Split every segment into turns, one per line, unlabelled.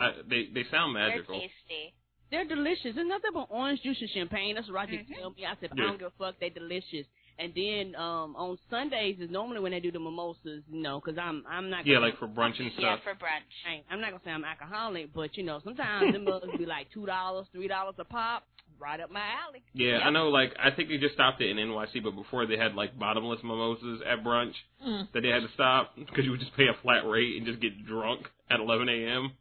I, they they sound magical.
They're
magical.
tasty.
They're delicious. There's nothing but orange juice and champagne. That's what Roger
Mhm.
told me. I said,
Yeah.
I don't give a fuck. They delicious. And then um on Sundays is normally when they do the mimosas, you know, 'cause I'm I'm not.
Yeah,
gonna-
like for brunch and stuff.
Yeah,
stuff.
for brunch.
I ain't- I'm not gonna say I'm alcoholic, but you know, sometimes the mugs be like two dollars, three dollars a pop. Right up my alley.
Yeah, I know. Like I think they just stopped it in NYC, but before they had like bottomless mimosas at brunch
Mm.
that they had to stop because you would just pay a flat rate and just get drunk at 11 a.m.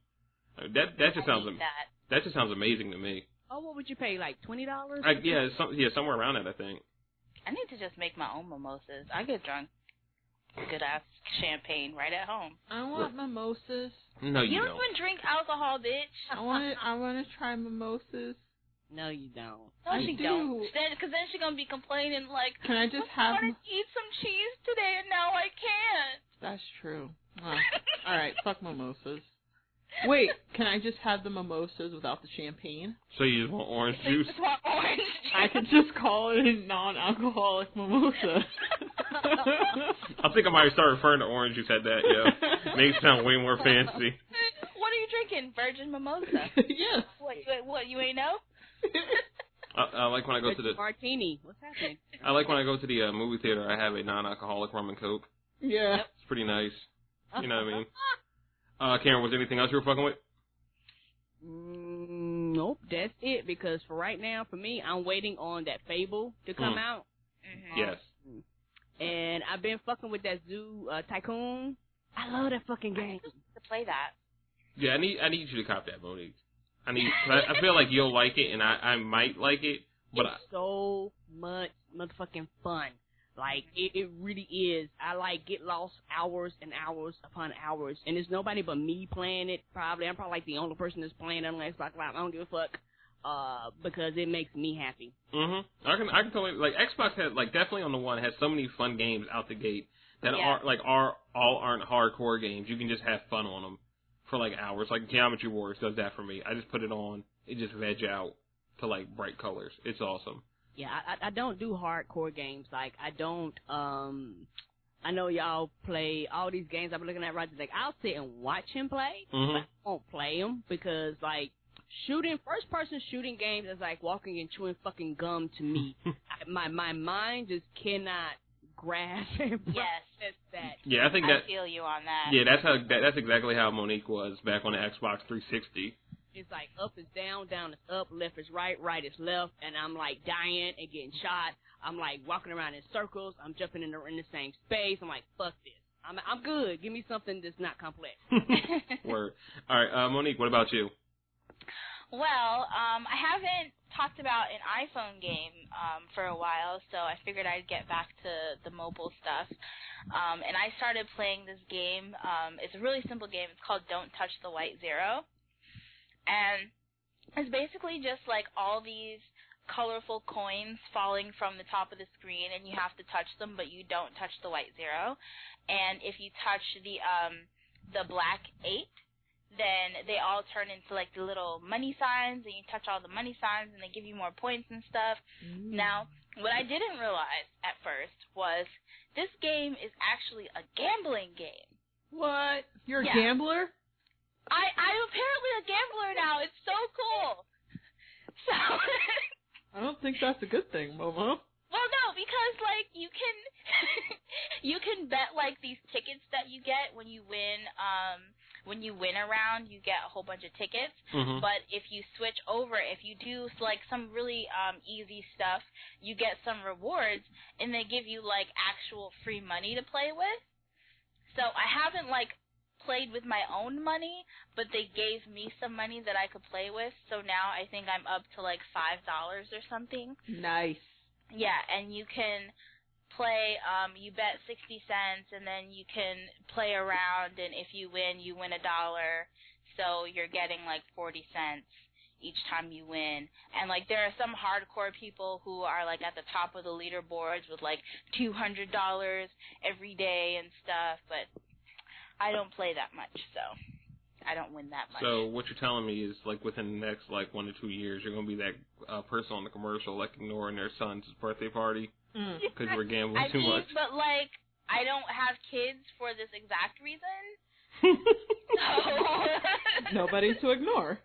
That that just
I
sounds am-
that.
that just sounds amazing to me.
Oh, what would you pay? Like twenty dollars?
Yeah, some, yeah, somewhere around that I think.
I need to just make my own mimosas. I get drunk. Good ass champagne right at home.
I want mimosas.
No, you,
You don't You
don't.
even drink alcohol, bitch.
I want to. I want to try mimosas.
No, you don't.
No,
I
she
do.
don't. Because then she's gonna be complaining like,
Can I just have?
I
have?
wanted to eat some cheese today and now I can't.
That's true. All right, fuck mimosas. Wait, can I just have the mimosas without the champagne?
So you just want orange juice?
just want orange
I could just call it a non-alcoholic mimosa.
I think I might start referring to orange juice at that. Yeah, makes it sound way more fancy.
what are you drinking? Virgin mimosa.
yes.
what? You, what? You ain't know?
I, I like when I go to the.
martini. What's happening?
I like when I go to the uh, movie theater. I have a non-alcoholic rum and coke.
Yeah.
It's pretty nice. You know what I mean? Uh, Karen, was there anything else you were fucking with?
Mm, nope, that's it. Because for right now, for me, I'm waiting on that Fable to come
Mm.
out,
Mm-hmm.
Yes.
and I've been fucking with that Zoo uh, Tycoon. I love that fucking game.
To play that.
Yeah, I need I need you to cop that, Monique. I need. I, I feel like you'll like it, and I I might like it, but I,
so much motherfucking fun. Like it, it really is. I like get lost hours and hours upon hours, and it's nobody but me playing it. Probably I'm probably like the only person that's playing it on Xbox Live. I don't give a fuck, uh, because it makes me happy.
mhm. I can I can totally like Xbox has like definitely on the one has so many fun games out the gate that
Yeah.
are like are all aren't hardcore games. You can just have fun on them for like hours. Like Geometry Wars does that for me. I just put it on, it just veg out to like bright colors. It's awesome.
Yeah, I, I- I don't do hardcore games. Like I don't. Um, I know y'all play all these games. I'm looking at Roger. Like I'll sit and watch him play.
Mhm.
I won't play them because like shooting first person shooting games is like walking and chewing fucking gum to me. I, my my mind just cannot grasp and
Yes.
that.
Yeah, I think that
I feel you on that.
yeah that's how that, that's exactly how Monique was back on the Xbox 360.
It's like up is down, down is up, left is right, right is left, and I'm like dying and getting shot. I'm like walking around in circles. I'm jumping in the in the same space. I'm like fuck this. I'm I'm good. Give me something that's not complex.
Word. All right, uh, Monique, what about you?
Well, um, I haven't talked about an iPhone game um, for a while, so I figured I'd get back to the mobile stuff. Um, and I started playing this game. Um, it's a really simple game. It's called Don't Touch the White Zero. And it's basically just like all these colorful coins falling from the top of the screen and you have to touch them but you don't touch the white zero. And if you touch the um the black eight then they all turn into like the little money signs and you touch all the money signs and they give you more points and stuff. Now, what I didn't realize at first was this game is actually a gambling game.
What? You're a
Yeah.
gambler?
I I'm apparently a gambler now. It's so cool. So
I don't think that's a good thing, Momo.
Well, no, because like you can you can bet like these tickets that you get when you win um when you win a round, you get a whole bunch of tickets.
Mm-hmm.
But if you switch over, if you do like some really um easy stuff, you get some rewards and they give you like actual free money to play with. So I haven't like played with my own money, but they gave me some money that I could play with. So now I think I'm up to like $5 or something.
Nice.
Yeah, and you can play um you bet 60 cents and then you can play around and if you win you win a dollar so you're getting like 40 cents each time you win and like there are some hardcore people who are like at the top of the leaderboards with like $200 every day and stuff but I don't play that much so I don't win that much
So what you're telling me is like within the next like one to two years, you're gonna be that uh, person on the commercial like ignoring their son's birthday party
Mm.
because you were gambling
I
too
mean,
much.
but like, I don't have kids for this exact reason. So,
Nobody to ignore.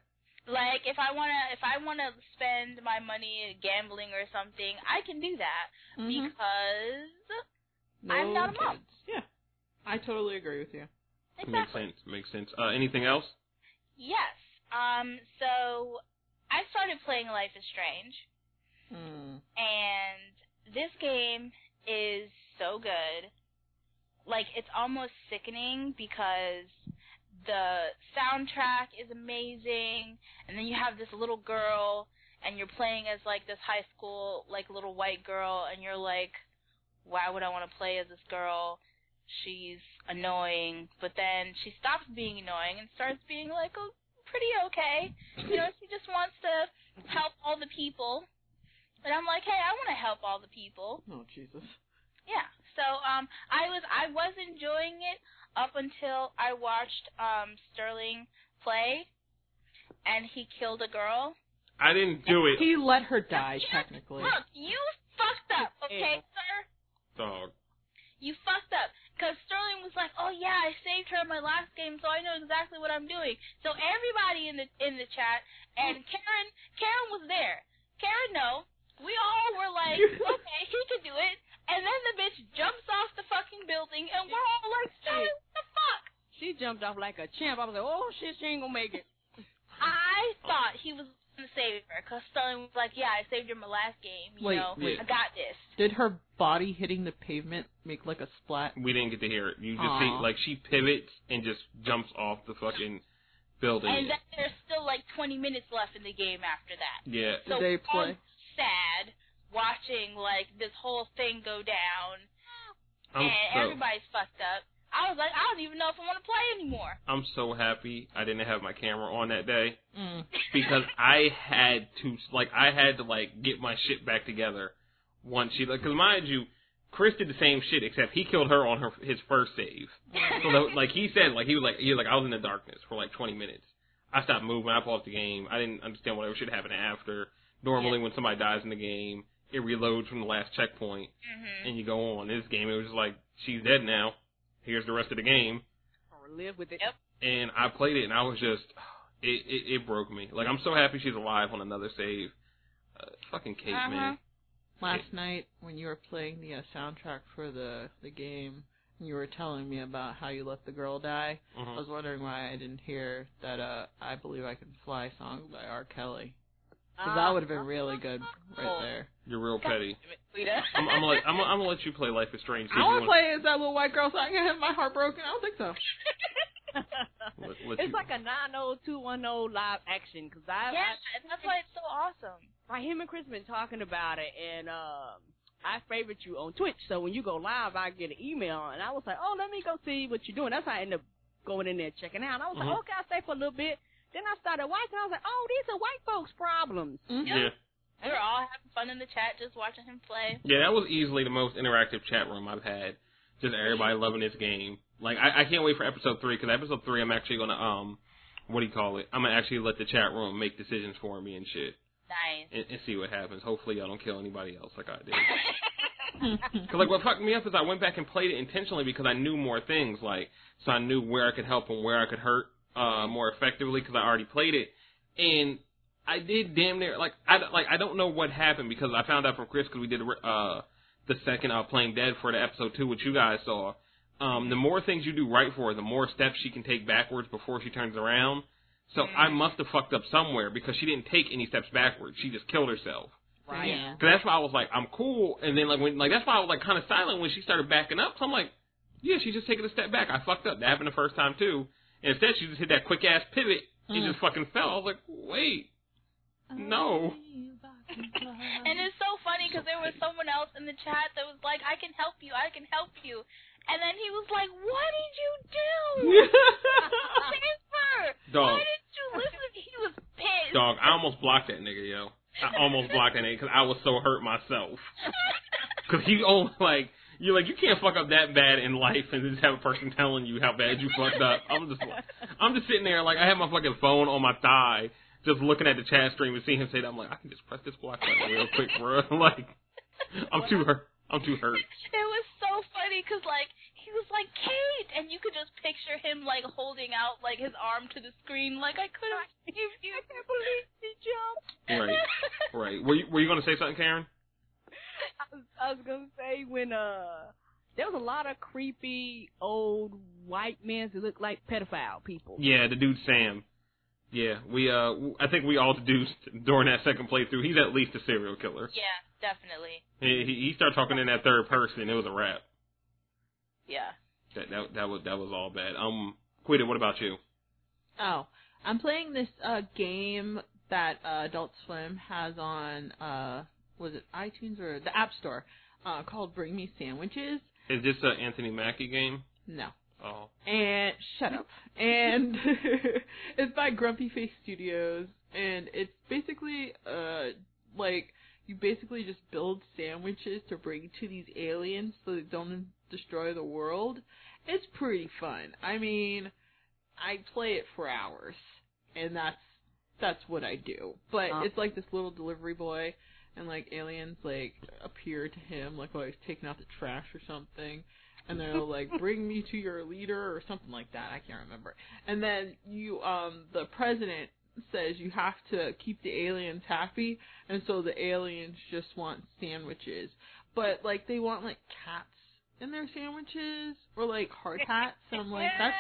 like if I wanna if I wanna spend my money gambling or something, I can do that
Mhm.
because
No
I'm not a mom.
kids. Yeah, I totally agree with you.
Makes sense. Makes sense. Uh, anything else?
Yes. Um. So I started playing Life is Strange,
Mm.
and this game is so good. Like it's almost sickening because the soundtrack is amazing, and then you have this little girl, and you're playing as like this high school like little white girl, and you're like, why would I want to play as this girl? She's annoying, but then she stops being annoying and starts being like, oh, pretty okay. You know, she just wants to help all the people. And I'm like, hey, I want to help all the people.
Oh Jesus.
Yeah. So um I was I was enjoying it up until I watched um Sterling play and he killed a girl.
I didn't do it.
He let her die
Yes,
technically.
Look, you fucked up, okay, sir?
Dog.
You fucked up. Because Sterling was like, oh yeah, I saved her in my last game, so I know exactly what I'm doing. So everybody in the in the chat and Karen Karen was there. Karen, no. We all were like, okay, he could do it. And then the bitch jumps off the fucking building, and we're all like, Sterling, what the fuck?
She jumped off like a champ. I was like, oh shit, she ain't gonna make it.
I thought he was gonna save her, because Sterling was like, yeah, I saved her in my last game. You
Wait,
know,
wait.
I got this.
Did her body hitting the pavement make like a splat?
We didn't get to hear it. You just see like she pivots and just jumps off the fucking building.
And then there's still like 20 minutes left in the game after that.
yeah.
So
Did they
we're all
play?
sad watching like this whole thing go down,
I'm
and
so
everybody's fucked up. I was like, I don't even know if I want to play anymore.
I'm so happy I didn't have my camera on that day
Mm.
because I had to like I had to like get my shit back together once she like because mind you, Chris did the same shit except he killed her on her his first save. So like he said, like he was like he was like I was in the darkness for like 20 minutes. I stopped moving. I paused the game. I didn't understand whatever should happen after. Normally, when somebody dies in the game, it reloads from the last checkpoint,
hmm
and you go on. This game, it was just like she's dead now. Here's the rest of the game,
Or live with it.
Yep.
and I played it, and I was just it it, it broke me. Like I'm so happy she's alive on another save. Uh, fucking Kate,
Uh-huh.
man.
Last night when you were playing the uh, soundtrack for the the game, and you were telling me about how you let the girl die. I
Mhm.
was wondering why I didn't hear that uh I believe I can fly song by R. Kelly. 'Cause
Ah.
that would have been really good right
Oh.
there.
You're real petty. I'm, I'm, gonna let, I'm, I'm gonna let you play Life is Strange.
I
if you
want to play as that little white girl so I can have my heart broken. I don't think so.
Let, let
it's
you-
like a 90210 live action because I,
yeah,
I
and that's why it's so awesome.
like him and Chris been talking about it, and um, I favorite you on Twitch. So when you go live, I get an email, and I was like, oh, let me go see what you're doing. That's how I ended up going in there checking out. And I was
Mhm.
like, okay, I'll stay for a little bit. Then I started watching. I was like, oh, these are white folks' problems.
yeah.
We were all having fun in the chat just watching him play.
Yeah, that was easily the most interactive chat room I've had. Just everybody loving this game. Like I, I can't wait for episode three because episode three I'm actually gonna um, what do you call it? I'm gonna actually let the chat room make decisions for me and shit,
Nice.
and, and see what happens. Hopefully I don't kill anybody else like I did. Cause like what fucked me up is I went back and played it intentionally because I knew more things. Like so I knew where I could help and where I could hurt uh more effectively because I already played it, and I did damn near like I like I don't know what happened because I found out from Chris because we did uh the second uh playing dead for the episode two which you guys saw. Um, the more things you do right for her, the more steps she can take backwards before she turns around. So I must have fucked up somewhere because she didn't take any steps backwards. She just killed herself.
Right.
Yeah.
Cause that's why I was like, I'm cool. And then like when like that's why I was like kind of silent when she started backing up. So I'm like, yeah, she's just taking a step back. I fucked up. That happened the first time too. And instead she just hit that quick ass pivot and
Mm.
just fucking fell. I was like, wait, no.
And it's so funny because there was someone else in the chat that was like, I can help you, I can help you. And then he was like, what did you do? Transfer!
Dog.
Why didn't you listen? He was pissed.
Dog, I almost blocked that nigga, yo. I almost blocked that nigga because I was so hurt myself. Cause he only like you're like you can't fuck up that bad in life and just have a person telling you how bad you fucked up. I'm just I'm just sitting there like I have my fucking phone on my thigh, just looking at the chat stream and seeing him say that. I'm like I can just press this block button real quick, bro. like I'm too hurt. I'm too hurt.
It was so funny because like he was like Kate, and you could just picture him like holding out like his arm to the screen, like I could have saved you. I can't believe he jumped.
Right, right. Were you were you gonna say something, Karen?
I was, I was gonna say when uh there was a lot of creepy old white men who looked like pedophile people.
Yeah, the dude Sam. Yeah, we uh, I think we all deduced during that second playthrough he's at least a serial killer.
Yeah, definitely.
He he, he started talking in that third person. It was a wrap.
Yeah.
That that that was that was all bad. Um, Quita, what about you?
Oh, I'm playing this uh game that uh, Adult Swim has on uh was it iTunes or the App Store uh called Bring Me Sandwiches.
Is this a Anthony Mackie game?
No.
Oh,
And shut up. And it's by Grumpyface Studios and it's basically uh like you basically just build sandwiches to bring to these aliens so they don't destroy the world. It's pretty fun. I mean, I play it for hours and that's that's what I do. But
Uh.
it's like this little delivery boy and like aliens like appear to him like while he's taking out the trash or something and they'll like bring me to your leader or something like that. I can't remember. And then you um the president says you have to keep the aliens happy and so the aliens just want sandwiches. But like they want like cats in their sandwiches or like hard hats and I'm like that's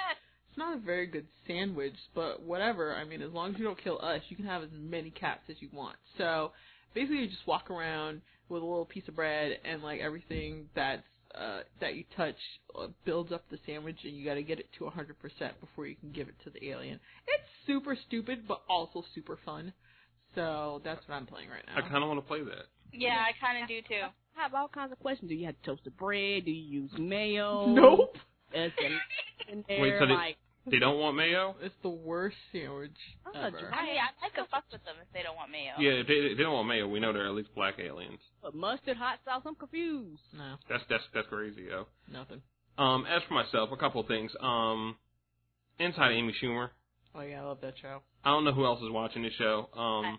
it's not a very good sandwich, but whatever. I mean, as long as you don't kill us, you can have as many cats as you want. So basically, you just walk around with a little piece of bread and like everything that's uh, that you touch uh, builds up the sandwich, and you got to get it to 100% before you can give it to the alien. It's super stupid, but also super fun. So that's what I'm playing right now.
I kind of want to play that.
Yeah, I kind of do too.
I have all kinds of questions. Do you have to toast the bread? Do you use mayo?
Nope.
Is the in there
Wait, so they-
like
They don't want mayo.
It's the worst sandwich ever.
I mean, I, I could fuck with them if they don't want mayo.
Yeah, if they, if they don't want mayo, we know they're at least black aliens.
But mustard, hot sauce? I'm confused.
No,
That's that's that's crazy, yo.
nothing.
Um, as for myself, a couple of things. Um, Inside Amy Schumer.
Oh yeah, I love that show.
I don't know who else is watching this show. Um,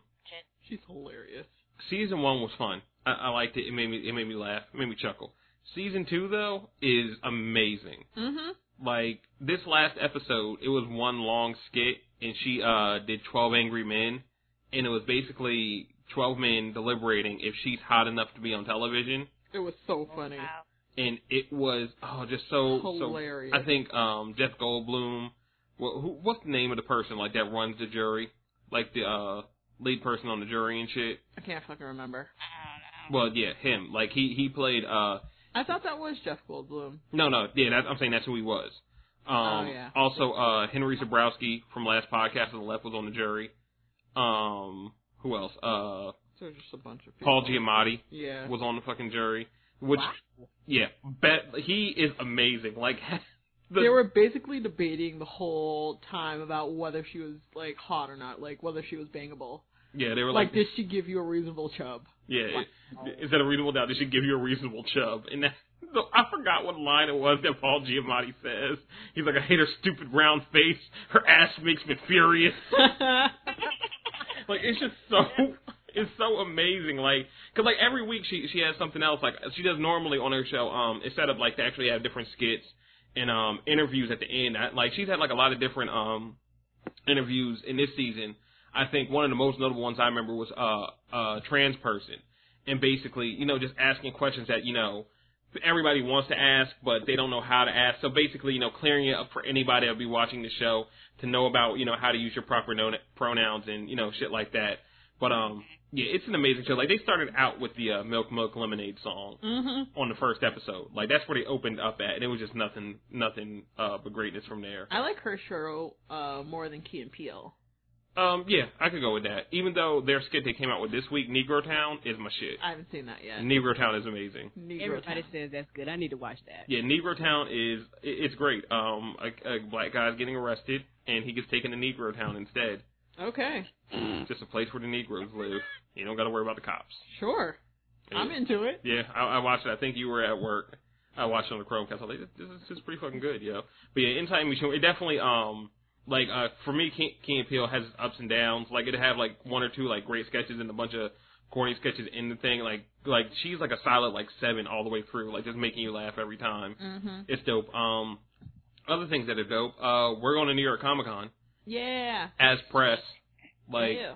She's hilarious.
season one was fun. I, I liked it. It made me it made me laugh. It made me chuckle. Season two though is amazing.
Mhm.
Like this last episode, it was one long skit, and she uh did Twelve Angry Men, and it was basically twelve men deliberating if she's hot enough to be on television,
It was so funny.
Wow.
and it was oh just so
Hilarious.
so. I think um Jeff Goldblum. Well, who, what's the name of the person like that runs the jury, like the uh lead person on the jury and shit?
I can't fucking remember.
I don't know.
Well, yeah, him. Like he he played uh
I thought that was Jeff Goldblum.
No, no, yeah, that, I'm saying that's who he was. Um,
Oh, yeah.
Also, uh, Henry Zebrowski from last podcast on the left was on the jury. Um, who else? Uh,
So just a bunch of people.
Paul Giamatti
Yeah.
was on the fucking jury. Which,
Wow.
yeah, bet he is amazing. Like, the,
they were basically debating the whole time about whether she was like hot or not, like whether she was bangable.
Yeah, they were
Like,
like,
did she give you a reasonable chub?
yeah, is that a reasonable doubt? They should give you a reasonable chub. And that, so I forgot what line it was that Paul Giamatti says. He's like, I hate her stupid round face. Her ass makes me furious. like it's just so it's so amazing like because like every week she she has something else like she does normally on her show um it's set up like to actually have different skits and um interviews at the end I, like she's had like a lot of different um interviews in this season i think one of the most notable ones i remember was uh a trans person and basically you know just asking questions that you know everybody wants to ask but they don't know how to ask so basically you know clearing it up for anybody that'll be watching the show to know about you know how to use your proper pronouns and you know shit like that. But um, yeah, it's an amazing show. Like they started out with the uh, Milk Milk Lemonade song
mhm.
on the first episode. Like that's where they opened up at, and it was just nothing, nothing uh, but greatness from there.
I like her show uh more than Key and Peele.
Um, yeah, I could go with that. Even though their skit they came out with this week, Negro Town, is my shit.
I haven't seen that yet.
Negro Town is amazing.
Negro
Everybody
Town.
says that's good. I need to watch that.
Yeah, Negro Town is it's great. Um, a, a black guy's getting arrested, and he gets taken to Negro Town instead.
Okay,
just a place where the Negroes live. You don't got to worry about the cops.
sure. I'm into it.
Yeah, I, I watched it. I think you were at work. I watched it on the Chromecast. I was like, this, this, is, this is pretty fucking good, yo. But yeah, Inside Amy Schumer, it definitely, um, like, uh, for me, Key, and Peele has ups and downs. Like, it'd have, like, one or two, like, great sketches and a bunch of corny sketches in the thing. Like like she's like a solid like seven all the way through, like just making you laugh every time.
Mm-hmm.
It's dope. Um, other things that are dope. Uh, we're going to New York Comic Con
Yeah.
as press. Like
yeah.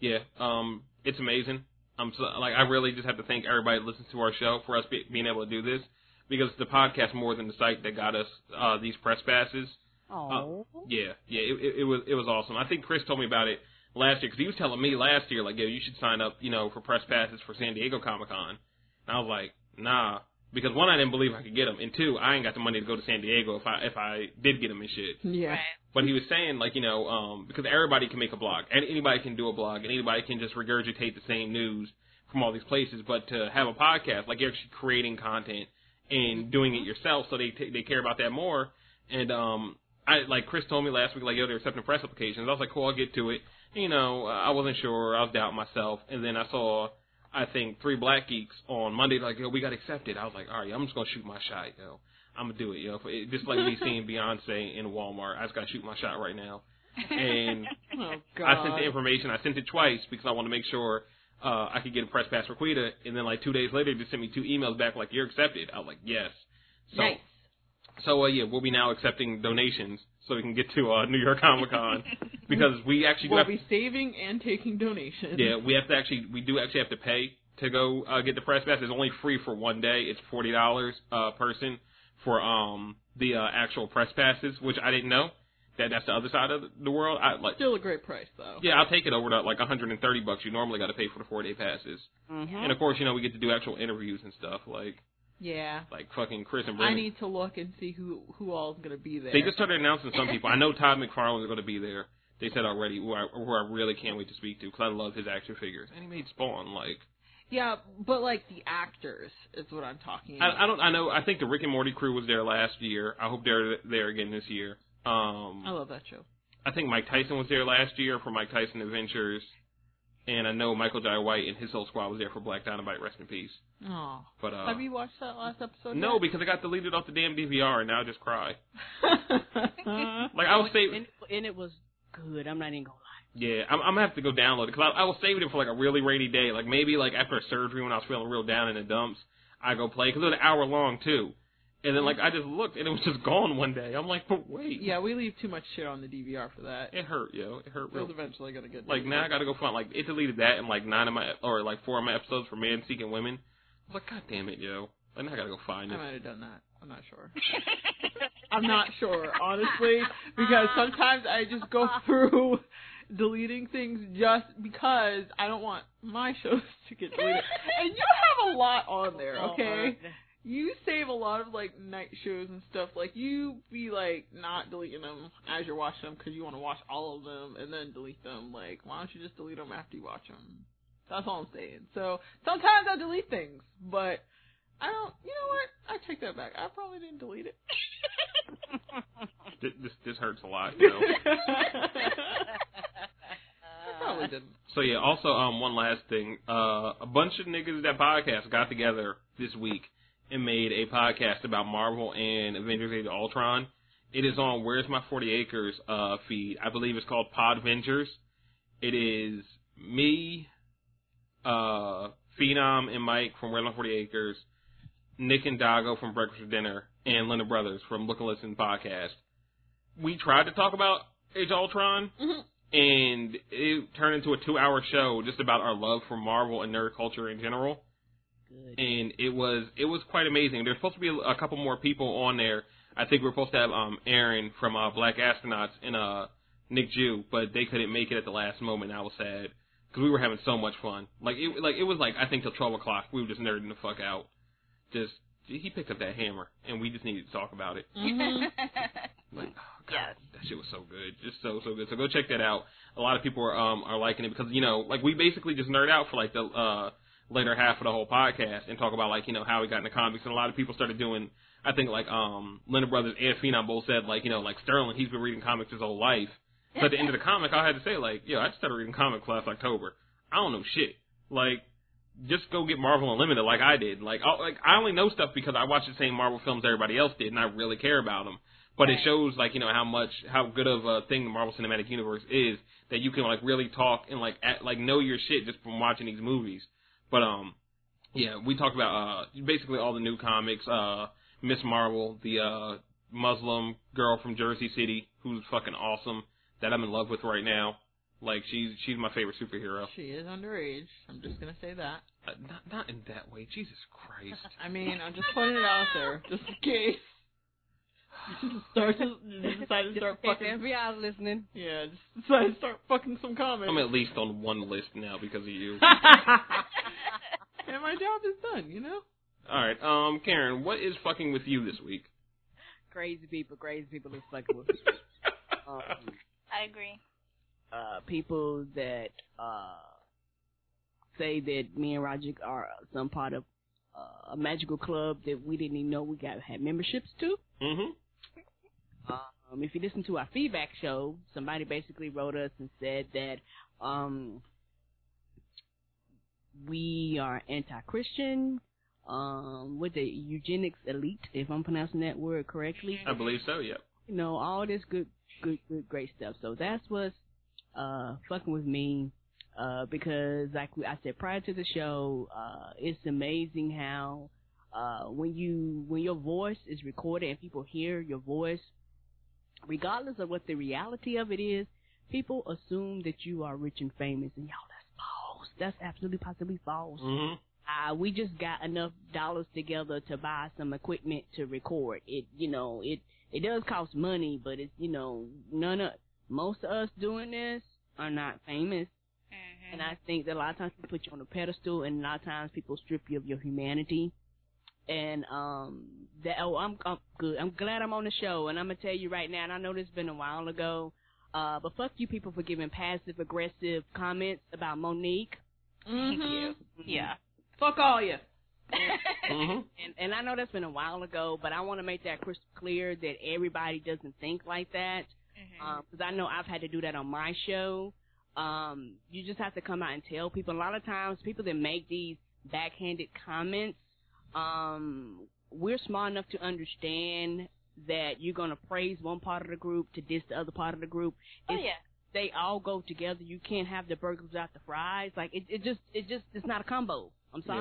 yeah, um, it's amazing. I'm so, like I really just have to thank everybody that listens to our show for us be, being able to do this because the podcast more than the site that got us uh, these press passes.
Oh.
Yeah, yeah, it, it, it was it was awesome. I think Chris told me about it last year because he was telling me last year like, yo, you should sign up, you know, for press passes for San Diego Comic Con. And I was like, nah, because one, I didn't believe I could get them, and two, I ain't got the money to go to San Diego if I if I did get them and shit.
Yeah.
But he was saying like, you know, um, because everybody can make a blog, and anybody can do a blog, and anybody can just regurgitate the same news from all these places. But to have a podcast, like you're actually creating content and doing it yourself, so they t- they care about that more. And um, I like Chris told me last week, like, yo, they're accepting press applications. I was like, cool, I'll get to it. You know, I wasn't sure. I was doubting myself, and then I saw. I think three black geeks on Monday like yo we got accepted. I was like all right I'm just gonna shoot my shot yo I'm gonna do it yo It- just like me seeing Beyonce in Walmart I just gotta shoot my shot right now and
Oh God.
I sent the information. I sent it twice because I wanted to make sure uh, I could get a press pass for Quita. And then like two days later, they just sent me two emails back like you're accepted. I was like yes. So
Nice.
So uh, yeah, we'll be now accepting donations so we can get to uh, New York Comic Con because we actually
We'll
have,
be saving and taking donations.
yeah we have to actually we do actually have to pay to go uh, get the press pass. It's only free for one day. It's forty dollars uh, person for um the uh, actual press passes, which I didn't know. That that's the other side of the world. I like
Still a great price though.
yeah, I'll take it over to like 130 bucks. You normally got to pay for the four day passes,
Mm-hmm.
and of course, you know we get to do actual interviews and stuff like
Yeah.
like fucking Chris and
I
Brennan.
need to look and see who who all is gonna be there.
They just started announcing some people. I know Todd McFarlane is going to be there. They said already, who I, who I really can't wait to speak to because I love his action figures, and he made Spawn. Like
yeah, but like the actors is what I'm talking about.
I, I don't, I know, I think the Rick and Morty crew was there last year. I hope they're there again this year. Um,
I love that show.
I think Mike Tyson was there last year for Mike Tyson Adventures, and I know Michael Jai White and his whole squad was there for Black Dynamite. Rest in peace.
Oh.
But uh,
Have you watched that last episode?
No,
yet?
because it got deleted off the damn DVR, and now I just cry. Like I was saving,
and, and it was good. I'm not even gonna lie.
yeah, I'm, I'm gonna have to go download it because I, I was saving it for like a really rainy day, like maybe like after a surgery when I was feeling real down in the dumps, I go play because it was an hour long too, and then like I just looked and it was just gone one day. I'm like, but wait,
yeah, we leave too much shit on the DVR for that.
it hurt, yo, it hurt
It's
real.
eventually gonna get
Like now I gotta go find like it deleted that and like nine of my or like four of my episodes for Man Seeking Women. I was like, god damn it, yo, like now I gotta go find it.
I
it.
might have done that. I'm not sure. I'm not sure, honestly, because uh, sometimes I just go uh. through deleting things just because I don't want my shows to get deleted. And you have a lot on there, oh, okay? You save a lot of like night shows and stuff. Like you be like not deleting them as you're watching them because you want to watch all of them and then delete them. Like why don't you just delete them after you watch them? That's all I'm saying. So sometimes I delete things, but I don't. You know what? I take that back. I probably didn't delete it.
This this, this hurts a lot, you know.
I probably didn't.
So yeah, also um one last thing. Uh a bunch of niggas that podcast got together this week and made a podcast about Marvel and Avengers Age of Ultron. It is on Where's My Forty Acres uh feed. I believe it's called Pod Podventures. It is me, uh Phenom and Mike from Where's My Forty Acres, Nick and Dago from Breakfast for Dinner, and Linda Brothers from Look and Listen podcast. We tried to talk about Age Ultron
Mhm.
and it turned into a two-hour show just about our love for Marvel and nerd culture in general.
Good.
And it was it was quite amazing. There's supposed to be a, a couple more people on there. I think we are supposed to have um Aaron from uh, Black Astronauts and uh Nick Jew, but they couldn't make it at the last moment. I was sad because we were having so much fun. Like it like it was like I think till 12 o'clock we were just nerding the fuck out. Just he picked up that hammer and we just needed to talk about it.
Mhm.
Like, oh, God,
Yes.
that shit was so good, just so so good. So go check that out. A lot of people are um are liking it because you know like we basically just nerd out for like the uh later half of the whole podcast and talk about like you know how we got into comics and a lot of people started doing. I think like um Linda Brothers and Phenom both said like you know like Sterling he's been reading comics his whole life. So at the end of the comic I had to say like yo I just started reading comics last October. I don't know shit. Like just go get Marvel Unlimited like I did. Like I, like I only know stuff because I watch the same Marvel films everybody else did and I really care about them. But it shows like you know how much how good of a thing the Marvel Cinematic Universe is that you can like really talk and like act, like know your shit just from watching these movies. But um, yeah, we talked about uh basically all the new comics. Uh, Miss Marvel, the uh Muslim girl from Jersey City, who's fucking awesome, that I'm in love with right now. Like she's she's my favorite superhero.
She is underage. I'm just gonna say that.
Uh, not not in that way. Jesus Christ.
I mean, I'm just putting it out there, just in case. You start to you just decide to start
If
fucking.
FBI listening.
Yeah, just decide to start fucking some comments.
I'm at least on one list now because of you.
and my job is done, you know.
All right, um, Karen, what is fucking with you this week?
Crazy people, crazy people is fucking with me. um,
I agree.
uh, people that uh, say that me and Roger are some part of uh, a magical club that we didn't even know we got had memberships to.
Mm-hmm.
Um, if you listen to our feedback show, somebody basically wrote us and said that um, we are anti-Christian. Um, with the eugenics elite, if I'm pronouncing that word correctly,
I believe so. Yep.
you know, all this good, good, good, great stuff. So that's what's uh fucking with me. Uh, because like I said prior to the show, uh, it's amazing how uh when you when your voice is recorded and people hear your voice, regardless of what the reality of it is, people assume that you are rich and famous, and y'all, that's false. That's absolutely possibly false
Mm-hmm.
uh, we just got enough dollars together to buy some equipment to record. It, you know, it it does cost money, but it's you know none of most of us doing this are not famous,
Mhm.
and I think that a lot of times people put you on a pedestal, and a lot of times people strip you of your humanity. And um, that oh, I'm I'm good. I'm glad I'm on the show, and I'm gonna tell you right now. And I know this has been a while ago, uh, but fuck you people for giving passive aggressive comments about Monique.
Thank
Mhm.
you. Yeah.
Fuck all you.
Mm-hmm.
And and I know that's been a while ago, but I want to make that crystal clear that everybody doesn't think like that. Because I know I've had to do that on my show. Um, you just have to come out and tell people. A lot of times, people that make these backhanded comments, um, we're smart enough to understand that you're gonna praise one part of the group to diss the other part of the group.
oh
It's-
yeah.
They all go together. You can't have the burgers without the fries. Like it, it just, it just, it's not a combo. I'm
Yeah.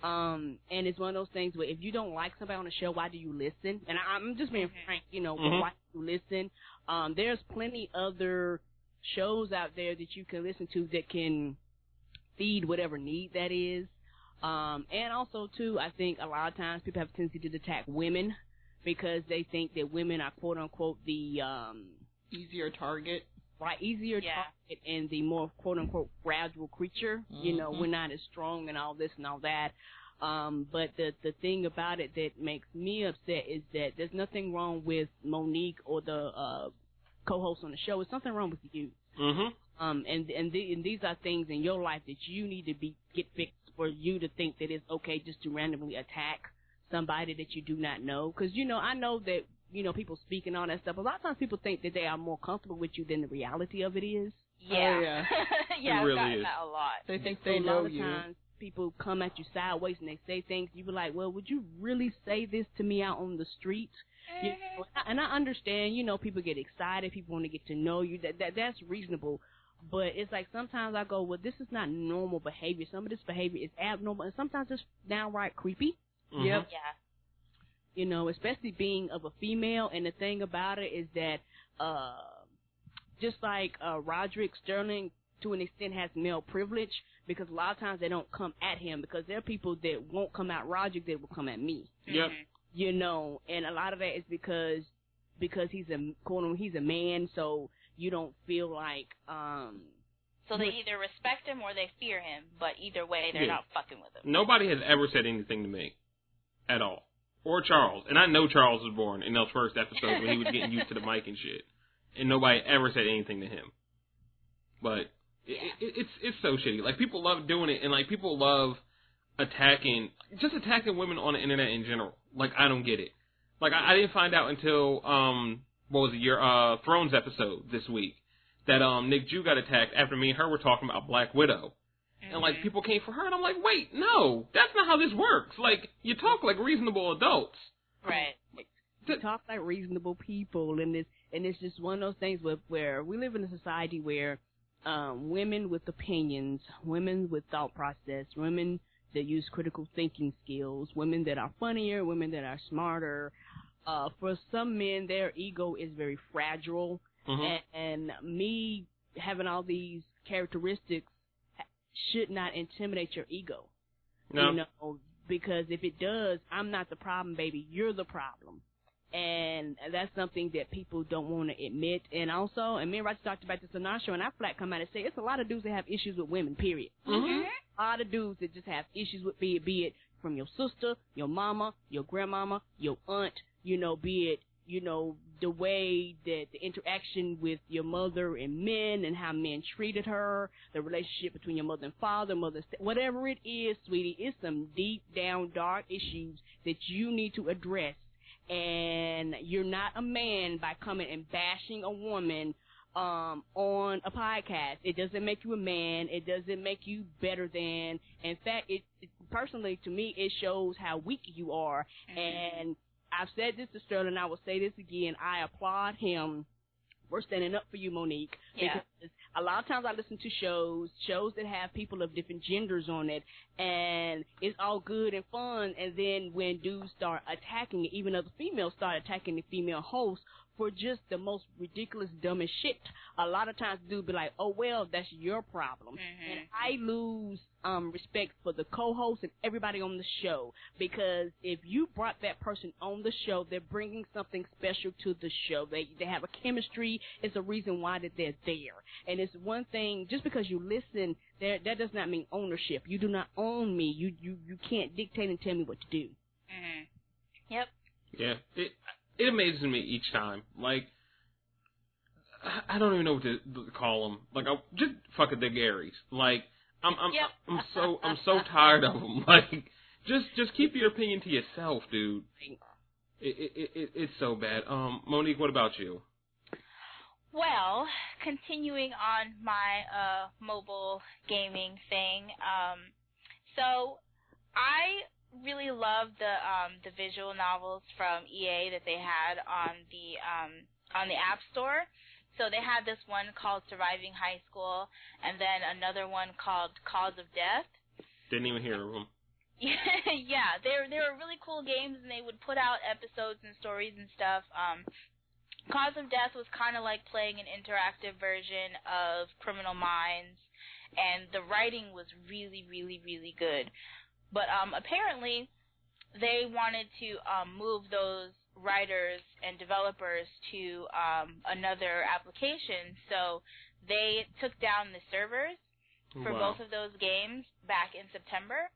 Sorry. Um, and it's one of those things where if you don't like somebody on the show, why do you listen? And I, I'm just being frank, you know,
Mhm.
why do you listen? Um, there's plenty other shows out there that you can listen to that can feed whatever need that is. Um, and also too, I think a lot of times people have a tendency to attack women because they think that women are quote unquote the um
Easier target.
Right easier
Yeah.
target and the more quote unquote fragile creature. You know,
Mhm.
we're not as strong and all this and all that. Um, but the the thing about it that makes me upset is that there's nothing wrong with Monique or the uh co-host on the show. There's something wrong with you.
Mm-hmm.
Um, and and, the, and these are things in your life that you need to be get fixed for you to think that it's okay just to randomly attack somebody that you do not know. Because you know, I know that you know people speak and all that stuff. A lot of times people think that they are more comfortable with you than the reality of it is.
Yeah.
Oh, yeah.
yeah,
It
I've
really
gotten
is.
that a lot.
They think
So
they
a
know
lot of
you.
times people come at you sideways and they say things. You be like, well, would you really say this to me out on the street? You know, and I understand, you know, people get excited, people want to get to know you. That that that's reasonable. But it's like sometimes I go, well, this is not normal behavior. Some of this behavior is abnormal, and sometimes it's downright creepy.
Mm-hmm.
Yep.
Yeah.
You know, especially being of a female. And the thing about it is that, uh, just like uh, Roderick Sterling, to an extent, has male privilege because a lot of times they don't come at him because there are people that won't come at Roderick that will come at me.
Yep.
You know, and a lot of that is because because he's a quote unquote, he's a man, so you don't feel like um
So they either respect him or they fear him, but either way, they're
Yeah.
not fucking with him.
Nobody has ever said anything to me at all, or Charles. And I know Charles was born in those first episodes when he was getting used to the mic and shit, and nobody ever said anything to him. But it, it, it's it's so shitty. Like people love doing it, and like people love attacking, just attacking women on the internet in general. Like I don't get it. Like I, I didn't find out until um what was it your uh Thrones episode this week that um Nick Jew got attacked after me and her were talking about Black Widow. And like
Mhm.
people came for her, and I'm like, wait, no, that's not how this works. Like you talk like reasonable adults.
Right.
We talk like reasonable people, and it's and it's just one of those things where where we live in a society where um, women with opinions, women with thought process, women that use critical thinking skills, women that are funnier, women that are smarter. Uh, for some men, their ego is very fragile, and, and me having all these characteristics should not intimidate your ego.
No.
You know, because if it does, I'm not the problem, baby. You're the problem. And that's something that people don't want to admit. And also, and me and Roger talked about this on our show, and I flat come out and say it's a lot of dudes that have issues with women, period.
Mhm.
A lot of dudes that just have issues with be it, be it from your sister, your mama, your grandmama, your aunt, you know, be it, you know, the way that the interaction with your mother and men and how men treated her, the relationship between your mother and father, mother, whatever it is, sweetie, it's some deep down dark issues that you need to address. And you're not a man by coming and bashing a woman um on a podcast. It doesn't make you a man. It doesn't make you better than. In fact, it, it personally to me it shows how weak you are. And I've said this to Sterling. I will say this again. I applaud him for standing up for you, Monique.
Yeah.
Because a lot of times I listen to shows, shows that have people of different genders on it, and it's all good and fun. And then when dudes start attacking it, even other females start attacking the female host for just the most ridiculous, dumbest shit. A lot of times, dudes be like, "Oh well, that's your problem,"
Mhm.
and I lose um respect for the co-host and everybody on the show because if you brought that person on the show, they're bringing something special to the show. They they have a chemistry. It's a reason why that they're there. And it's one thing just because you listen, there that does not mean ownership. You do not own me. You you you can't dictate and tell me what to do.
Mhm. Yep.
Yeah, it it amazes me each time. Like, I- don't even know what to to call them. Like, I just fucking the Garys. Like, I'm I'm
Yep.
I'm so I'm so tired of them. Like, just just keep your opinion to yourself, dude. It it, it it's so bad. Um, Monique, what about you?
Well, continuing on my uh mobile gaming thing, um so I really love the um the visual novels from EA that they had on the um on the App Store. So they had this one called Surviving High School and then another one called Cause of Death.
Didn't even hear of them.
yeah, they were they were really cool games, and they would put out episodes and stories and stuff. Um, Cause of Death was kind of like playing an interactive version of Criminal Minds, and the writing was really, really, really good. But um, apparently, they wanted to um, move those writers and developers to um, another application, so they took down the servers for
Wow.
both of those games back in September.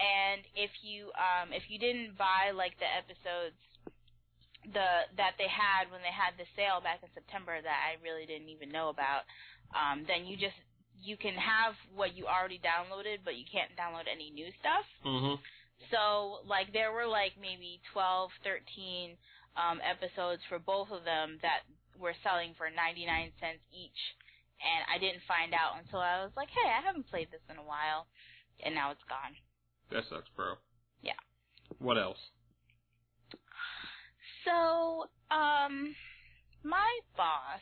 And if you um if you didn't buy like the episodes the that they had when they had the sale back in September that I really didn't even know about, um then you just you can have what you already downloaded but you can't download any new stuff.
Mhm.
So like there were like maybe 12, 13 um episodes for both of them that were selling for 99 cents each and I didn't find out until I was like, "Hey, I haven't played this in a while." And now it's gone.
That sucks, bro.
Yeah.
What else?
So, um my boss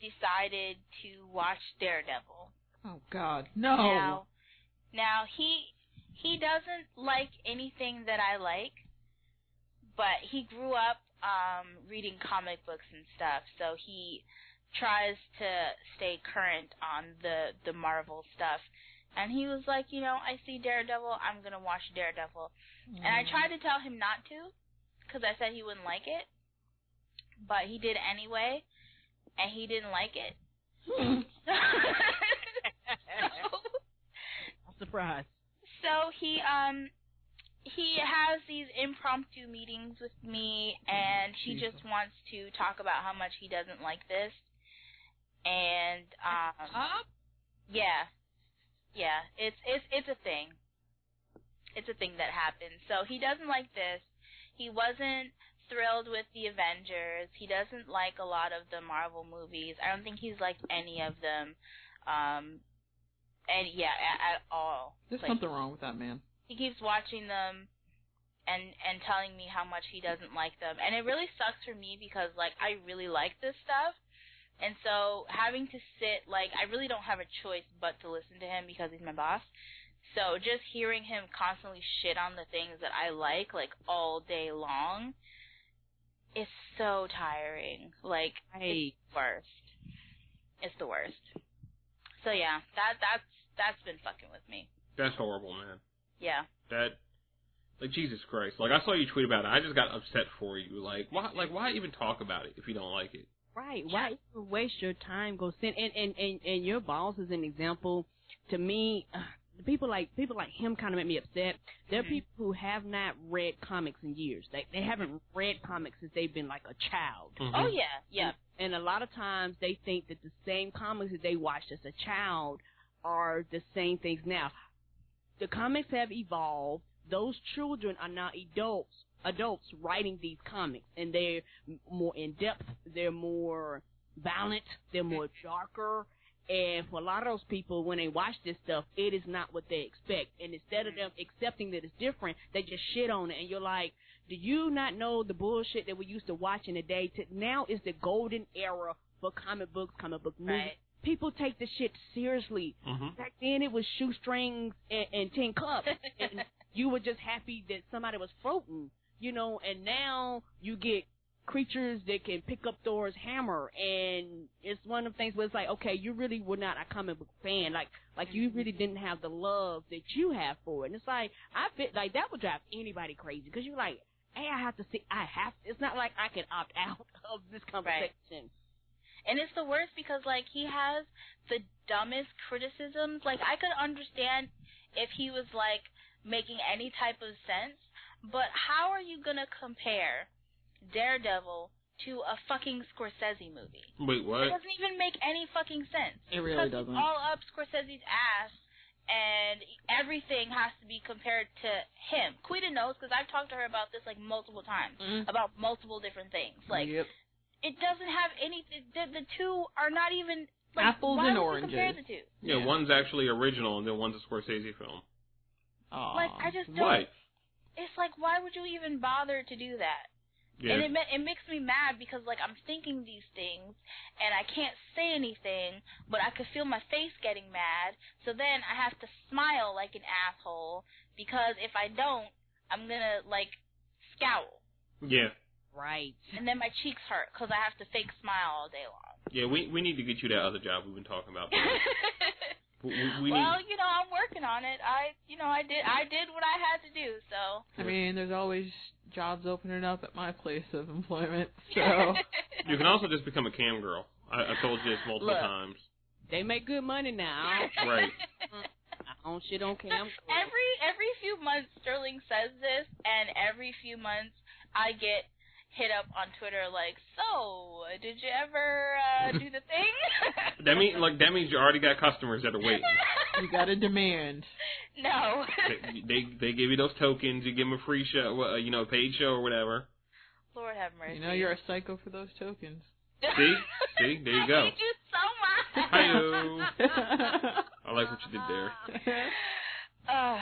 decided to watch Daredevil.
Oh God, no.
Now, now he he doesn't like anything that I like, but he grew up um reading comic books and stuff, so he tries to stay current on the the Marvel stuff. And he was like, you know, I see Daredevil, I'm gonna watch Daredevil. And I tried to tell him not to, because I said he wouldn't like it, but he did anyway, and he didn't like it.
I'm surprised.
so he um he has these impromptu meetings with me and he just wants to talk about how much he doesn't like this and um
Up?
yeah yeah it's it's it's a thing it's a thing that happens so he doesn't like this he wasn't thrilled with the avengers he doesn't like a lot of the marvel movies i don't think he's liked any of them um and yeah at, at all
There's
Like,
something wrong with that man.
he keeps watching them and and telling me how much he doesn't like them. And it really sucks for me because like I really like this stuff. And so having to sit like I really don't have a choice but to listen to him because he's my boss. So just hearing him constantly shit on the things that I like like all day long is so tiring. Like
Hey,
it's the worst. It's the worst. So yeah, that that's that's been fucking with me.
That's horrible, man.
Yeah.
That like Jesus Christ. Like I saw you tweet about it. I just got upset for you. Like why like why even talk about it if you don't like it?
Right. Why even waste your time? Go send and and and, and your boss is an example. To me, uh, people like people like him kind of make me upset. There are
Mhm.
people who have not read comics in years. They they haven't read comics since they've been like a child.
Mhm.
Oh yeah, yeah.
And a lot of times they think that the same comics that they watched as a child are the same things now. The comics have evolved. Those children are now adults, adults writing these comics, and they're more in depth. They're more violent. They're more darker. And for a lot of those people, when they watch this stuff, it is not what they expect. And instead of them accepting that it's different, they just shit on it. And you're like, do you not know the bullshit that we used to watch in the day? To, now is the golden era for comic books, comic book movies.
Right.
People take the shit seriously.
Mhm.
Back then, it was shoestrings and, and tin cups, and you were just happy that somebody was floating, you know. And now you get creatures that can pick up Thor's hammer, and it's one of the things where it's like, okay, you really were not a comic book fan, like like you really didn't have the love that you have for it. And it's like I feel like that would drive anybody crazy because you're like, hey, I have to see, I have. To, It's not like I can opt out of this conversation. Right.
And it's the worst because like he has the dumbest criticisms. Like I could understand if he was like making any type of sense, but how are you gonna compare Daredevil to a fucking Scorsese movie?
Wait, what?
It doesn't even make any fucking sense.
It really doesn't.
It's all up Scorsese's ass, and everything has to be compared to him. Quita knows because I've talked to her about this like multiple times
Mhm.
about multiple different things. Like
yep.
it doesn't have any. The, the two are not even like,
Apples
why
and
would you compare
oranges.
the two?
Yeah, one's actually original and then one's a Scorsese film.
Aw.
Like I just don't.
What?
It's like why would you even bother to do that? And it ma- it makes me mad because like I'm thinking these things and I can't say anything, but I could feel my face getting mad. So then I have to smile like an asshole because if I don't, I'm gonna like scowl,
Yeah.
Right.
and then my cheeks hurt because I have to fake smile all day long.
Yeah, we we need to get you that other job we've been talking about. we, we, we
well, you know, I'm working on it. I, you know, I did, I did what I had to do. So.
I mean, there's always jobs opening up at my place of employment, so
you can also just become a cam girl. I, I told you this multiple
Look.
times.
They make good money now.
Right.
I don't shit on cam.
every every few months, Sterling says this, and every few months, I get hit up on Twitter like, "So, did you ever uh, do the thing?"
That mean like that means you already got customers that are waiting.
you got a demand.
no.
they, they they give you those tokens. You give them a free show, uh, you know, paid show or whatever.
Lord have mercy.
You know, you're a psycho for those tokens.
See, see, there you go.
I hate you so much.
Hi-yo. I like what you did there.
Uh,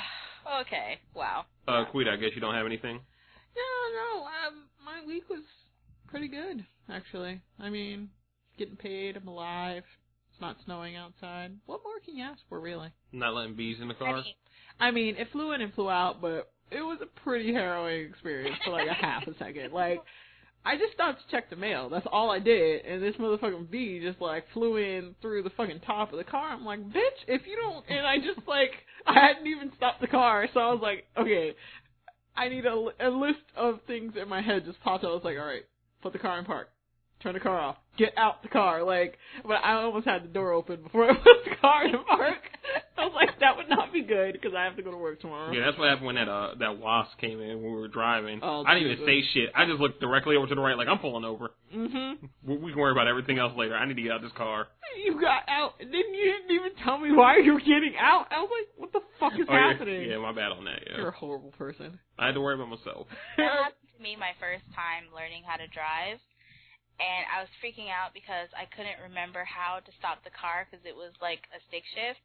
okay. Wow.
Uh, Quita, I guess you don't have anything.
No, no. Um, my week was pretty good, actually. I mean, getting paid. I'm alive. It's not snowing outside. What more can you ask for, really?
Not letting bees in the car.
I mean, it flew in and flew out, but it was a pretty harrowing experience for like a half a second. Like, I just stopped to check the mail. That's all I did, and this motherfucking bee just like flew in through the fucking top of the car. I'm like, bitch, if you don't, and I just like, I hadn't even stopped the car, so I was like, okay, I need a, a list of things in my head just popped. I was like, all right, put the car in park. Turn the car off. Get out the car. Like, but I almost had the door open before I put the car in park. I was like, that would not be good because I have to go to work tomorrow.
Yeah, that's what happened when that uh that wasp came in when we were driving.
Oh,
I didn't even say shit. I just looked directly over to the right, like I'm pulling over.
Mhm.
We, we can worry about everything else later. I need to get out of this car.
You got out, and then you didn't even tell me why you were getting out. I was like, what the fuck is
Oh, yeah.
happening?
Yeah, my bad on that. Yeah.
You're a horrible person.
I had to worry about myself.
that happened to me my first time learning how to drive. And I was freaking out because I couldn't remember how to stop the car because it was like a stick shift.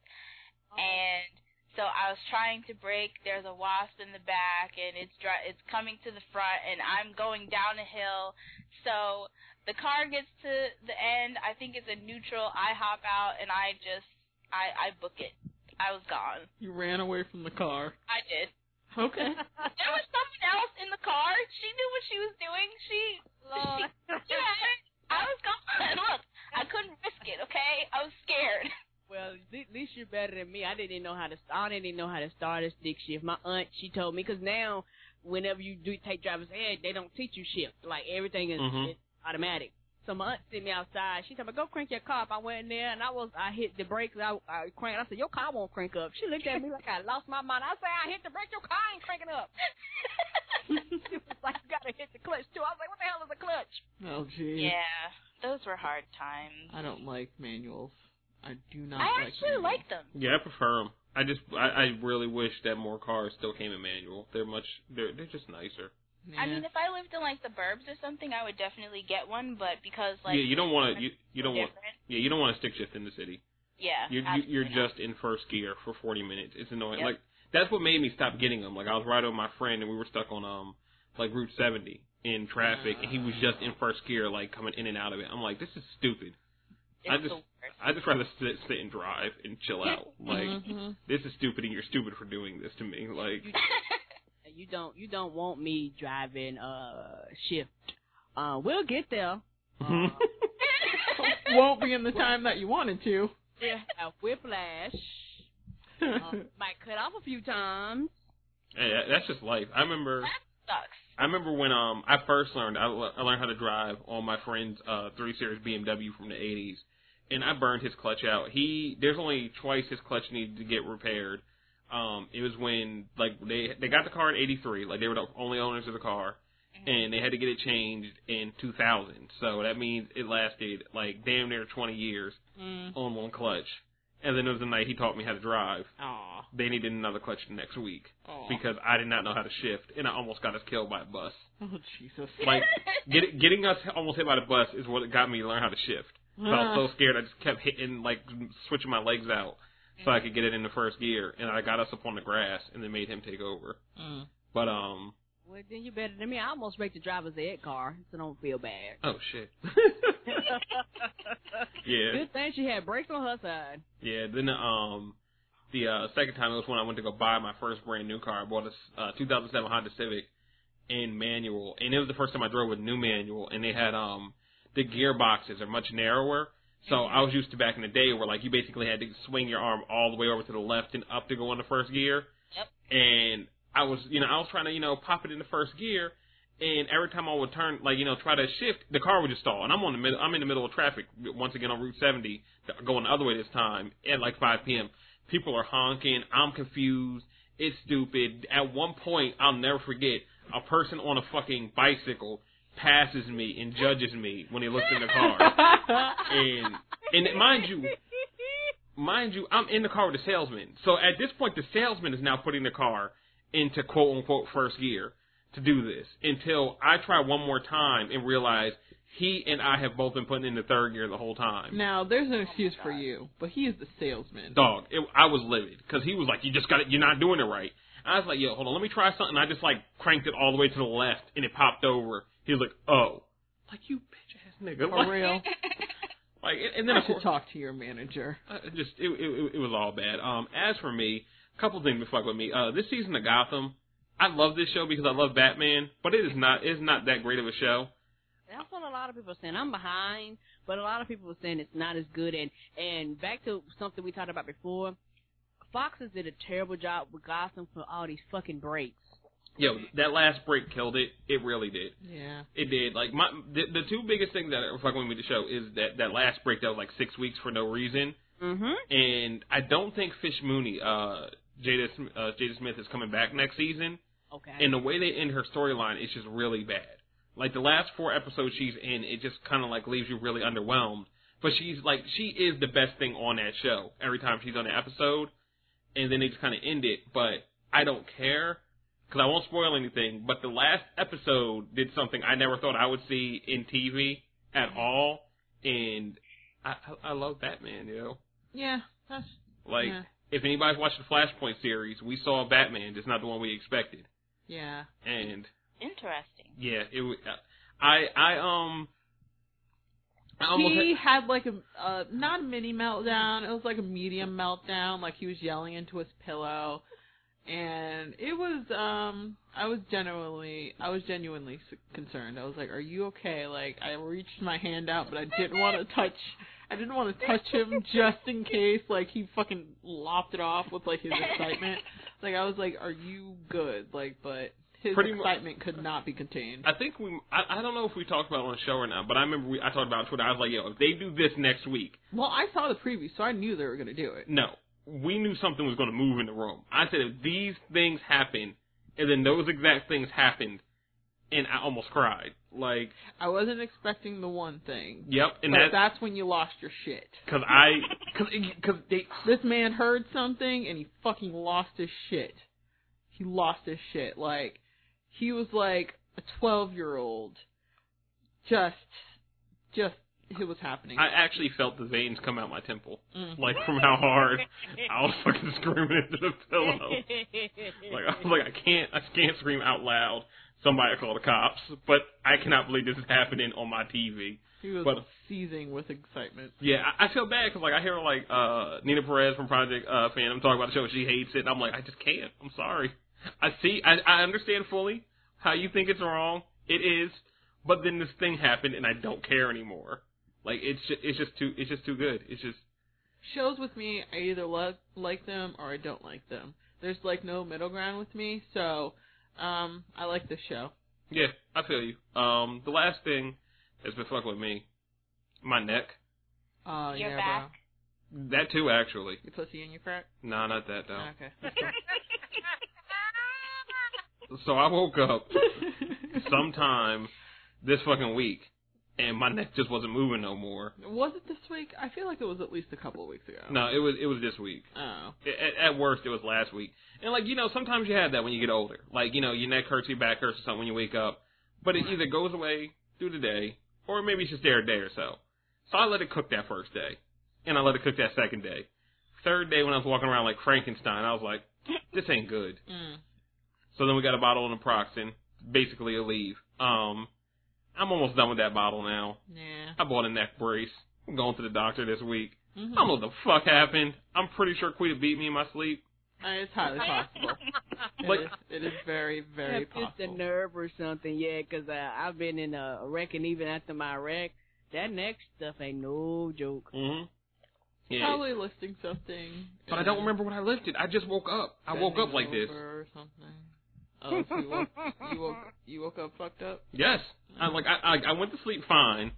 Oh. And So I was trying to brake. There's a wasp in the back, and it's dri- it's coming to the front, and I'm going down a hill. So the car gets to the end. I think it's a neutral. I hop out, and I just I I book it. I was gone.
You ran away from the car.
I did.
Okay.
There was someone else in the car. She knew what she was doing. She
Lord.
she had it. I was gone. Look, I couldn't risk it. Okay, I was scared.
Well, at least you're better than me. I didn't even know how to. I didn't even know how to start a stick shift. My aunt, she told me because now, whenever you do take driver's ed, they don't teach you shift. Like everything is,
Mhm.
is automatic. So my aunt sent me outside. She told me, "Go crank your car up." I went in there and I was, I hit the brakes. I, I cranked. I said, "Your car won't crank up." She looked at me like I lost my mind. I said, "I hit the brakes. Your car ain't cranking up." she was like, "You gotta hit the clutch too." I was like, "What the hell is a clutch?"
Oh, gee.
yeah, those were hard times.
I don't like manuals. I do not
I
like
actually
manuals.
like them.
Yeah, I prefer them. I just I, I really wish that more cars still came in manual. They're much they're they're just nicer.
I mean, if I lived in like the burbs or something, I would definitely get one. But because like
yeah, you don't want to you you don't want
different,
yeah you don't want to stick shift in the city.
yeah,
You're you, you're
not.
just in first gear for 40 minutes. It's annoying.
Yep.
Like that's what made me stop getting them. Like I was riding with my friend and we were stuck on um like Route 70 in traffic and he was just in first gear like coming in and out of it. I'm like this is stupid. I just. I just rather sit sit and drive and chill out. Like
Mhm.
this is stupid and you're stupid for doing this to me. Like
You don't you don't want me driving uh shift. Uh we'll get there. Uh,
Won't be in the time that you wanted to.
we'll have whiplash. Uh, might cut off a few times.
Hey, that- that's just life. I remember
sucks.
I remember when um I first learned I, le- I learned how to drive on my friend's uh 3 Series BMW from the 80s, and I burned his clutch out. He there's only twice his clutch needed to get repaired. Um, it was when like they they got the car in '83, like they were the only owners of the car, and they had to get it changed in 2000. So that means it lasted like damn near 20 years
Mm.
on one clutch. And then it was the night he taught me how to drive.
Aw.
They needed another clutch the next week
Aw.
because I did not know how to shift, and I almost got us killed by a bus.
Oh, Jesus.
Like get, getting us almost hit by the bus is what got me to learn how to shift. So I was so scared, I just kept hitting, like switching my legs out so I could get it in the first gear, and I got us up on the grass, and then made him take over.
Mm.
But um,
Well then you better than me. I almost wrecked the driver's ed car, so don't feel bad.
oh shit. yeah,
Good thing she had brakes on her side.
yeah. Then um, the uh, second time it was when I went to go buy my first brand new car. I bought a uh, 2007 Honda Civic in manual, and it was the first time I drove with new manual, and they had um the gearboxes are much narrower. So I was used to back in the day where like you basically had to swing your arm all the way over to the left and up to go into first gear.
Yep.
And I was, you know, I was trying to, you know, pop it into first gear, and every time I would turn, like, you know, try to shift, the car would just stall. And I'm on the middle, I'm in the middle of traffic once again on Route 70, going the other way this time at like 5 p.m. People are honking. I'm confused. It's stupid. At one point, I'll never forget, a person on a fucking bicycle passes me and judges me when he looks in the car. and and mind you, mind you, I'm in the car with the salesman. So at this point, the salesman is now putting the car into quote unquote first gear to do this. Until I try one more time and realize he and I have both been putting in the third gear the whole time.
Now, there's an excuse for you, but he is the salesman.
Dog, it, I was livid because he was like, "You just got it. You're not doing it right." I was like, "Yo, hold on, let me try something." I just like cranked it all the way to the left, and it popped over. He was like, "Oh, like you bitch ass nigga."
For real.
Like, and then
I
of
should
course,
talk to your manager.
uh, just it, it it was all bad. Um, as for me, a couple things to fuck with me. Uh, this season of Gotham, I love this show because I love Batman, but it is not it's not that great of a show.
That's what a lot of people are saying. I'm behind, but a lot of people are saying it's not as good. And and back to something we talked about before, Foxes did a terrible job with Gotham for all these fucking breaks.
Yo, that last break killed it. It really did.
Yeah.
It did. Like my the, the two biggest things that are fucking with the show is that that last break that was like six weeks for no reason,
Mm-hmm.
and I don't think Fish Mooney, uh, Jada uh, Jada Smith is coming back next season.
Okay.
And the way they end her storyline is just really bad. Like the last four episodes she's in, it just kind of like leaves you really underwhelmed. But she's like, she is the best thing on that show every time she's on the episode. And then they just kind of end it. But I don't care because I won't spoil anything. But the last episode did something I never thought I would see in TV at all. And I, I, I love Batman, you know?
Yeah. That's
Like,
Yeah.
if anybody's watched the Flashpoint series, we saw Batman, just not the one we expected.
Yeah.
And
Interesting.
yeah, it. wa- I I um. I almost
he had like a uh, not a mini meltdown. It was like a medium meltdown. Like he was yelling into his pillow, and it was um. I was genuinely I was genuinely concerned. I was like, "Are you okay?" Like I reached my hand out, but I didn't want to touch. I didn't want to touch him just in case like he fucking lopped it off with like his excitement. Like I was like, "Are you good?" Like, but his
Pretty
excitement could not be contained.
I think we. I, I don't know if we talked about it on the show or not, but I remember we. I talked about it on Twitter. I was like, "Yo, if they do this next week,
Well, I saw the preview, so I knew they were gonna do it.
no, we knew something was going to move in the room." I said, "If these things happen, and then those exact things happened," and I almost cried. Like,
I wasn't expecting the one thing.
yep, and
but
that
that's when you lost your shit.
because I because because they
This man heard something and he fucking lost his shit. He lost his shit. Like he was like a twelve year old. Just, just it was happening.
I actually felt the veins come out my temple,
Mm.
like from how hard I was fucking screaming into the pillow. Like I was like, I can't, I can't scream out loud. Somebody call the cops. But I cannot believe this is happening on my TV.
he was
but-
seizing with excitement.
Yeah, I, I feel bad because like I hear like uh Nina Perez from Project uh Phantom talk about the show. She hates it. And I'm like, I just can't. I'm sorry. I see. I, I understand fully how you think it's wrong. It is. But then this thing happened, and I don't care anymore. Like it's just, it's just too it's just too good. It's just
Shows with me, I either love like them or I don't like them. There's like no middle ground with me, so um I like this show.
yeah. I feel you. Um, the last thing that's been fucking with me, my neck.
Uh
Your
yeah,
back.
bro.
That too, actually.
Your pussy in your crack?
Nah, not that though.
Okay.
So I woke up sometime this fucking week, and my neck just wasn't moving no more.
Was it this week? I feel like it was at least a couple of weeks ago.
No, it was it was this week.
Oh.
At, at worst, it was last week. And like you know, sometimes you have that when you get older. Like you know, your neck hurts, your back hurts, or something when you wake up. But it either goes away through the day, or maybe it's just there a day or so. So I let it cook that first day, and I let it cook that second day. Third day, when I was walking around like Frankenstein, I was like, "This ain't good."
Mm.
So then we got a bottle of Naproxen, basically Aleve. Um, I'm almost done with that bottle now.
Yeah.
I bought a neck brace. I'm going to the doctor this week.
Mm-hmm.
I don't know what the fuck happened. I'm pretty sure Quita beat me in my sleep.
Uh, It's highly possible. It
Like-
is- it is very, very
If it's the
possible.
nerve or something, yeah, 'cause uh, I've been in a wreck, and even after my wreck, that neck stuff ain't no joke.
Mm-hmm. Yeah.
Probably listing something.
But I don't remember what I lifted. I just woke up. I woke up like this.
Or something. Oh, so you woke, you woke you woke up fucked up.
Yes. I like I, I I went to sleep fine.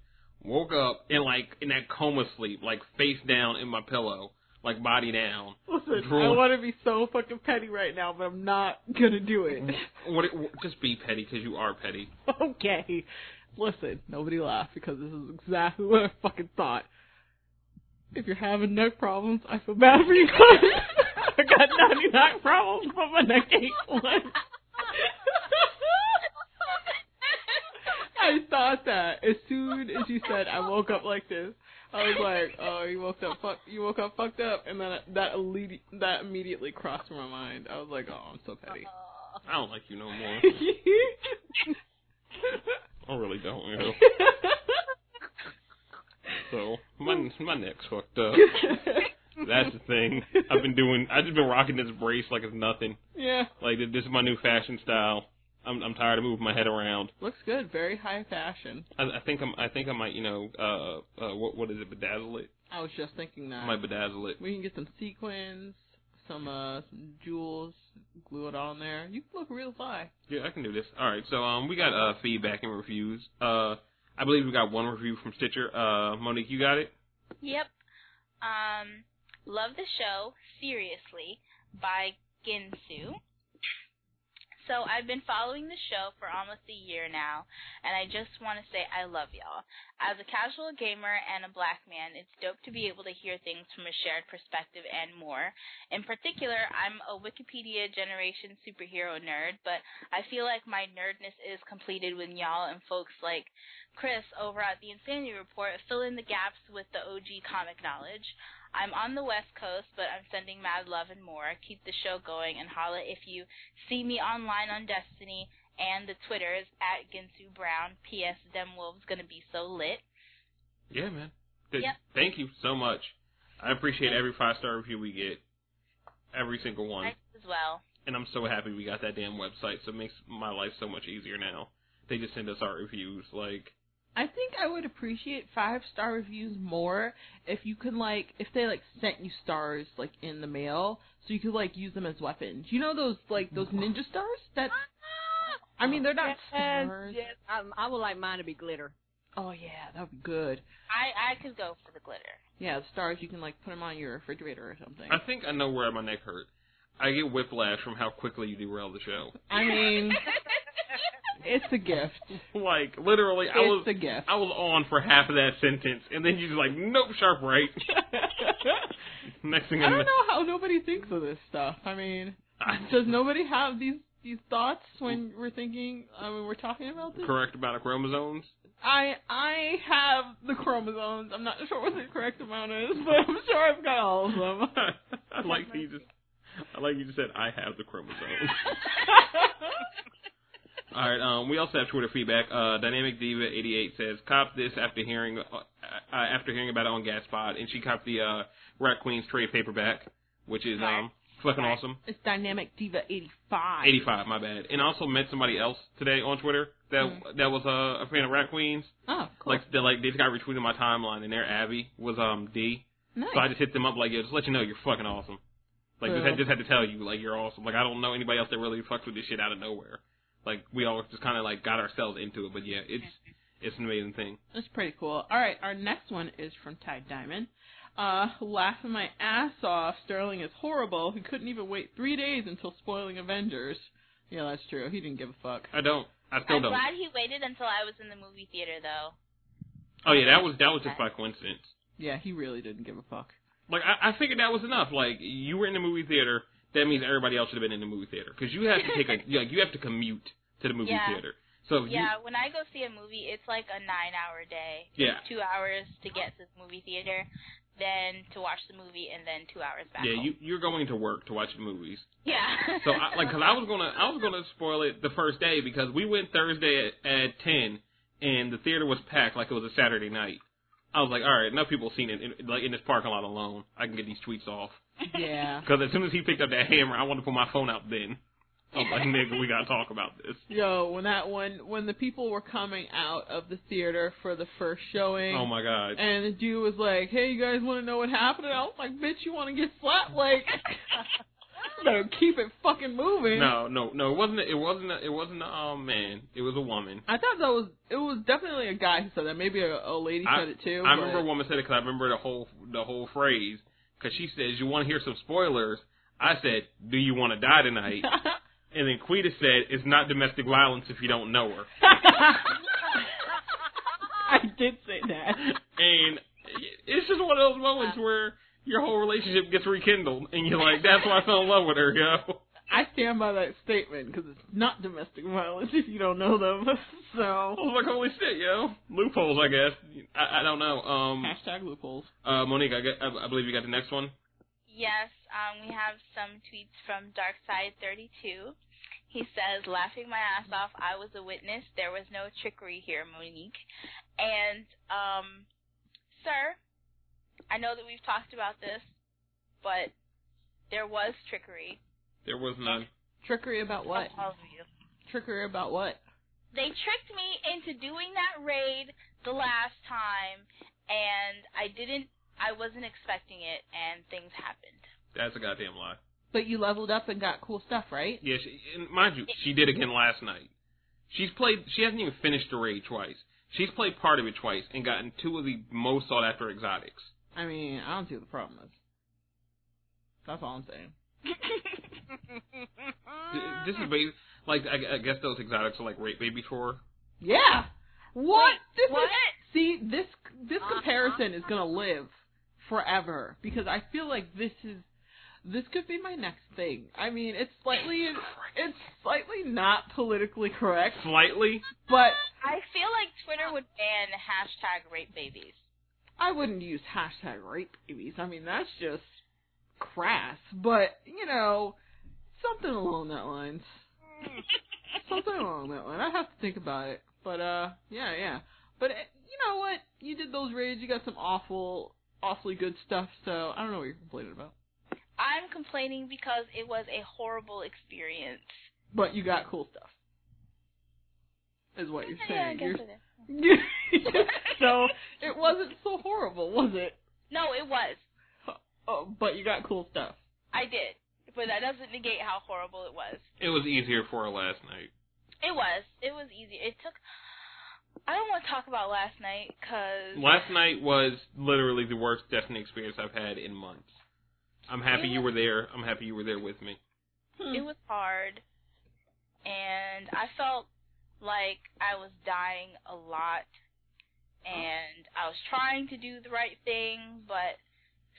Woke up in like in that coma sleep, like face down in my pillow, like body down.
Listen, I
Drool.
want to be so fucking petty right now, but I'm not gonna do it.
What? It, just be petty because you are petty.
okay. Listen, nobody laugh because this is exactly what I fucking thought. If you're having neck problems, I feel bad for you guys. I got 99 problems, but my neck ain't one. I thought that as soon as you said I woke up like this, I was like, "Oh, you woke up fuck, you woke up fucked up," and then that that immediately crossed my mind. I was like, "Oh, I'm so petty."
I don't like you no more. I really don't. You know. So my my neck's fucked up. That's the thing. I've been doing. I've just been rocking this brace like it's nothing.
Yeah,
Like this is my new fashion style. I'm I'm tired of moving my head around.
looks good. Very high fashion.
I, I think I'm I think I might you know uh uh what what is it bedazzle it?
I was just thinking that.
I might bedazzle it.
We can get some sequins, some uh some jewels, glue it on there. You can look real fly.
Yeah, I can do this. All right, so um we got uh feedback and reviews. Uh I believe we got one review from Stitcher. Uh Monique, you got it?
Yep. Um, love the show, seriously, by Ginsu. So I've been following the show for almost a year now, and I just want to say I love y'all. As a casual gamer and a black man, it's dope to be able to hear things from a shared perspective and more. In particular, I'm a Wikipedia generation superhero nerd, but I feel like my nerdness is completed when y'all and folks like Chris over at the Insanity Report fill in the gaps with the OG comic knowledge. I'm on the West Coast, but I'm sending mad love and more. Keep the show going and holla if you see me online on Destiny and the Twitters at Ginsu Brown. P.S. Dem Wolves gonna be so lit.
Yeah, man. Th-
Yep.
Thank you so much. I appreciate every five star review we get. Every single one.
Thanks as well.
And I'm so happy we got that damn website, so it makes my life so much easier now. They just send us our reviews, like
I think I would appreciate five star reviews more if you could like if they like sent you stars like in the mail so you could like use them as weapons. You know those like those mm-hmm. ninja stars that ah! I mean they're not
Yes,
stars.
yes. I, I would like mine to be glitter.
Oh yeah, that would be good.
I I could go for the glitter.
Yeah, the stars you can like put them on your refrigerator or something.
I think I know where my neck hurt. I get whiplash from how quickly you derail the show.
I mean, it's a gift.
like literally, I was
a gift.
I was on for half of that sentence, and then you just like, nope, sharp right. Next thing
I
I
don't
know,
how nobody thinks of this stuff. I mean, does nobody have these these thoughts when we're thinking uh, when we're talking about this?
correct amount of chromosomes.
I I have the chromosomes. I'm not sure what the correct amount is, but I'm sure I've got all of them.
I like that you just, I like you just said I have the chromosomes. All right. Um, we also have Twitter feedback. Uh, Dynamic Diva eighty eight says, "Cop this after hearing uh, uh, after hearing about it on Gaspod," and she copped the uh, Rat Queen's trade paperback, which is um fucking
Right.
awesome.
it's Dynamic Diva 85.
Eighty five, my bad. And I also met somebody else today on Twitter that
Mm.
that was uh, a fan of Rat Queens.
Oh, cool.
Like they like they just got retweeted my timeline, and their Abby was um D.
nice.
So I just hit them up like, yo, just let you know you're fucking awesome. Like just had, just had to tell you like you're awesome. Like I don't know anybody else that really fucks with this shit out of nowhere. Like we all just kind of like got ourselves into it, but yeah, it's it's an amazing thing.
That's pretty cool. All right, our next one is from Ty Diamond. Uh, laughing my ass off. Sterling is horrible. He couldn't even wait three days until spoiling Avengers. Yeah, that's true. He didn't give a fuck.
I don't. I still
I'm
don't.
glad he waited until I was in the movie theater though.
Oh yeah, that was that was just by coincidence.
Yeah, he really didn't give a fuck.
Like I, I figured that was enough. Like you were in the movie theater, that means everybody else should have been in the movie theater because you have to take a like you have to commute to the movie
Yeah.
theater. So if you,
Yeah, when I go see a movie, it's like a nine-hour day.
Yeah.
Two hours to get to the movie theater, then to watch the movie, and then two hours back.
yeah,
home.
you you're going to work to watch the movies.
Yeah.
So I, like, cause I was gonna, I was gonna spoil it the first day because we went Thursday at, at ten, and the theater was packed like it was a Saturday night. I was like, all right, enough people seen it in, like in this parking lot alone. I can get these tweets off.
Yeah.
Because as soon as he picked up that hammer, I wanted to put my phone out. Then I was like, nigga, we gotta talk about this.
Yo, when that when when the people were coming out of the theater for the first showing,
Oh my god.
and the dude was like, "Hey, you guys want to know what happened?" And I was like, "Bitch, you want to get slapped? Like, better keep it fucking moving."
No, no, no. It wasn't. It wasn't. A, it wasn't a um, man. It was a woman.
I thought that was it was definitely a guy who said that. Maybe a, a lady
I-
said it too.
I
but-
remember a woman said it because I remember the whole the whole phrase. Because she says, "You want to hear some spoilers?" I said, "Do you want to die tonight?" and then Quita said, "It's not domestic violence if you don't know her."
I did say that.
And it's just one of those moments where your whole relationship gets rekindled, and you're like, "That's why I fell in love with her, yo."
I stand by that statement because it's not domestic violence if you don't know them.
I
So
was like, "Holy shit, yo!" Loopholes, I guess. I, I don't know. Um,
hashtag loopholes.
uh, Monique, I, get, I, I believe you got the next one.
Yes, um, we have some tweets from Darkside32. He says, laughing my ass off, I was a witness. There was no trickery here, Monique. And, um, sir, I know that we've talked about this, but there was trickery.
There was none.
Trickery about what?
From all of you.
Trickery about what?
They tricked me into doing that raid the last time, and I didn't, I wasn't expecting it, and things happened.
That's a goddamn lie.
But you leveled up and got cool stuff, right?
Yeah, she, and mind you, she did again last night. She's played. She hasn't even finished the raid twice. She's played part of it twice and gotten two of the most sought after exotics.
I mean, I don't see what the problem is. That's all I'm saying.
Th- This is bas like I, I guess those exotics are like rape baby tour.
Yeah. What? this
what?
is see this this
Uh-huh.
comparison is gonna live forever because I feel like this is this could be my next thing. I mean, it's slightly it's slightly not politically correct,
Slightly.
but
I feel like Twitter would ban hashtag rape babies.
I wouldn't use hashtag rape babies. I mean, that's just crass. But you know, something along that lines. something along that line. I have to think about it. But uh, yeah, yeah. But uh, you know what? You did those raids. You got some awful, awfully good stuff. So I don't know what you're complaining about.
I'm complaining because it was a horrible experience.
But you got cool stuff. Is what you're
Yeah, I
saying.
guess
You're- so it wasn't so horrible, was it?
No, it was.
Oh, but you got cool stuff.
I did. But that doesn't negate how horrible it was.
It was easier for her last night.
It was. It was easy. It took. I don't want to talk about last night because
Last night was literally the worst Destiny experience I've had in months. I'm happy you were there. I'm happy you were there with me.
it was hard, and I felt like I was dying a lot, and I was trying to do the right thing, but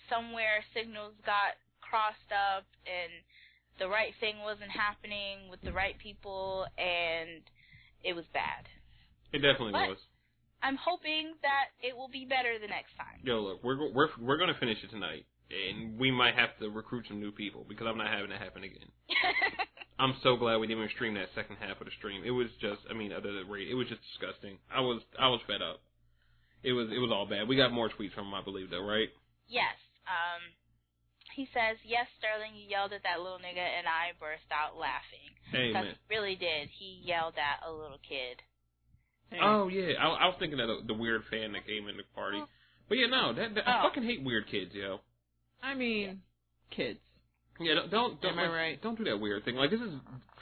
somewhere signals got crossed up, and the right thing wasn't happening with the right people, and it was bad.
It definitely
What?
was.
I'm hoping that it will be better the next time.
Yo, look, we're we're we're gonna finish it tonight, and we might have to recruit some new people because I'm not having it happen again. I'm so glad we didn't even stream that second half of the stream. It was just, I mean, other than rate, it was just disgusting. I was I was fed up. It was it was all bad. We got more tweets from him, I believe, though, right?
Yes. Um, he says, "Yes, Sterling, you yelled at that little nigga, and I burst out laughing."
Hey
Because
man.
he really did. He yelled at a little kid.
Oh yeah, I, I was thinking of the, the weird fan that came in the party. But yeah, no, that, that I
Oh.
fucking hate weird kids, yo.
I mean, kids.
Yeah, don't don't don't,
Am I
like,
right?
don't do that weird thing. Like this is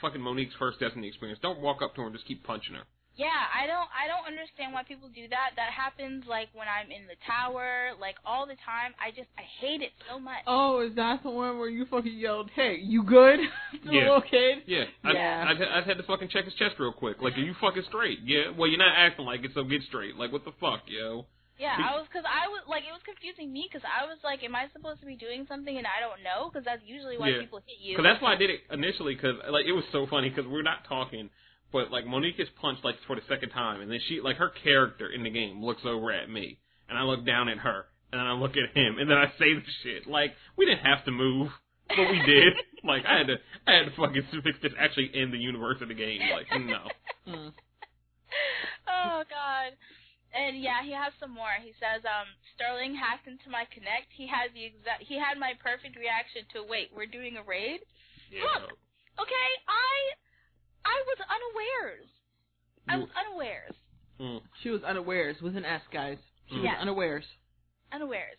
fucking Monique's first Destiny experience. Don't walk up to her and just keep punching her.
Yeah, I don't. I don't understand why people do that. That happens like when I'm in the tower, like all the time. I just I hate it so much.
Oh, is that the one where you fucking yelled, "Hey, you good?" to the
Yeah.
little kid.
Yeah, I,
Yeah.
I, I, I had to fucking check his chest real quick. Like, are you fucking straight? Yeah. Well, you're not acting like it, so get straight. Like, what the fuck, yo?
Yeah, I was because I was like it was confusing me because I was like, am I supposed to be doing something and I don't know? Because that's usually why
Yeah.
people hit you.
Because that's why I did it initially. Because like it was so funny because we're not talking, but like Monique is punched like for the second time, and then she like her character in the game looks over at me, and I look down at her, and then I look at him, and then I say the shit. Like we didn't have to move, but we did. like I had to, I had to fucking fix this actually in the universe of the game. Like no.
Mm.
oh God. And yeah, he has some more. He says, um, Sterling hacked into my Kinect. He had the exact. He had my perfect reaction to. Wait, we're doing a raid.
Yeah.
Look. Okay, I, I was unawares. I was unawares.
Mm.
She was unawares with an S, guys. She was
Yeah.
unawares.
Unawares.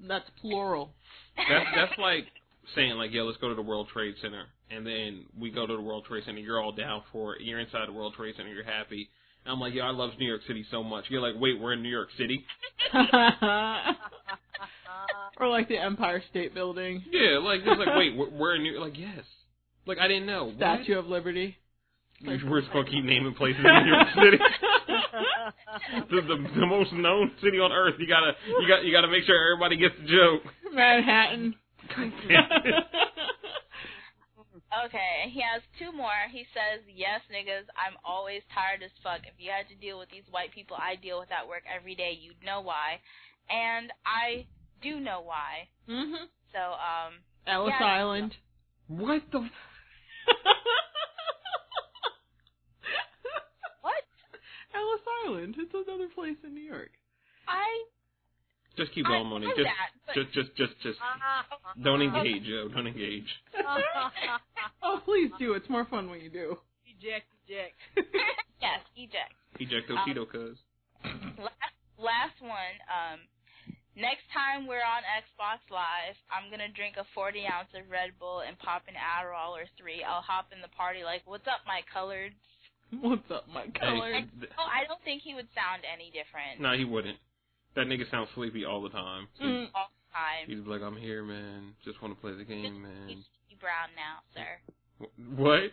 That's plural.
That's that's like saying like, yo, let's go to the World Trade Center, and then we go to the World Trade Center. You're all down for it. You're inside the World Trade Center. You're happy. And I'm like, yo, I love New York City so much. You're like, wait, we're in New York City.
or like the Empire State Building,
Yeah, like it's like, wait, we're, we're in New Like, yes. Like I didn't know.
Statue of Liberty.
What? We're just gonna keep naming places in New York City. the, the the most known city on earth. You gotta you got you gotta make sure everybody gets the joke.
Manhattan.
God damn it.
Okay, he has two more. He says, "Yes, niggas, I'm always tired as fuck. If you had to deal with these white people I deal with at work every day, you'd know why." And I do know why.
mhm.
So, um,
Ellis
Yeah.
Island.
What the? f-
what?
Ellis Island. It's another place in New York.
I
Just keep
I
going, Monique.
know
Just
that, but
just just just just don't engage, yo. Don't engage.
Oh, please do. It's more fun when you do.
eject, eject.
yes, eject.
Ejecto
Um,
cuz.
Last last one. Um, next time we're on Xbox Live, I'm gonna drink a 40 ounce of Red Bull and pop an Adderall or three. I'll hop in the party like, "What's up, my coloreds?"
What's up, my color?
Hey,
Oh, I don't think he would sound any different
no, he wouldn't. That nigga sounds sleepy all the time.
Mm.
all the time.
He's like, I'm here, man. Just want to play the game,
He's
man.
Sleepy Brown now, sir.
What?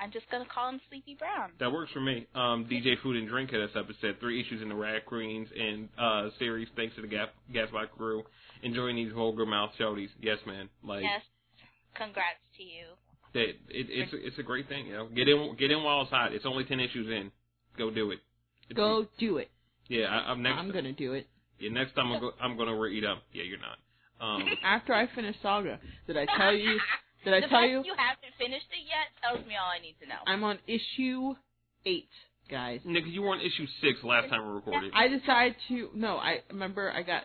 I'm just gonna call him Sleepy Brown.
That works for me. Um, DJ Food and Drink hit us up and said three issues in the Rat Queens and uh series. Thanks to the Gas Gasbox crew. Enjoying these vulgar mouth shouties. Yes, man. Like
Yes. Congrats to you.
That. It, it's it's a great thing. You know, get in get in while it's hot. It's only ten issues in. Go do it. It's-
Go do it.
Yeah, I, I'm next.
I'm gonna do it.
Yeah, next time I'm, go- I'm gonna read up. Yeah, you're not. Um,
After I finish Saga, did I tell you? Did I
the
tell
fact
you?
you haven't finished it yet tells me all I need to know.
I'm on issue eight, guys.
Nick, you were on issue six last time we recorded.
I decided to no. I remember I got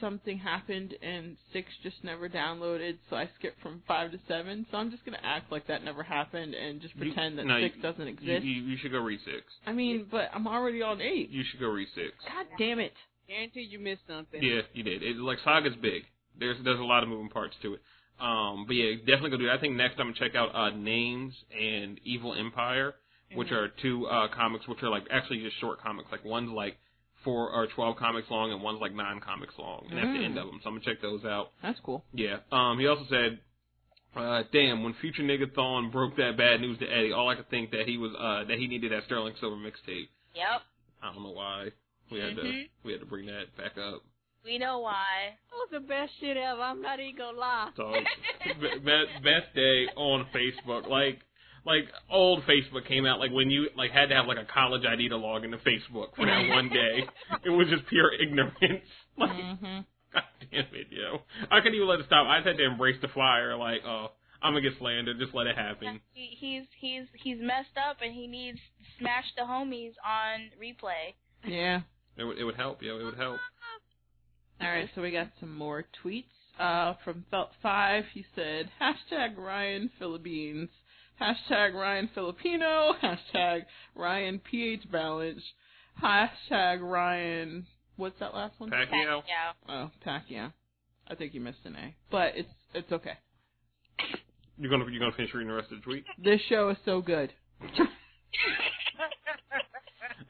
something happened and six just never downloaded, so I skipped from five to seven. So I'm just gonna act like that never happened and just
You-
pretend that
no,
six
you-
doesn't exist.
you, you should go read six.
I mean, but I'm already on eight.
You should go read six.
God damn it!
Guarantee you missed something.
Yeah, you did. It, like Saga's big. There's there's a lot of moving parts to it. Um, but yeah, definitely go do that. I think next I'm gonna check out uh, Names and Evil Empire, which
Mhm.
are two uh, comics which are like actually just short comics. Like one's like four or twelve comics long, and one's like nine comics long, and that's the
Mm.
end of them. So I'm gonna check those out.
That's cool.
Yeah. Um, he also said, uh, "Damn, when Future Nigga Thon broke that bad news to Eddie, all I could think that he was uh that he needed that Sterling Silver mixtape.
Yep.
I don't know why we had to
Mhm.
we had to bring that back up.
We know why.
That was the best shit ever. I'm not even gonna lie.
So best best day on Facebook, like like old Facebook came out like when you like had to have like a college ID to log into Facebook for that one day. It was just pure ignorance. Like
Mm-hmm.
God damn it, yo. I couldn't even let it stop. I just had to embrace the fire. Like, oh, I'm gonna get slandered. Just let it happen.
He, he's he's he's messed up and he needs smash the homies on replay.
Yeah.
It would it would help, yo. It would help.
All right, so we got some more tweets. Uh, from Felt Five, he said hashtag Ryan Philippines, hashtag Ryan Filipino, hashtag Ryan PH Balance, hashtag Ryan. What's that last one?
Pacquiao.
Yeah.
Oh, Pacquiao. I think you missed an A, but it's it's okay.
You're gonna you're gonna finish reading the rest of the tweet.
This show is so good.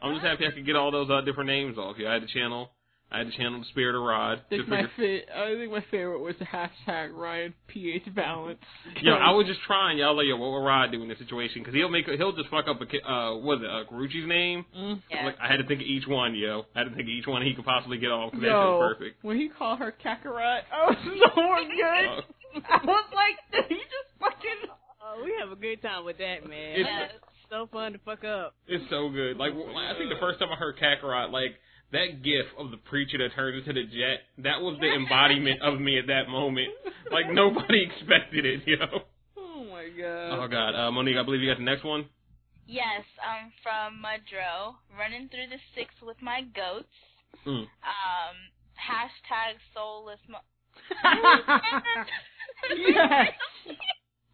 I'm just happy I could get all those uh, different names off. Yeah, I had to channel. I had to channel the spirit of Rod.
I
to
think my
figure-
fa- I think my favorite was the hashtag Ryan PH Balance.
Yo, I was just trying, y'all. Like, yo, what would Rod do in this situation? Because he'll make, he'll just fuck up a, ki- uh, what is it, uh, Carucci's name?
Mm.
Yeah.
Like, I had to think of each one, yo. I had to think of each one he could possibly get off. 'cause that shit
Yo,
was perfect.
when he called her Kakarot, I was so good.
Uh,
I was like, he just fucking.
Oh, we have a good time with that, man.
It's-
Yes.
so fun to fuck up.
it's so good. Like, I think the first time I heard Kakarot, like that gif of the preacher that turns into the jet, that was the embodiment of me at that moment. Like nobody expected it, yo.
Oh my god.
Oh God, uh, Monique, I believe you got the next one.
Yes, I'm from Mudro, running through the six with my goats.
Mm.
Um, hashtag soulless. Mo-
yes.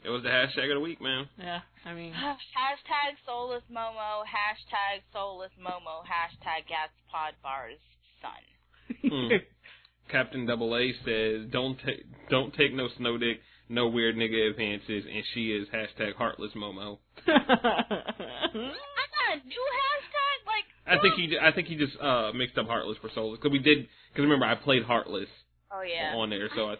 It was the hashtag of the week, man.
Yeah, I mean,
hashtag soulless Momo. Hashtag soulless Momo. Hashtag Gats Pod Bar's son.
Mm. Captain Double A says, "Don't take, don't take no snow dick, no weird nigga advances," and she is hashtag heartless Momo.
I got a new hashtag. Like
I think he, I think he just uh mixed up heartless for soulless because we did. Because remember, I played heartless
oh yeah,
on there, so I,
you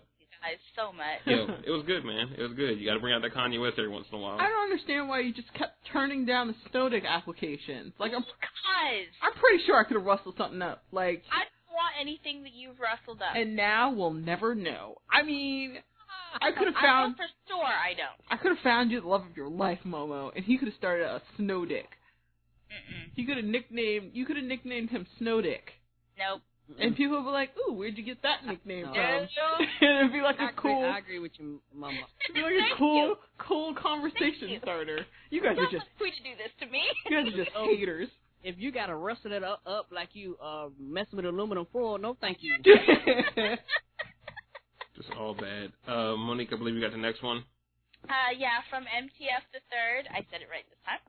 guys so much.
you know, it was good, man. It was good. You got to bring out that Kanye West every once in a while.
I don't understand why you just kept turning down the Snowdick applications. Like, I'm,
Guys,
I'm pretty sure I could have rustled something up. Like,
I don't want anything that you've rustled up.
and now we'll never know. I mean, ah, I could have found,
know for sure I don't.
I could have found you the love of your life, Momo, and he could have started a Snowdick.
Mm-mm.
He could have nicknamed, you could have nicknamed him Snowdick.
Nope.
And people would be like, ooh, where'd you get that nickname from? And it'd be like
I
a
agree,
cool,
I agree with you, Mama.
it'd be like a cool,
you.
cool conversation
you.
starter. You guys
You're
just,
free to do this to me.
you guys are just haters.
If you gotta rustle it up, up like you uh messing with aluminum foil, no thank you.
Just all bad. Uh, Monique, I believe you got the next one.
Uh, yeah, from MTF the third. I said it right this time.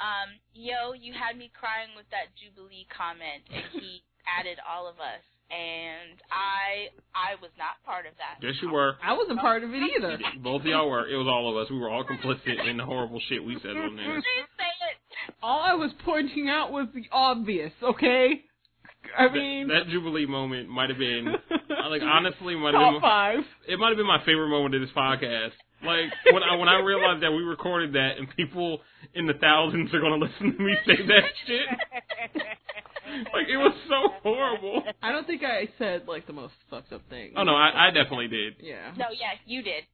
Um, yo, you had me crying with that Jubilee comment, and he added all of us, and I, I was not part of that.
Yes, you were.
I wasn't part of it either.
Both of y'all were. It was all of us. We were all complicit in the horrible shit we said on there.
Please say it.
All I was pointing out was the obvious, okay? I mean,
that, that Jubilee moment might have been, like, honestly, might have
top
been.
five.
it might have been my favorite moment of this podcast. Like when I when I realized that we recorded that and people in the thousands are gonna listen to me say that shit. Like it was so horrible.
I don't think I said like the most fucked up thing.
Oh no, I, I definitely did.
Yeah.
No, yeah, you did.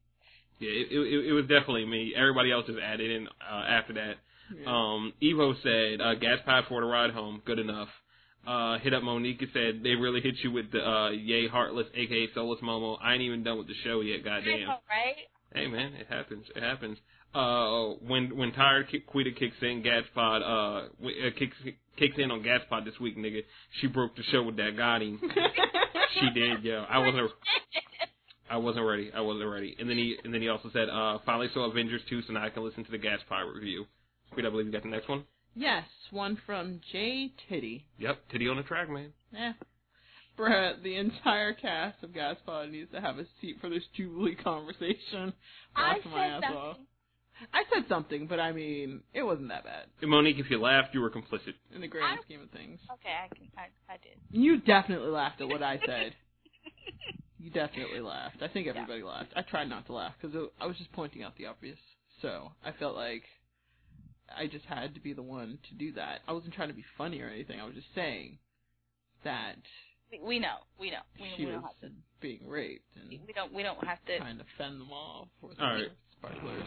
Yeah, it, it, it was definitely me. Everybody else just added in uh, after that.
Yeah.
Um, Evo said, uh, gas pipe for the ride home, good enough. uh, hit up Monique and said they really hit you with the uh, Yay Heartless, aka Soulless Momo. I ain't even done with the show yet.
I
Goddamn.
know, right?
Hey man, it happens. It happens. Uh, when when Tired Quita kicks in, Gatspod uh, w- uh kicks kicks in on Gatspod this week, nigga. She broke the show with that Gotti. she did, yo. I wasn't. I wasn't ready. I wasn't ready. And then he and then he also said, uh, finally saw Avengers 2, so now I can listen to the Gatspod review. Quita, I believe you got the next one.
Yes, one from J Titty.
Yep, titty on the track, man.
Eh. Brett, the entire cast of Gaspod needs to have a seat for this Jubilee conversation.
I
Laughing my ass
said
off.
Nothing.
I said something, but I mean, it wasn't that bad
And Monique, if you laughed, you were complicit.
in the grand
I-
scheme of things.
Okay, I can. I, I did.
You definitely laughed at what I said. you definitely laughed. I think everybody laughed. I tried not to laugh because I was just pointing out the obvious. So I felt like I just had to be the one to do that. I wasn't trying to be funny or anything. I was just saying that
We, we know. We know. We,
she
we
was
don't have to.
being raped and
We don't. We don't have to.
trying to fend them off with
All right.
Sparklers.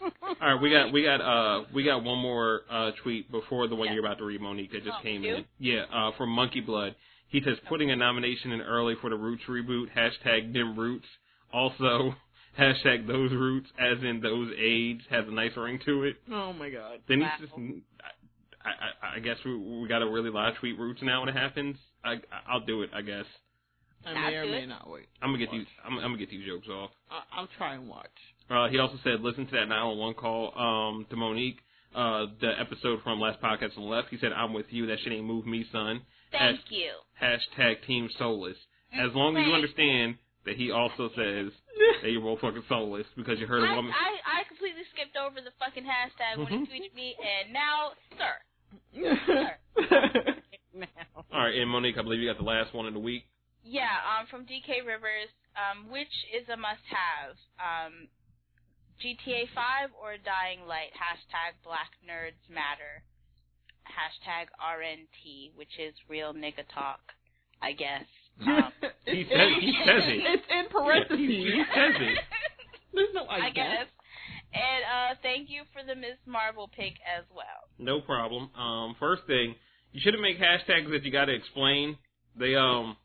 All right, we got we got uh we got one more uh tweet before the one
Yeah.
you're about to read, Monique, that just
Oh,
came in. Yeah, uh from Monkey Blood. He says putting a nomination in early for the Roots reboot. Hashtag them Roots. Also hashtag those Roots, as in those AIDS, has a nice ring to it.
Oh my god.
Then
Wow.
he's just. I, I, I guess we we got to really live tweet Roots now when it happens. I I'll do it. I guess
I may or may not wait.
I'm gonna get
Watch.
these. I'm, I'm gonna get these jokes off.
I- I'll try and watch.
Uh, he also said, listen to that 911 call um, to Monique, uh, the episode from last podcast on the left. He said, I'm with you. That shit ain't move me, son.
Thank
Hash-
you.
Hashtag Team Soulless. As long as you understand that he also says that you're both fucking soulless because you heard a woman.
I I completely skipped over the fucking hashtag when he tweeted me, and now, sir,
All right, and Monique, I believe you got the last one of the week.
Yeah, um, from DK Rivers, um, which is a must-have, um, GTA 5 or Dying Light? Hashtag Black Nerds Matter. Hashtag RNT, which is real nigga talk, I guess. Um,
He says, he says it.
It's in parentheses.
He
parentheses.
says it.
There's no I,
I guess. And uh, thank you for the Miss Marvel pick as well.
No problem. Um, first thing, you shouldn't make hashtags that you got to explain. They um,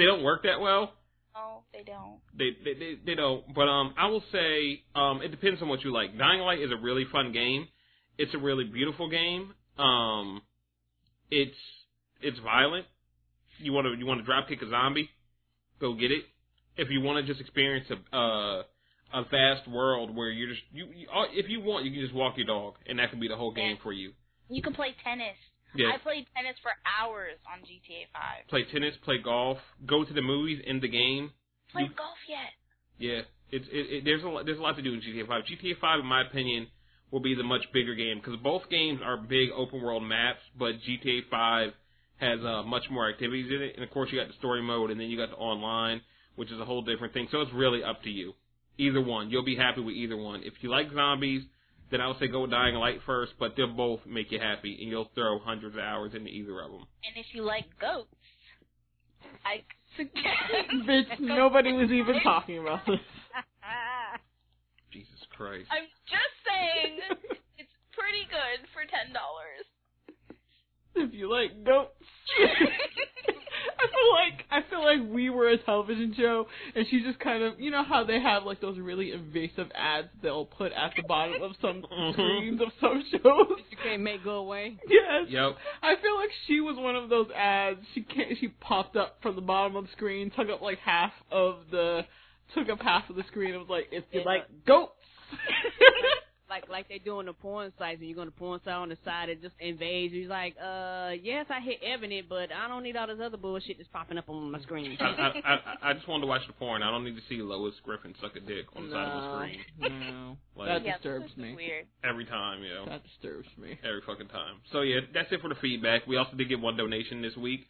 they don't work that well.
Oh, they don't.
They, they they they don't. But um, I will say um, it depends on what you like. Dying Light is a really fun game. It's a really beautiful game. Um, it's it's violent. You want to you want to drop kick a zombie, go get it. If you want to just experience a uh, a vast world where you're just you, you all- if you want you can just walk your dog and that can be the whole game for you.
You can play tennis.
Yeah.
I played tennis for hours on GTA 5.
Play tennis, play golf, go to the movies in the game.
Played
You-
golf yet?
Yeah, it's it, it, there's a lot, there's a lot to do in GTA 5. GTA 5, in my opinion, will be the much bigger game because both games are big open world maps, but GTA 5 has uh, much more activities in it, and of course you got the story mode, and then you got the online, which is a whole different thing. So it's really up to you. Either one, you'll be happy with either one. If you like zombies, then I would say go with Dying Light first, but they'll both make you happy, and you'll throw hundreds of hours into either of them.
And if you like goats, I suggest.
Bitch, nobody was even talking about this.
Jesus Christ.
I'm just saying, it's pretty good for ten dollars.
If you like goats. I feel like I feel like we were a television show, and she just kind of, you know how they have like those really invasive ads they'll put at the bottom of some
Mhm.
screens of some shows.
You can't make go away.
Yes.
Yep.
I feel like she was one of those ads. She can't. She popped up from the bottom of the screen, took up like half of the, took up half of the screen. and was like, if you
Yeah.
like goats.
Like like they do on the porn sites, and you go to porn site on the side, it just invades you. He's like, uh, yes, I hit Evident, but I don't need all this other bullshit that's popping up on my screen.
I, I, I, I just wanted to watch the porn. I don't need to see Lois Griffin suck a dick on the side of the screen.
No,
Like-
that
yeah,
disturbs
this
me.
Weird.
Every time, you know.
That disturbs me.
Every fucking time. So yeah, that's it for the feedback. We also did get one donation this week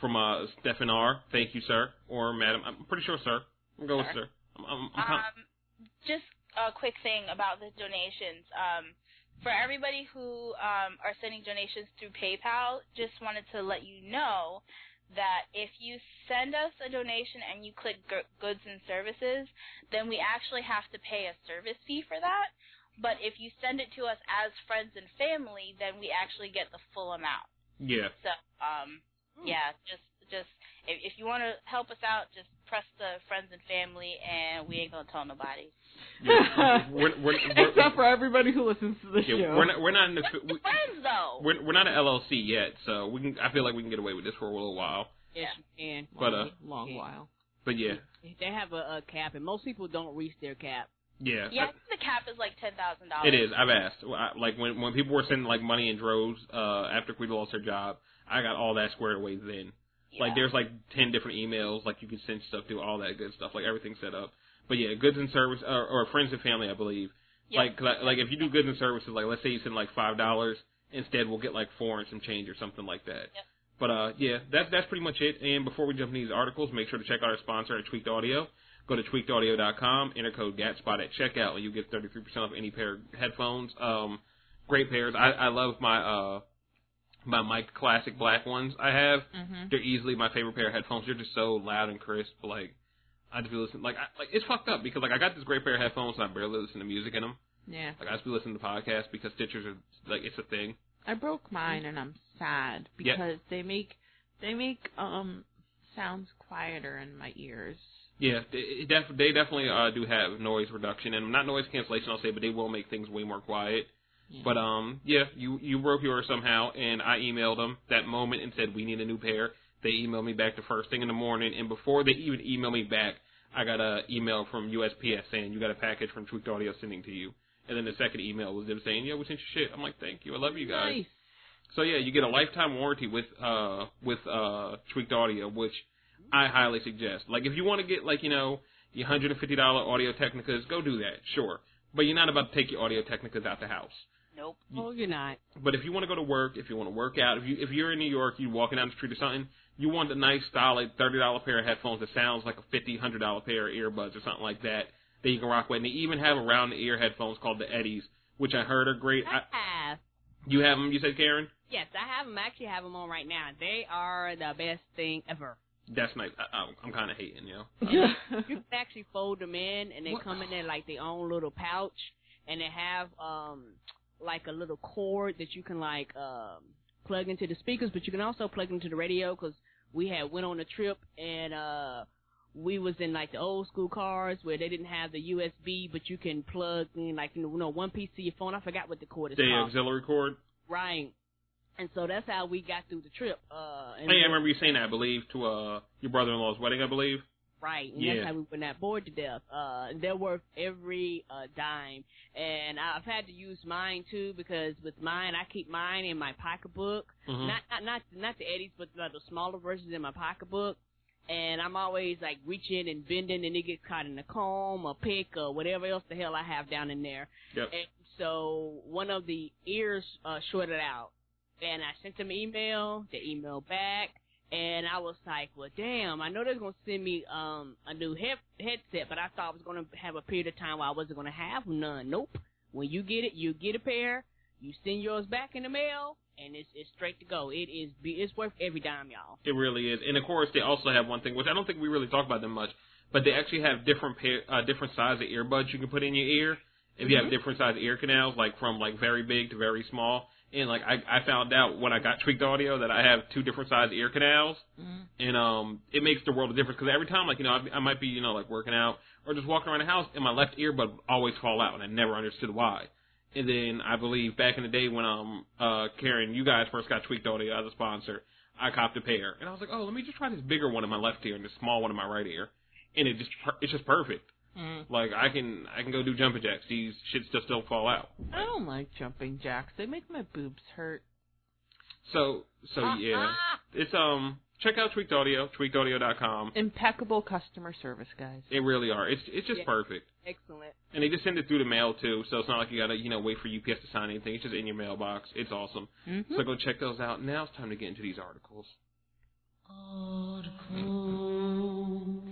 from uh Stephen R. Thank you, sir. Or madam. I'm pretty sure sir. I'm going
Sir.
sir. I'm, I'm, I'm con-
Um, just a quick thing about the donations. Um, for everybody who um, are sending donations through PayPal, just wanted to let you know that if you send us a donation and you click g- goods and services, then we actually have to pay a service fee for that. But if you send it to us as friends and family, then we actually get the full amount.
Yeah.
So, um, yeah, just just if, if you want to help us out, just press the friends and family, and we ain't gonna tell nobody.
Yeah. we're, we're, we're,
Except for everybody who listens to the
yeah,
show.
we're not we're not in the we,
friends though.
we're we're not an LLC yet, so we can. I feel like we can get away with this for a little while.
Yes, you can.
But, uh,
long
yeah.
while.
But yeah,
They have a, a cap, and most people don't reach their cap.
yeah.
yeah, I think the cap is like ten thousand dollars.
It is. I've asked. I- Like when when people were sending like money in droves uh after we lost our job, I got all that squared away then. Like there's like ten different emails like you can send stuff to, all that good stuff, like everything set up. But yeah, goods and service or, or friends and family, I believe.
Yeah.
Like 'cause I, like if you do goods and services, like let's say you send like five dollars, instead we'll get like four and some change or something like that.
Yep.
But uh yeah, that's that's pretty much it. And before we jump into these articles, make sure to check out our sponsor at Tweaked Audio. Go to tweakedaudio.com, enter code GATSPOT at checkout, and you get 33% off any pair of headphones. Um, great pairs. I, I love my uh my mic classic black ones I have.
Mm-hmm.
They're easily my favorite pair of headphones. They're just so loud and crisp. Like I just be listening. Like I, like it's fucked up because like I got this great pair of headphones and I barely listen to music in them.
Yeah.
Like I just be listening to podcasts because Stitchers are like it's a thing.
I broke mine and I'm sad because they make they make um sounds quieter in my ears.
Yeah, they, def- they definitely uh, do have noise reduction and not noise cancellation. I'll say, but they will make things way more quiet.
Yeah.
But um, yeah, you you broke yours somehow, and I emailed them that moment and said we need a new pair. They emailed me back the first thing in the morning, and before they even emailed me back, I got a email from USPS saying you got a package from Tweaked Audio sending to you. And then the second email was them saying, "Yeah, we sent you shit." I'm like, "Thank you, I love you guys."
Nice.
So yeah, you get a lifetime warranty with uh with uh Tweaked Audio, which I highly suggest. Like if you want to get like you know your hundred and fifty dollar Audio Technicas, go do that, sure. But you're not about to take your Audio Technicas out the house.
Nope.
Oh, you're not.
But if you want to go to work, if you want to work out, if you if you're in New York, you're walking down the street or something, you want a nice solid thirty dollar pair of headphones that sounds like a fifty hundred dollar pair of earbuds or something like that that you can rock with. And they even have around the ear headphones called the Eddies, which I heard are great. I,
I have.
you have them, you said, Karen?
Yes, I have them. I actually have them on right now. They are the best thing ever.
That's nice. I, I, I'm kind of hating, you know.
You can actually fold them in, and they
What?
come in there like their own little pouch, and they have um like a little cord that you can like um plug into the speakers, but you can also plug into the radio because we had went on a trip and uh we was in like the old school cars where they didn't have the USB, but you can plug in like you know one piece of your phone. I forgot what the cord is
The
called.
auxiliary cord.
Right. And so that's how we got through the trip. Uh, and
Oh, yeah, I remember you saying that, I believe, to uh your brother-in-law's wedding, I believe.
Right. And
Yeah.
that's how we were not bored to death. Uh, they're worth every uh, dime. And I've had to use mine too because with mine, I keep mine in my pocketbook.
hmm
Not, not, not, not the Eddies, but the, the smaller versions in my pocketbook. And I'm always like reaching and bending and it gets caught in a comb or pick or whatever else the hell I have down in there.
Yep.
And so one of the ears uh, shorted out, and I sent them an email. They emailed back, and I was like, "Well, damn! I know they're gonna send me um a new head headset, but I thought I was gonna have a period of time where I wasn't gonna have none. Nope. When you get it, you get a pair. You send yours back in the mail, and it's it's straight to go. It is be it's worth every dime, y'all.
It really is. And of course, they also have one thing, which I don't think we really talk about them much, but they actually have different pair, uh, different size of earbuds you can put in your ear. If you have
Mhm.
different size ear canals, like from like very big to very small. And like I, I found out when I got tweaked audio that I have two different size ear canals,
Mm.
and um, it makes the world of difference because every time, like you know, I, I might be you know like working out or just walking around the house, and my left earbud would always fall out, and I never understood why. And then I believe back in the day when um uh Karen, you guys first got tweaked audio as a sponsor, I copped a pair, and I was like, oh, let me just try this bigger one in my left ear and this small one in my right ear, and it just it's just perfect.
Mm.
Like I can I can go do jumping jacks. These shits just don't fall out.
I don't like jumping jacks. They make my boobs hurt.
So so yeah, it's um check out tweaked audio, tweakedaudio.com.
Impeccable customer service, guys.
They really are. It's it's just
Yeah.
perfect.
Excellent.
And they just send it through the mail too, so it's not like you gotta, you know, wait for UPS to sign anything. It's just in your mailbox. It's awesome.
Mm-hmm.
So go check those out. Now it's time to get into these articles.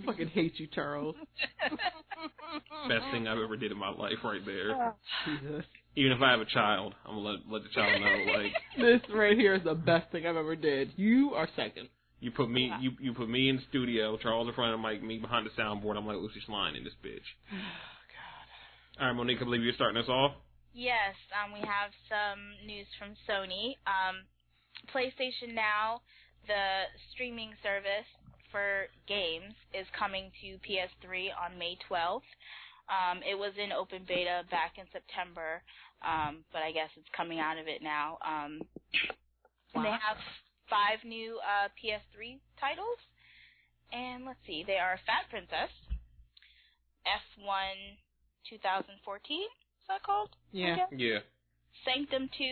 Fucking hate you, Charles.
Best thing I've ever did in my life, right there.
Jesus.
Even if I have a child, I'm gonna let let the child know. Like
This right here is the best thing I've ever did. You are second.
you put me, you you put me in the studio, Charles in front of the mic, me behind the soundboard. I'm like Lucy Slime in this bitch. God. All right, Monique, I believe you're starting us off.
Yes, um, we have some news from Sony. Um, PlayStation Now, the streaming service for games, is coming to PS3 on May 12th. Um, it was in open beta back in September, um, but I guess it's coming out of it now. Um, and they have five new uh, PS3 titles. And let's see, they are Fat Princess, F1 2014, is that called?
Yeah.
Yeah.
Sanctum 2,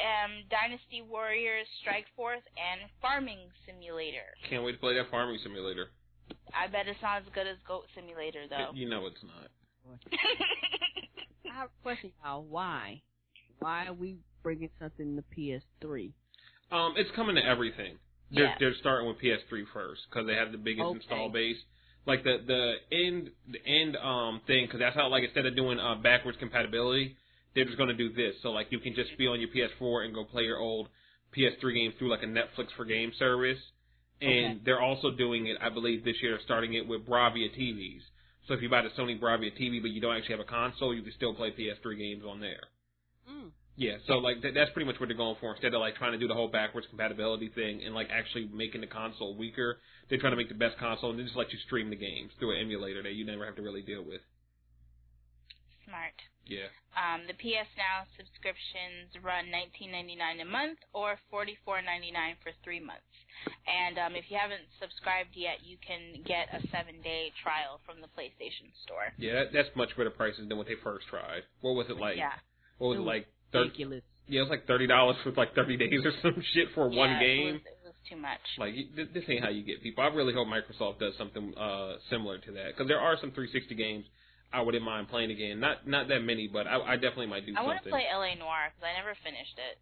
um, Dynasty Warriors Strike Force, and Farming Simulator.
Can't wait to play that farming simulator.
I bet it's not as good as Goat Simulator, though.
You know it's not.
I have a question, y'all. Why? Why are we bringing something to PS3?
Um, it's coming to everything. They're
Yeah.
they're starting with PS3 first because they have the biggest
Okay.
install base. Like the the end the end um thing because that's how like instead of doing uh backwards compatibility, they're just gonna do this. So like you can just be on your PS4 and go play your old PS3 games through like a Netflix for game service. And
Okay.
they're also doing it, I believe, this year, starting it with Bravia TVs. So if you buy the Sony Bravia TV, but you don't actually have a console, you can still play PS3 games on there.
Mm.
Yeah, so like th- that's pretty much what they're going for. Instead of like trying to do the whole backwards compatibility thing and like actually making the console weaker, they're trying to make the best console and they just let you stream the games through an emulator that you never have to really deal with.
Smart.
Yeah.
Um, the PS Now subscriptions run $19.99 a month or $44.99 for three months. And um, if you haven't subscribed yet, you can get a seven-day trial from the PlayStation Store.
Yeah, that, that's much better prices than what they first tried. What was it like?
yeah.
What was
It
it
was
like? Thir-
Ridiculous.
yeah, it was like thirty dollars for like thirty days or some shit for one game.
It was, it was too much.
Like you- this ain't how you get people. I really hope Microsoft does something uh similar to that because there are some 360 games I wouldn't mind playing again. Not not that many, but I, I definitely might do something.
I want to play LA Noire because I never finished it.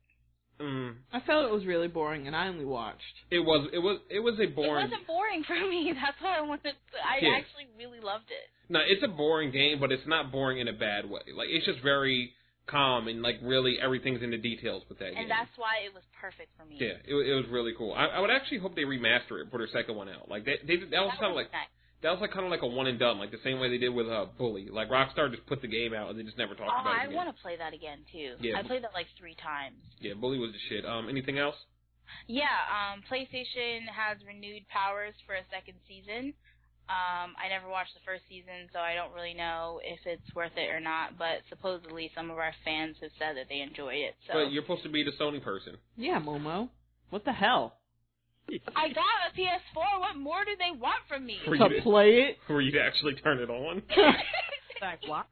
Mm,
I felt it was really boring, and I only watched.
it was it was it was a boring.
It wasn't boring for me. That's why I wanted. To, I
Yeah.
actually really loved it.
No, it's a boring game, but it's not boring in a bad way. Like it's just very calm and like really everything's in the details with that game.
And that's why it was perfect for me.
yeah, it, it was really cool. I, I would actually hope they remaster it, put their second one out. Like they, they that was
That
kind of like
nice.
That was like kind of like a one and done, like the same way they did with uh, Bully. Like Rockstar just put the game out and they just never talked
Oh,
about it
I
again.
want to play that again too.
Yeah.
I played that like three times.
Yeah, Bully was the shit. Um, anything else?
Yeah, um, PlayStation has renewed Powers for a second season. Um, I never watched the first season, so I don't really know if it's worth it or not. But supposedly, some of our fans have said that they enjoy it. So
But you're supposed to be the Sony person.
Yeah, Momo. What the hell?
I got a PS4. What more do they want from me?
For
to
you to,
play it?
for you to actually turn it on.
Like, why?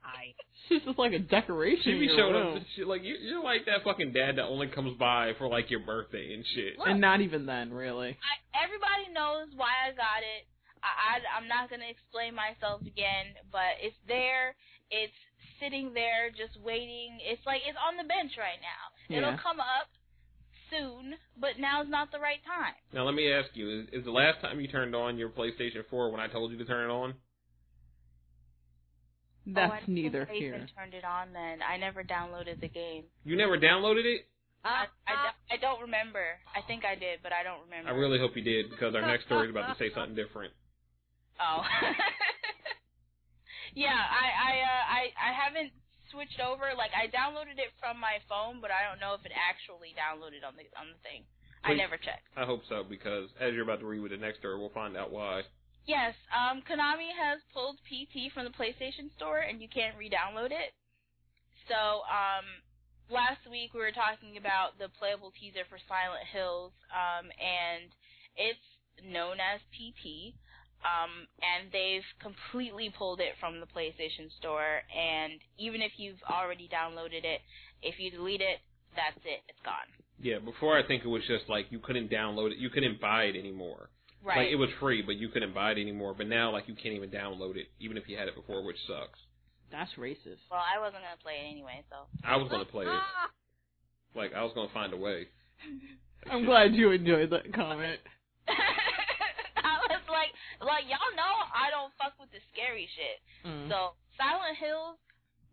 It's just like a decoration.
She
in
be
your
showing
room.
up. She, like you, you're like that fucking dad that only comes by for like your birthday and shit.
Look.
and not even then, really.
I, everybody knows why I got it. I, I, I'm not gonna explain myself again, but it's there. It's sitting there, just waiting. It's like it's on the bench right now.
Yeah.
It'll come up soon, but now's not the right time.
Now let me ask you: is, is the last time you turned on your PlayStation 4 when I told you to turn it on?
That's
oh, I
neither
think
here.
Nathan turned it on then. I never downloaded the game.
You never downloaded it?
I, I, don't- I don't remember. I think I did, but I don't remember.
I really hope you did because our next story is about to say something different.
Oh. yeah, I I uh I I haven't switched over. Like I downloaded it from my phone, but I don't know if it actually downloaded on the on the thing. I never checked.
I hope so because as you're about to read with the next story, we'll find out why.
Yes, um Konami has pulled PT from the PlayStation Store and you can't re-download it. So, um last week we were talking about the playable teaser for Silent Hills um and it's known as PT. Um, and they've completely pulled it from the PlayStation Store. And even if you've already downloaded it, if you delete it, that's it. It's gone.
Yeah, before I think it was just like you couldn't download it, you couldn't buy it anymore.
Right.
Like it was free, but you couldn't buy it anymore. But now, like you can't even download it, even if you had it before, which sucks.
That's racist.
well, I wasn't gonna play it anyway, so.
I was gonna play it. Like I was gonna find a way.
I'm glad you enjoyed that comment.
I like, like y'all know I don't fuck with the scary shit.
Mm.
So Silent Hills,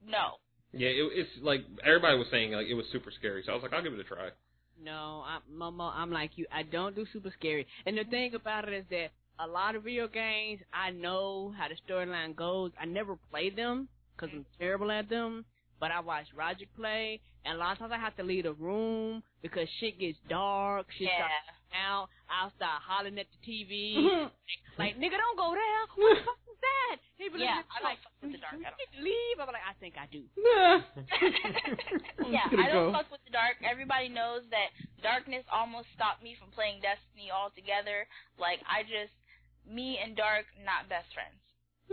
no.
Yeah, it, it's like everybody was saying like it was super scary, so I was like, I'll give it a try.
No, I'm, Momo, I'm like you. I don't do super scary. And the thing about it is that a lot of video games, I know how the storyline goes. I never play them because I'm terrible at them. But I watch Roger play, and a lot of times I have to leave the room because shit gets dark, shit
Yeah.
starts out. I'll start hollering at the TV, like, nigga, don't go there. What the fuck is that? He be
Yeah,
like,
I don't
like,
fuck with the dark
"Do you
at all."
need leave. I'm like, I think I do.
yeah, I don't
go.
fuck with the dark. Everybody knows that darkness almost stopped me from playing Destiny altogether. Like I just, me and dark, not best friends.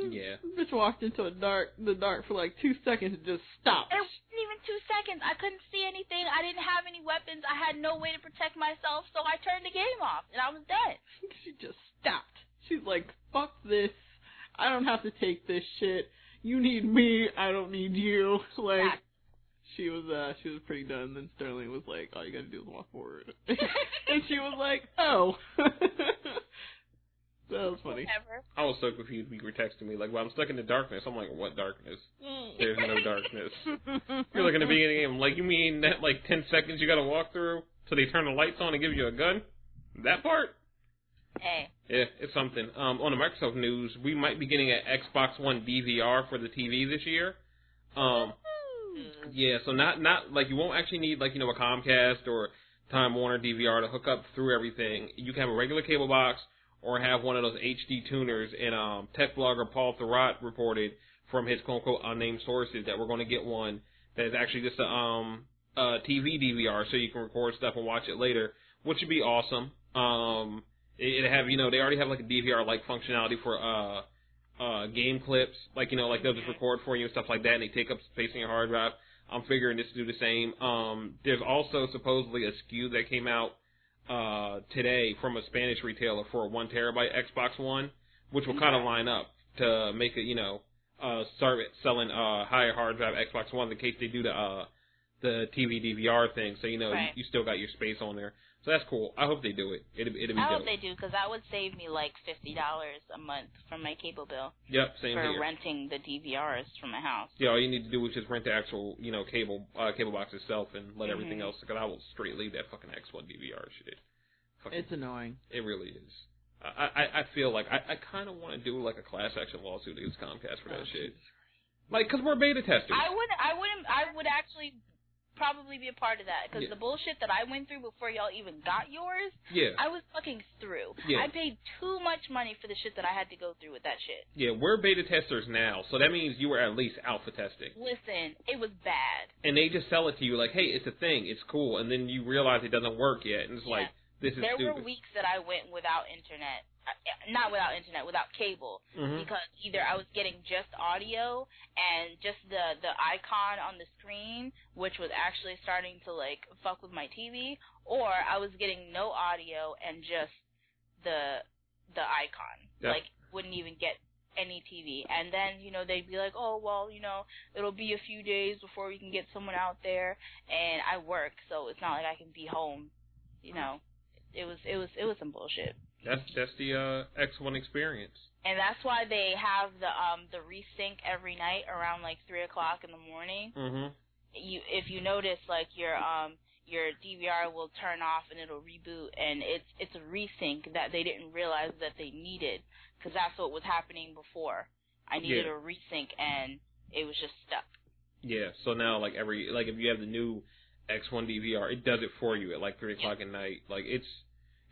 Yeah.
Bitch walked into a dark, the dark for like two seconds and just stopped.
It wasn't even two seconds. I couldn't see anything. I didn't have any weapons. I had no way to protect myself, so I turned the game off and I was done.
She just stopped. She's like, fuck this. I don't have to take this shit. You need me. I don't need you. Like, she was, uh, she was pretty done. Then Sterling was like, all you gotta do is walk forward. and she was like, oh. That was funny.
Whatever.
I was so confused when you were texting me. Like, well, I'm stuck in the darkness. I'm like, what darkness? There's no darkness. You're looking at the beginning of the game. Like, you mean that, like, 10 seconds you gotta walk through till they turn the lights on and give you a gun? That part?
Hey,
Yeah, it's something. Um, on the Microsoft news, we might be getting an Xbox One DVR for the TV this year. Um, yeah, so not not like you won't actually need like you know a Comcast or Time Warner DVR to hook up through everything. You can have a regular cable box or have one of those HD tuners. And um, tech blogger Paul Thurrott reported from his quote unquote unnamed sources that we're going to get one that is actually just a um a TV DVR, so you can record stuff and watch it later, which would be awesome. Um, it, it have you know they already have like a DVR like functionality for uh uh game clips, like you know like they'll just record for you and stuff like that, and they take up space in your hard drive. I'm figuring this to do the same. Um, there's also supposedly a SKU that came out uh today from a Spanish retailer for a one terabyte Xbox One, which will kind of line up to make it you know uh start selling uh higher hard drive Xbox One in case they do the uh the TV DVR thing, so you know
Right.
you, you still got your space on there. So that's cool. I hope they do it. It'll, it'll be
I
dope.
hope they do because that would save me like fifty dollars a month from my cable bill
Yep, same
for
here.
renting the DVRs from my house.
Yeah, all you need to do is just rent the actual, you know, cable uh, cable box itself and let everything
Mhm.
else. Because I will straight leave that fucking X1 DVR shit. Fucking,
It's annoying.
it really is. I I, I feel like I, I kind of want to do like a class action lawsuit against Comcast for that
Oh,
shit. Like, cause we're beta testers.
I would, I wouldn't, I would actually probably be a part of that because
Yeah.
the bullshit that I went through before y'all even got yours,
yeah,
I was fucking through.
Yeah.
I paid too much money for the shit that I had to go through with that shit.
yeah, we're beta testers now, so that means you were at least alpha testing.
Listen, it was bad.
And they just sell it to you like, hey, it's a thing, it's cool, and then you realize it doesn't work yet, and it's
Yeah.
like, this is
There
stupid.
were weeks that I went without internet, uh, not without internet, without cable,
Mhm.
because either I was getting just audio and just the the icon on the screen, which was actually starting to like fuck with my TV, or I was getting no audio and just the the icon,
Yeah.
like wouldn't even get any TV. And then you know they'd be like, oh well, you know it'll be a few days before we can get someone out there, and I work, so it's not like I can be home, you know. It was it was it was some bullshit.
That's that's the uh, X1 experience.
and that's why they have the um the resync every night around like three o'clock in the morning.
Mm-hmm.
You if you notice like your um your DVR will turn off and it'll reboot and it's it's a resync that they didn't realize that they needed because that's what was happening before. I needed
Yeah.
a resync and it was just stuck.
Yeah, so now like every like if you have the new X1 DVR, it does it for you at like three o'clock at night. Like it's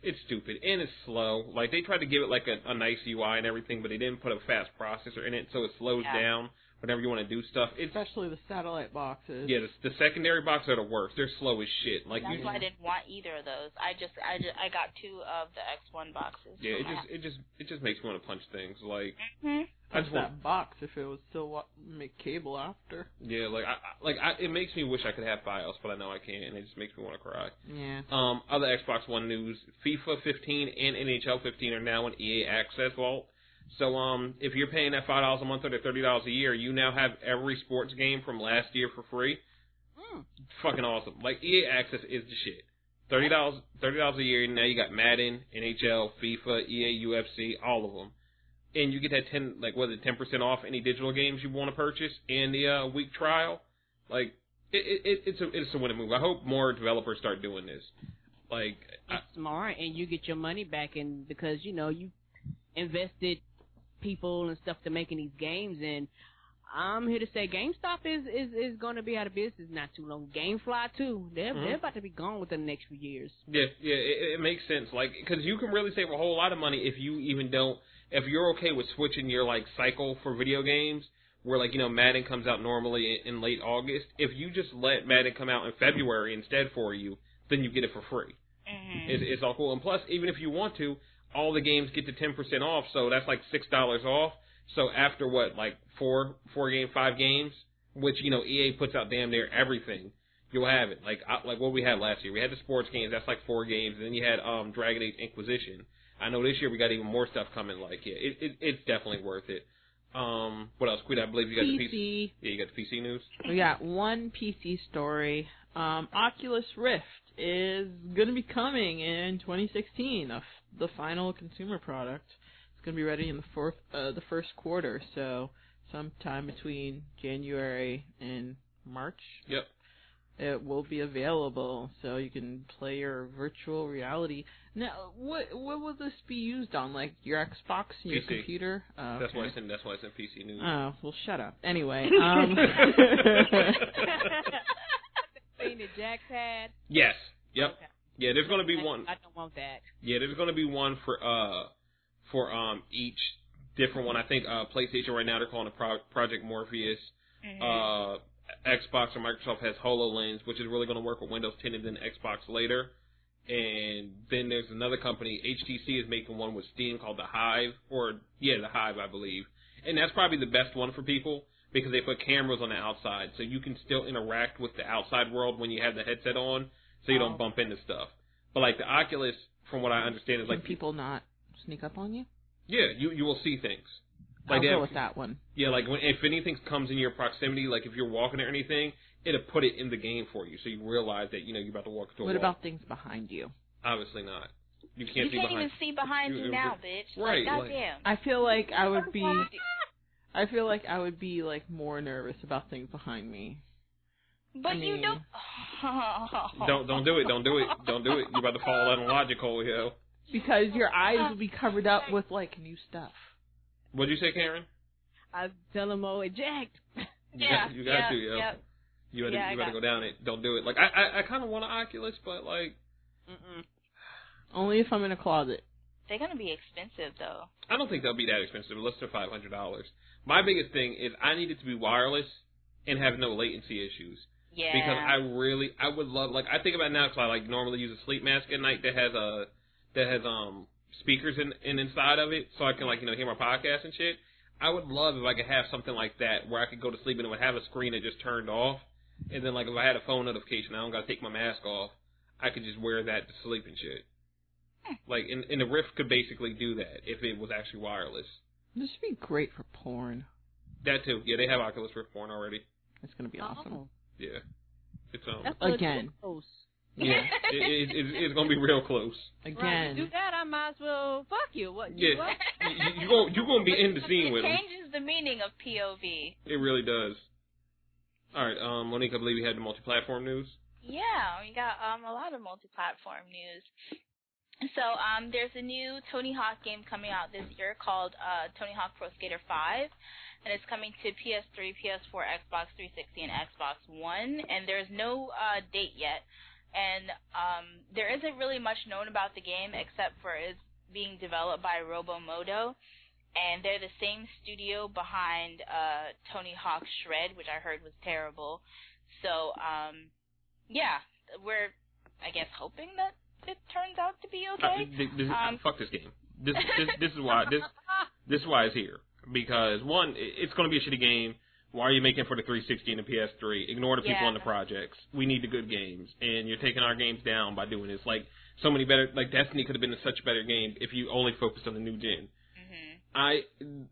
it's stupid and it's slow. Like they tried to give it like a, a nice UI and everything, but they didn't put a fast processor in it, so it slows
Yeah.
down whenever you want to do stuff. It's
Especially the satellite boxes.
yeah, the, the secondary box are the worst. They're slow as shit. Like
that's
you,
why I didn't want either of those. I just I just I got two of the X1 boxes.
yeah, it just it just it just makes me want to punch things. Like
Mhm.
I
Punch
just want
that box if it was still wa- make cable after.
yeah, like I I- like I, it makes me wish I could have FiOS, but I know I can't, and it just makes me want to cry.
Yeah.
Um, other Xbox One news: FIFA 15 and NHL 15 are now in EA Access Vault. So, um, if you're paying that five dollars a month or the thirty dollars a year, you now have every sports game from last year for free.
Mm.
Fucking awesome! Like EA Access is the shit. Thirty dollars, thirty dollars a year. Now you got Madden, NHL, FIFA, EA, UFC, all of them, and you get that ten, like what is it, ten percent off any digital games you want to purchase and the uh, week trial. Like it, it, it's a it's a winning move. I hope more developers start doing this. Like, I,
smart, and you get your money back, and because you know you invested people and stuff to making these games, and I'm here to say GameStop is is is going to be out of business not too long. GameFly too. They're
Mhm.
they're about to be gone within the next few years.
Yeah, yeah, it, it makes sense. Like, because you can really save a whole lot of money if you even don't. If you're okay with switching your like cycle for video games, where like you know Madden comes out normally in, in late August, if you just let Madden come out in February instead for you, then you get it for free.
Mhm.
It's, it's all cool. And plus, even if you want to, all the games get to ten percent off, so that's like six dollars off. So after what, like four, four game, five games, which you know EA puts out damn near everything, you'll have it. Like I- like what we had last year, we had the sports games. That's like four games. And then you had um Dragon Age Inquisition. I know this year we got even more stuff coming. Like yeah, it, it it's definitely worth it. Um, what else? Queen, I believe you got the PC.
PC.
Yeah, you got the PC news.
We got one PC story. Um, Oculus Rift is going to be coming in 2016. The, f- the final consumer product. It's going to be ready in the fourth, uh, the first quarter. So sometime between January and March.
Yep.
It will be available, so you can play your virtual reality. Now, what what will this be used on? Like your Xbox and your
PC.
computer? Oh,
That's why
okay.
it's in. That's why it's in PC news.
Oh, well, shut up. Anyway, um,
Thing that Jax had.
yes. Yep.
Okay.
Yeah, there's gonna be one.
I don't want that.
Yeah, there's gonna be one for uh for um each different one. I think uh PlayStation right now they're calling it Pro- Project Morpheus.
Mhm.
Uh Xbox or Microsoft has HoloLens, which is really gonna work with Windows 10 and then Xbox later. And then there's another company, HTC is making one with Steam called the Vive, or yeah, the Vive, I believe. And that's probably the best one for people because they put cameras on the outside, so you can still interact with the outside world when you have the headset on, so you
Oh.
don't bump into stuff. But like the Oculus, from what I understand, is
can
like
people not sneak up on you?
yeah, you you will see things.
I'll
Like
go with that one.
Yeah, like when, if anything comes in your proximity, like if you're walking or anything, it'll put it in the game for you, so you realize that you know you're about to walk into a
What
wall.
about things behind you?
Obviously not. You can't
you
see
can't
behind.
even see behind
You-
you
you-
now, bitch.
right,
Like,
like-
goddamn.
I feel like I would be. I feel like I would be like more nervous about things behind me.
But
I
you don't.
Don't don't do it. Don't do it. Don't do it. You're about to fall down a logic hole, yo.
Because your eyes will be covered up with like new stuff.
What'd you say, Karen?
I tell him, oh, eject.
You
Yeah,
got, you got
yeah,
to, yo.
yeah.
You gotta
Yeah, I
you gotta
got-
go down it. Don't do it. Like I I, I kind of want an Oculus, but like
Mm-mm.
Only if I'm in a closet.
They're gonna be expensive though.
I don't think they'll be that expensive. Less than five hundred dollars. My biggest thing is I need it to be wireless and have no latency issues.
Yeah.
because I really I would love like I think about it now because I like normally use a sleep mask at night that has a that has um speakers in, in inside of it so I can like you know hear my podcast and shit. I would love if I could have something like that where I could go to sleep and it would have a screen that just turned off, and then like if I had a phone notification, I don't gotta take my mask off. I could just wear that to sleep and shit. Like and, and the Rift could basically do that if it was actually wireless.
This would be great for porn.
That too. Yeah, they have Oculus Rift porn already.
It's gonna be awesome.
Oh,
Yeah, it's um
that's
Again.
Close.
yeah it, it, it, it's gonna be real close.
Again.
to do that, I might as well fuck you. What?
Yeah.
You what?
you, you gonna you gonna be in the scene
it
with them.
changes the meaning of POV.
It really does. All right, um, Monique, I believe we had the multi-platform news.
Yeah, we got um a lot of multi-platform news. So um, there's a new Tony Hawk game coming out this year called uh, Tony Hawk Pro Skater 5, and it's coming to PS3, PS4, Xbox 360, and Xbox One. And there's no uh, date yet, and um, there isn't really much known about the game except for it's being developed by Robomodo, and they're the same studio behind uh, Tony Hawk Shred, which I heard was terrible. So um, yeah, we're I guess hoping that it turns out to be
Uh,
okay.
th- this,
Um,
fuck this game. This, this this is why this this is why it's here because one, it's going to be a shitty game. Why are you making for the 360 and the PS3? Ignore the people
Yeah.
on the projects. We need the good games, and you're taking our games down by doing this. Like so many better, like Destiny could have been a such a better game if you only focused on the new gen.
hmm
I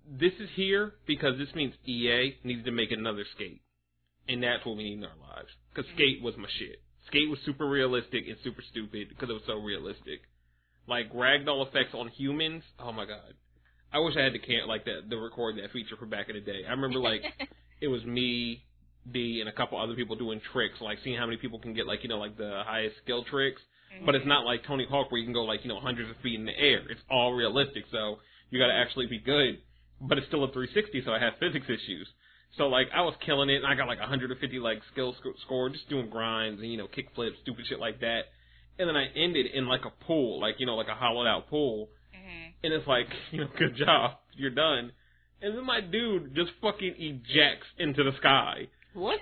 this is here because this means EA needs to make another Skate, and that's what we need in our lives. Because Skate was my shit. Skate was super realistic and super stupid because it was so realistic. Like ragdoll effects on humans. Oh my god. I wish I had the can like that the record that feature from back in the day. I remember like it was me, D, and a couple other people doing tricks, like seeing how many people can get like you know like the highest skill tricks. Mm-hmm. But it's not like Tony Hawk where you can go like you know hundreds of feet in the air. It's all realistic, so you got to actually be good. But it's still a 360, so it has physics issues. So like I was killing it, and I got like 150 like skill sc- score, just doing grinds and you know kick flips, stupid shit like that. And then I ended in like a pool, like you know like a hollowed out pool,
Mhm.
and it's like you know good job, you're done. And then my dude just fucking ejects into the sky,
What?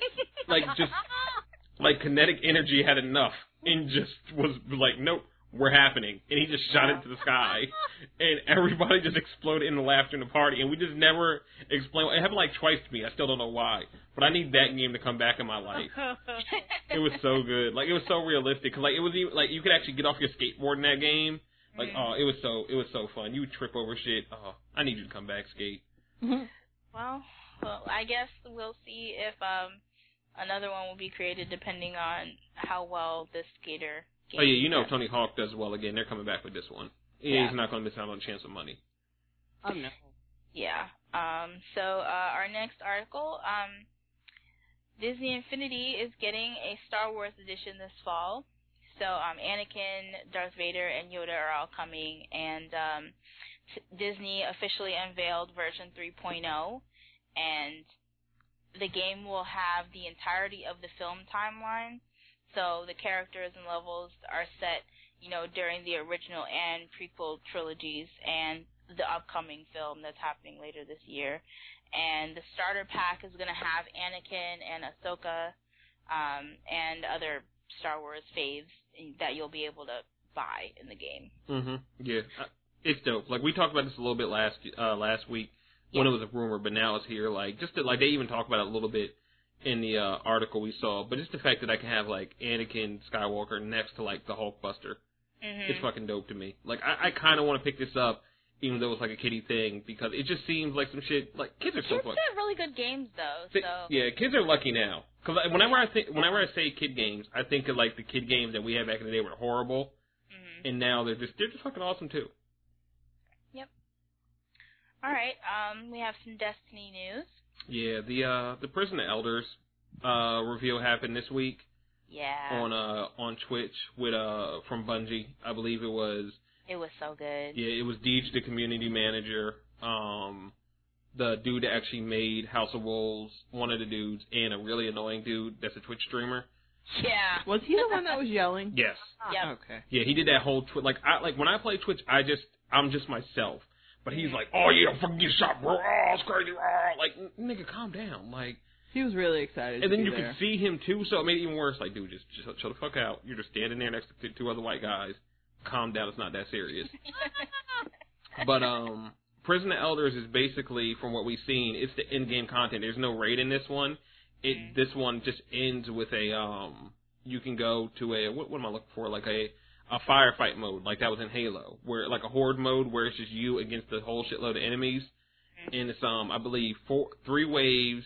like just like kinetic energy had enough, and just was like nope. We're happening, and he just shot into the sky, and everybody just exploded in the laughter in the party, and we just never explained. It happened like twice to me. I still don't know why, but I need that game to come back in my life. It was so good. Like it was so realistic. Cause like it was even like you could actually get off your skateboard in that game. Like oh, it was so it was so fun. You would trip over shit. Oh, I need you to come back skate.
Well, well, I guess we'll see if um another one will be created depending on how well this skater.
Oh yeah, you know. Tony Hawk does well again. They're coming back with this one.
Yeah.
He's not going to miss out on a chance of money.
oh no.
Yeah. Um. So uh, our next article, um, Disney Infinity is getting a Star Wars edition this fall. So um, Anakin, Darth Vader, and Yoda are all coming, and um, t- Disney officially unveiled version 3.0, and the game will have the entirety of the film timeline. So the characters and levels are set, you know, during the original and prequel trilogies, and the upcoming film that's happening later this year. And the starter pack is going to have Anakin and Ahsoka um, and other Star Wars faves that you'll be able to buy in the game.
Mm-hmm. Yeah, Uh, it's dope. Like we talked about this a little bit last uh last week when it was a rumor, but now it's here. Like just to, like they even talk about it a little bit in the uh article we saw. But just the fact that I can have like Anakin Skywalker next to like the Hulkbuster,
Mm-hmm.
it's fucking dope to me. Like I, I kind of want to pick this up, even though it's like a kiddie thing, because it just seems like some shit. Like kids are so
Kids
fucking.
have really good games though,
Th-
so
yeah, kids are lucky now. Because whenever I think, whenever I say kid games, I think of like the kid games that we had back in the day were horrible,
mhm.
and now they're just they're just fucking awesome too. Yep.
All right. Um, we have some Destiny news.
Yeah, the uh the Prison of Elders uh reveal happened this week
Yeah,
on uh on Twitch with uh from Bungie. I believe it was
it was so good.
yeah, it was Deej the community manager, um the dude that actually made House of Wolves, one of the dudes, and a really annoying dude that's a Twitch streamer.
Yeah.
Was he the one that was yelling?
Yes.
Yeah.
Okay.
Yeah, he did that whole Twitch. like I like when I play Twitch, I just I'm just myself. But he's like, oh yeah, fucking get shot, bro. Oh, it's crazy. Oh, like n- nigga, calm down. Like,
He was really excited.
and
to
then
be
you
there.
could see him too, so it made it even worse. Like, dude, just, just chill the fuck out. You're just standing there next to two other white guys. Calm down. It's not that serious. but um, Prison of Elders is basically, from what we've seen, it's the in-game content. There's no raid in this one. It
Mhm.
this one just ends with a um. You can go to a what, what am I looking for? Like a a firefight mode, like that was in Halo, where like a horde mode where it's just you against the whole shitload of enemies. And it's um I believe four three waves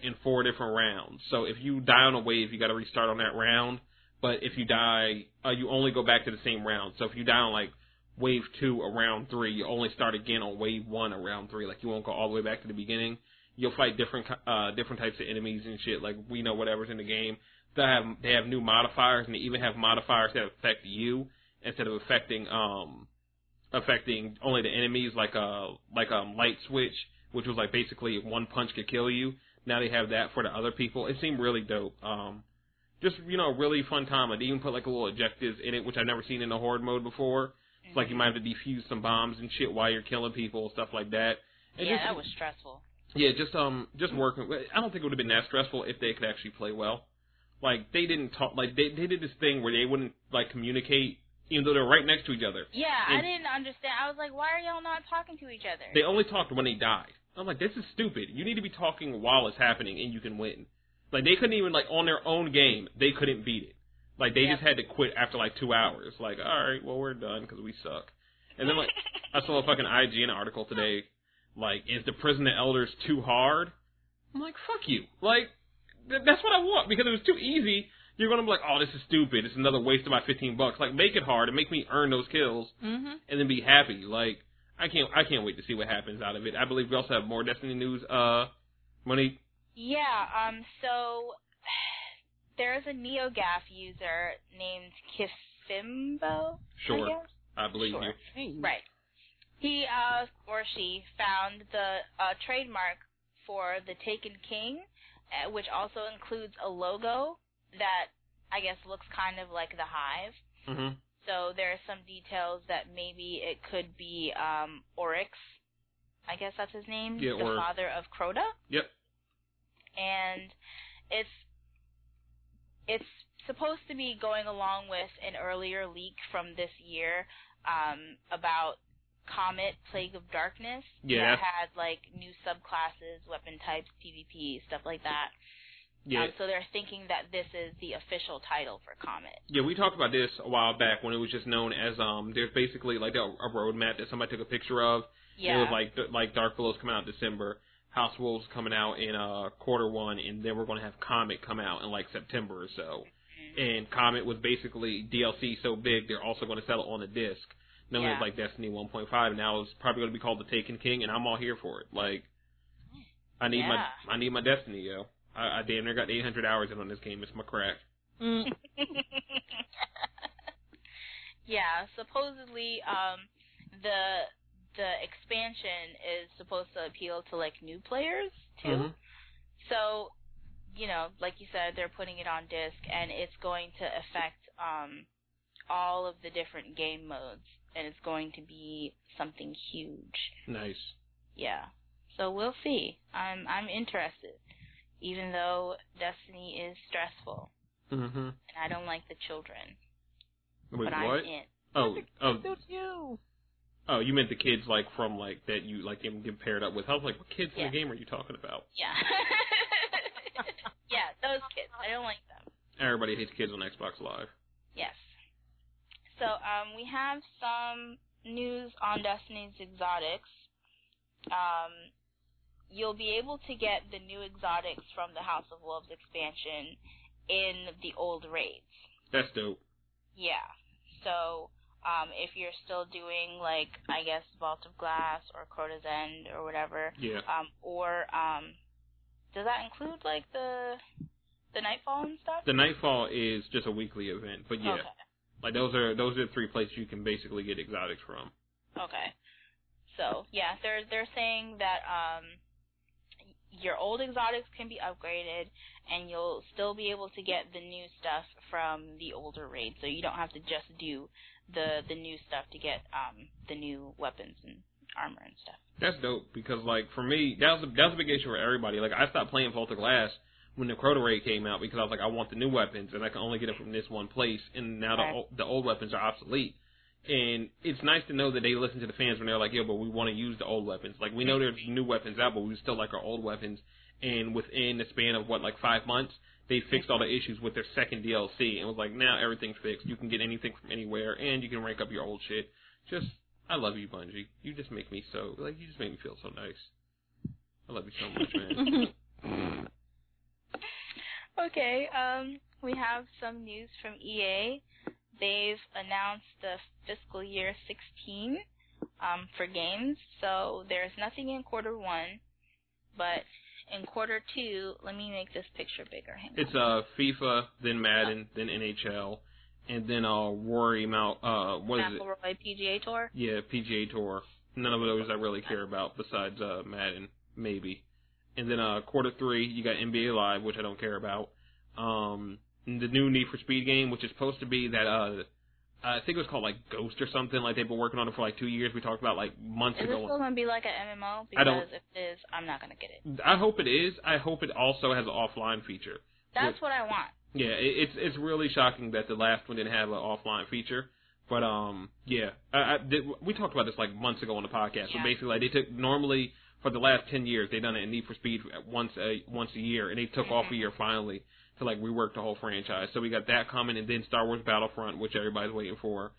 in four different rounds. So if you die on a wave, you got to restart on that round. But if you die, uh, you only go back to the same round. So if you die on like wave two or round three, you only start again on wave one or round three. Like you won't go all the way back to the beginning. You'll fight different uh different types of enemies and shit. Like we know whatever's in the game. They have they have new modifiers and they even have modifiers that affect you instead of affecting um affecting only the enemies like uh like um light switch, which was like basically one punch could kill you. Now they have that for the other people. It seemed really dope. Um just you know, really fun time. They even put like a little objectives in it, which I've never seen in the horde mode before. It's like you might have to defuse some bombs and shit while you're killing people, stuff like that. And
yeah,
just,
that was stressful.
yeah, just um, just working. I don't think it would have been that stressful if they could actually play well. Like they didn't talk. Like they they did this thing where they wouldn't like communicate, even though they're right next to each other.
Yeah, I didn't understand. I was like, why are y'all not talking to each other?
They only talked when they died. I'm like, this is stupid. You need to be talking while it's happening, and you can win. Like they couldn't even like on their own game, they couldn't beat it. Like they
Yep.
just had to quit after like two hours. Like, all right, well we're done because we suck. And then like I saw a fucking IGN article today. Like, is the prison of elders too hard? I'm like, fuck you. Like, that's what I want because if it's too easy, you're gonna be like, oh, this is stupid. It's another waste of my 15 bucks. Like, make it hard and make me earn those kills
Mm-hmm.
and then be happy. Like, I can't, I can't wait to see what happens out of it. I believe we also have more Destiny news. Uh, money.
Yeah, um, so there's a NeoGAF user named Kifimbo.
Sure,
I guess?
I believe
Sure.
you.
Right. He uh or she found the uh, trademark for the Taken King, which also includes a logo that I guess looks kind of like the Hive.
hmm
So there are some details that maybe it could be um, Oryx. I guess that's his name,
Yeah,
the
or-
father of Crota,
Yep.
and it's it's supposed to be going along with an earlier leak from this year um, about Comet Plague of Darkness
Yeah.
that had like new subclasses, weapon types, PvP, stuff like that.
Yeah.
Um, so they're thinking that this is the official title for Comet.
Yeah, we talked about this a while back when it was just known as um. There's basically like a, a roadmap that somebody took a picture of.
Yeah.
It was like like Dark Below's coming out in December, House Wolves coming out in uh quarter one, and then we're gonna have Comet come out in like September or so.
Mhm.
And Comet was basically DLC so big they're also going to sell it on a disc, known
Yeah.
as like Destiny 1.5. And now it's probably going to be called the Taken King, and I'm all here for it. Like, I need
Yeah.
my I need my Destiny, yo. I, I damn near got 800 hours in on this game. It's my crack.
Mm.
yeah, supposedly um the the expansion is supposed to appeal to like new players too.
Mhm.
So, you know, like you said, they're putting it on disc and it's going to affect um all of the different game modes and it's going to be something huge.
Nice.
Yeah. So we'll see. I'm I'm interested. Even though Destiny is stressful
Mhm.
and I don't like the children.
Wait,
but I'm
what?
in.
Oh, oh,
Don't you?
oh! You meant the kids like from like that you like get, get paired up with. I was like, what kids
Yeah.
in the game are you talking about?
Yeah. yeah, those kids. I don't like them.
Everybody hates kids on Xbox Live.
Yes. So, um, we have some news on Destiny's Exotics. Um, you'll be able to get the new exotics from the House of Wolves expansion in the old raids.
That's dope.
Yeah. So, um, if you're still doing like I guess Vault of Glass or Crota's End or whatever,
Yeah.
um, or um, does that include like the the Nightfall and stuff?
The Nightfall is just a weekly event, but yeah,
Okay.
Like those are those are the three places you can basically get exotics from.
Okay. So yeah, they're they're saying that um your old exotics can be upgraded and you'll still be able to get the new stuff from the older raid. So you don't have to just do the the new stuff to get um the new weapons and armor and stuff.
That's dope because like for me, that was a, that was a big issue for everybody. Like I stopped playing Vault of Glass when the Crota raid came out because I was like, I want the new weapons and I can only get them from this one place, and now
Right.
the old, the old weapons are obsolete. And it's nice to know that they listen to the fans when they're like, yo, but we want to use the old weapons. Like we know there's new weapons out, but we still like our old weapons. And within the span of what like five months, they fixed all the issues with their second DLC and was like, now everything's fixed. You can get anything from anywhere, and you can rank up your old shit. Just, I love you, Bungie. You just make me so like you just make me feel so nice. I love you so much, man.
Okay, um we have some news from EA. They've announced the fiscal year 16 um, for games. So there's nothing in quarter one, but in quarter two, let me make this picture bigger. Hang on.
It's uh FIFA, then Madden, then NHL, and then uh Rory Mount. Uh, what is it?
McIlroy PGA Tour.
Yeah, PGA Tour. None of those I really care about besides uh Madden, maybe. And then uh quarter three, you got NBA Live, which I don't care about. Um, the new Need for Speed game, which is supposed to be that uh. I think it was called like Ghost or something. Like they've been working on it for like two years. We talked about like months
Is
ago.
still gonna be like an MMO?
I don't-
Because if it is, I'm not gonna get it.
I hope it is. I hope it also has an offline feature.
That's what I want.
Yeah, it, it's it's really shocking that the last one didn't have an offline feature. But um, yeah, I, I did, we talked about this like months ago on the podcast. So basically, like, they took normally for the last ten years they've done it in Need for Speed once a once a year, and they took off a year finally to like rework the whole franchise. So we got that coming, and then Star Wars Battlefront, which everybody's waiting for.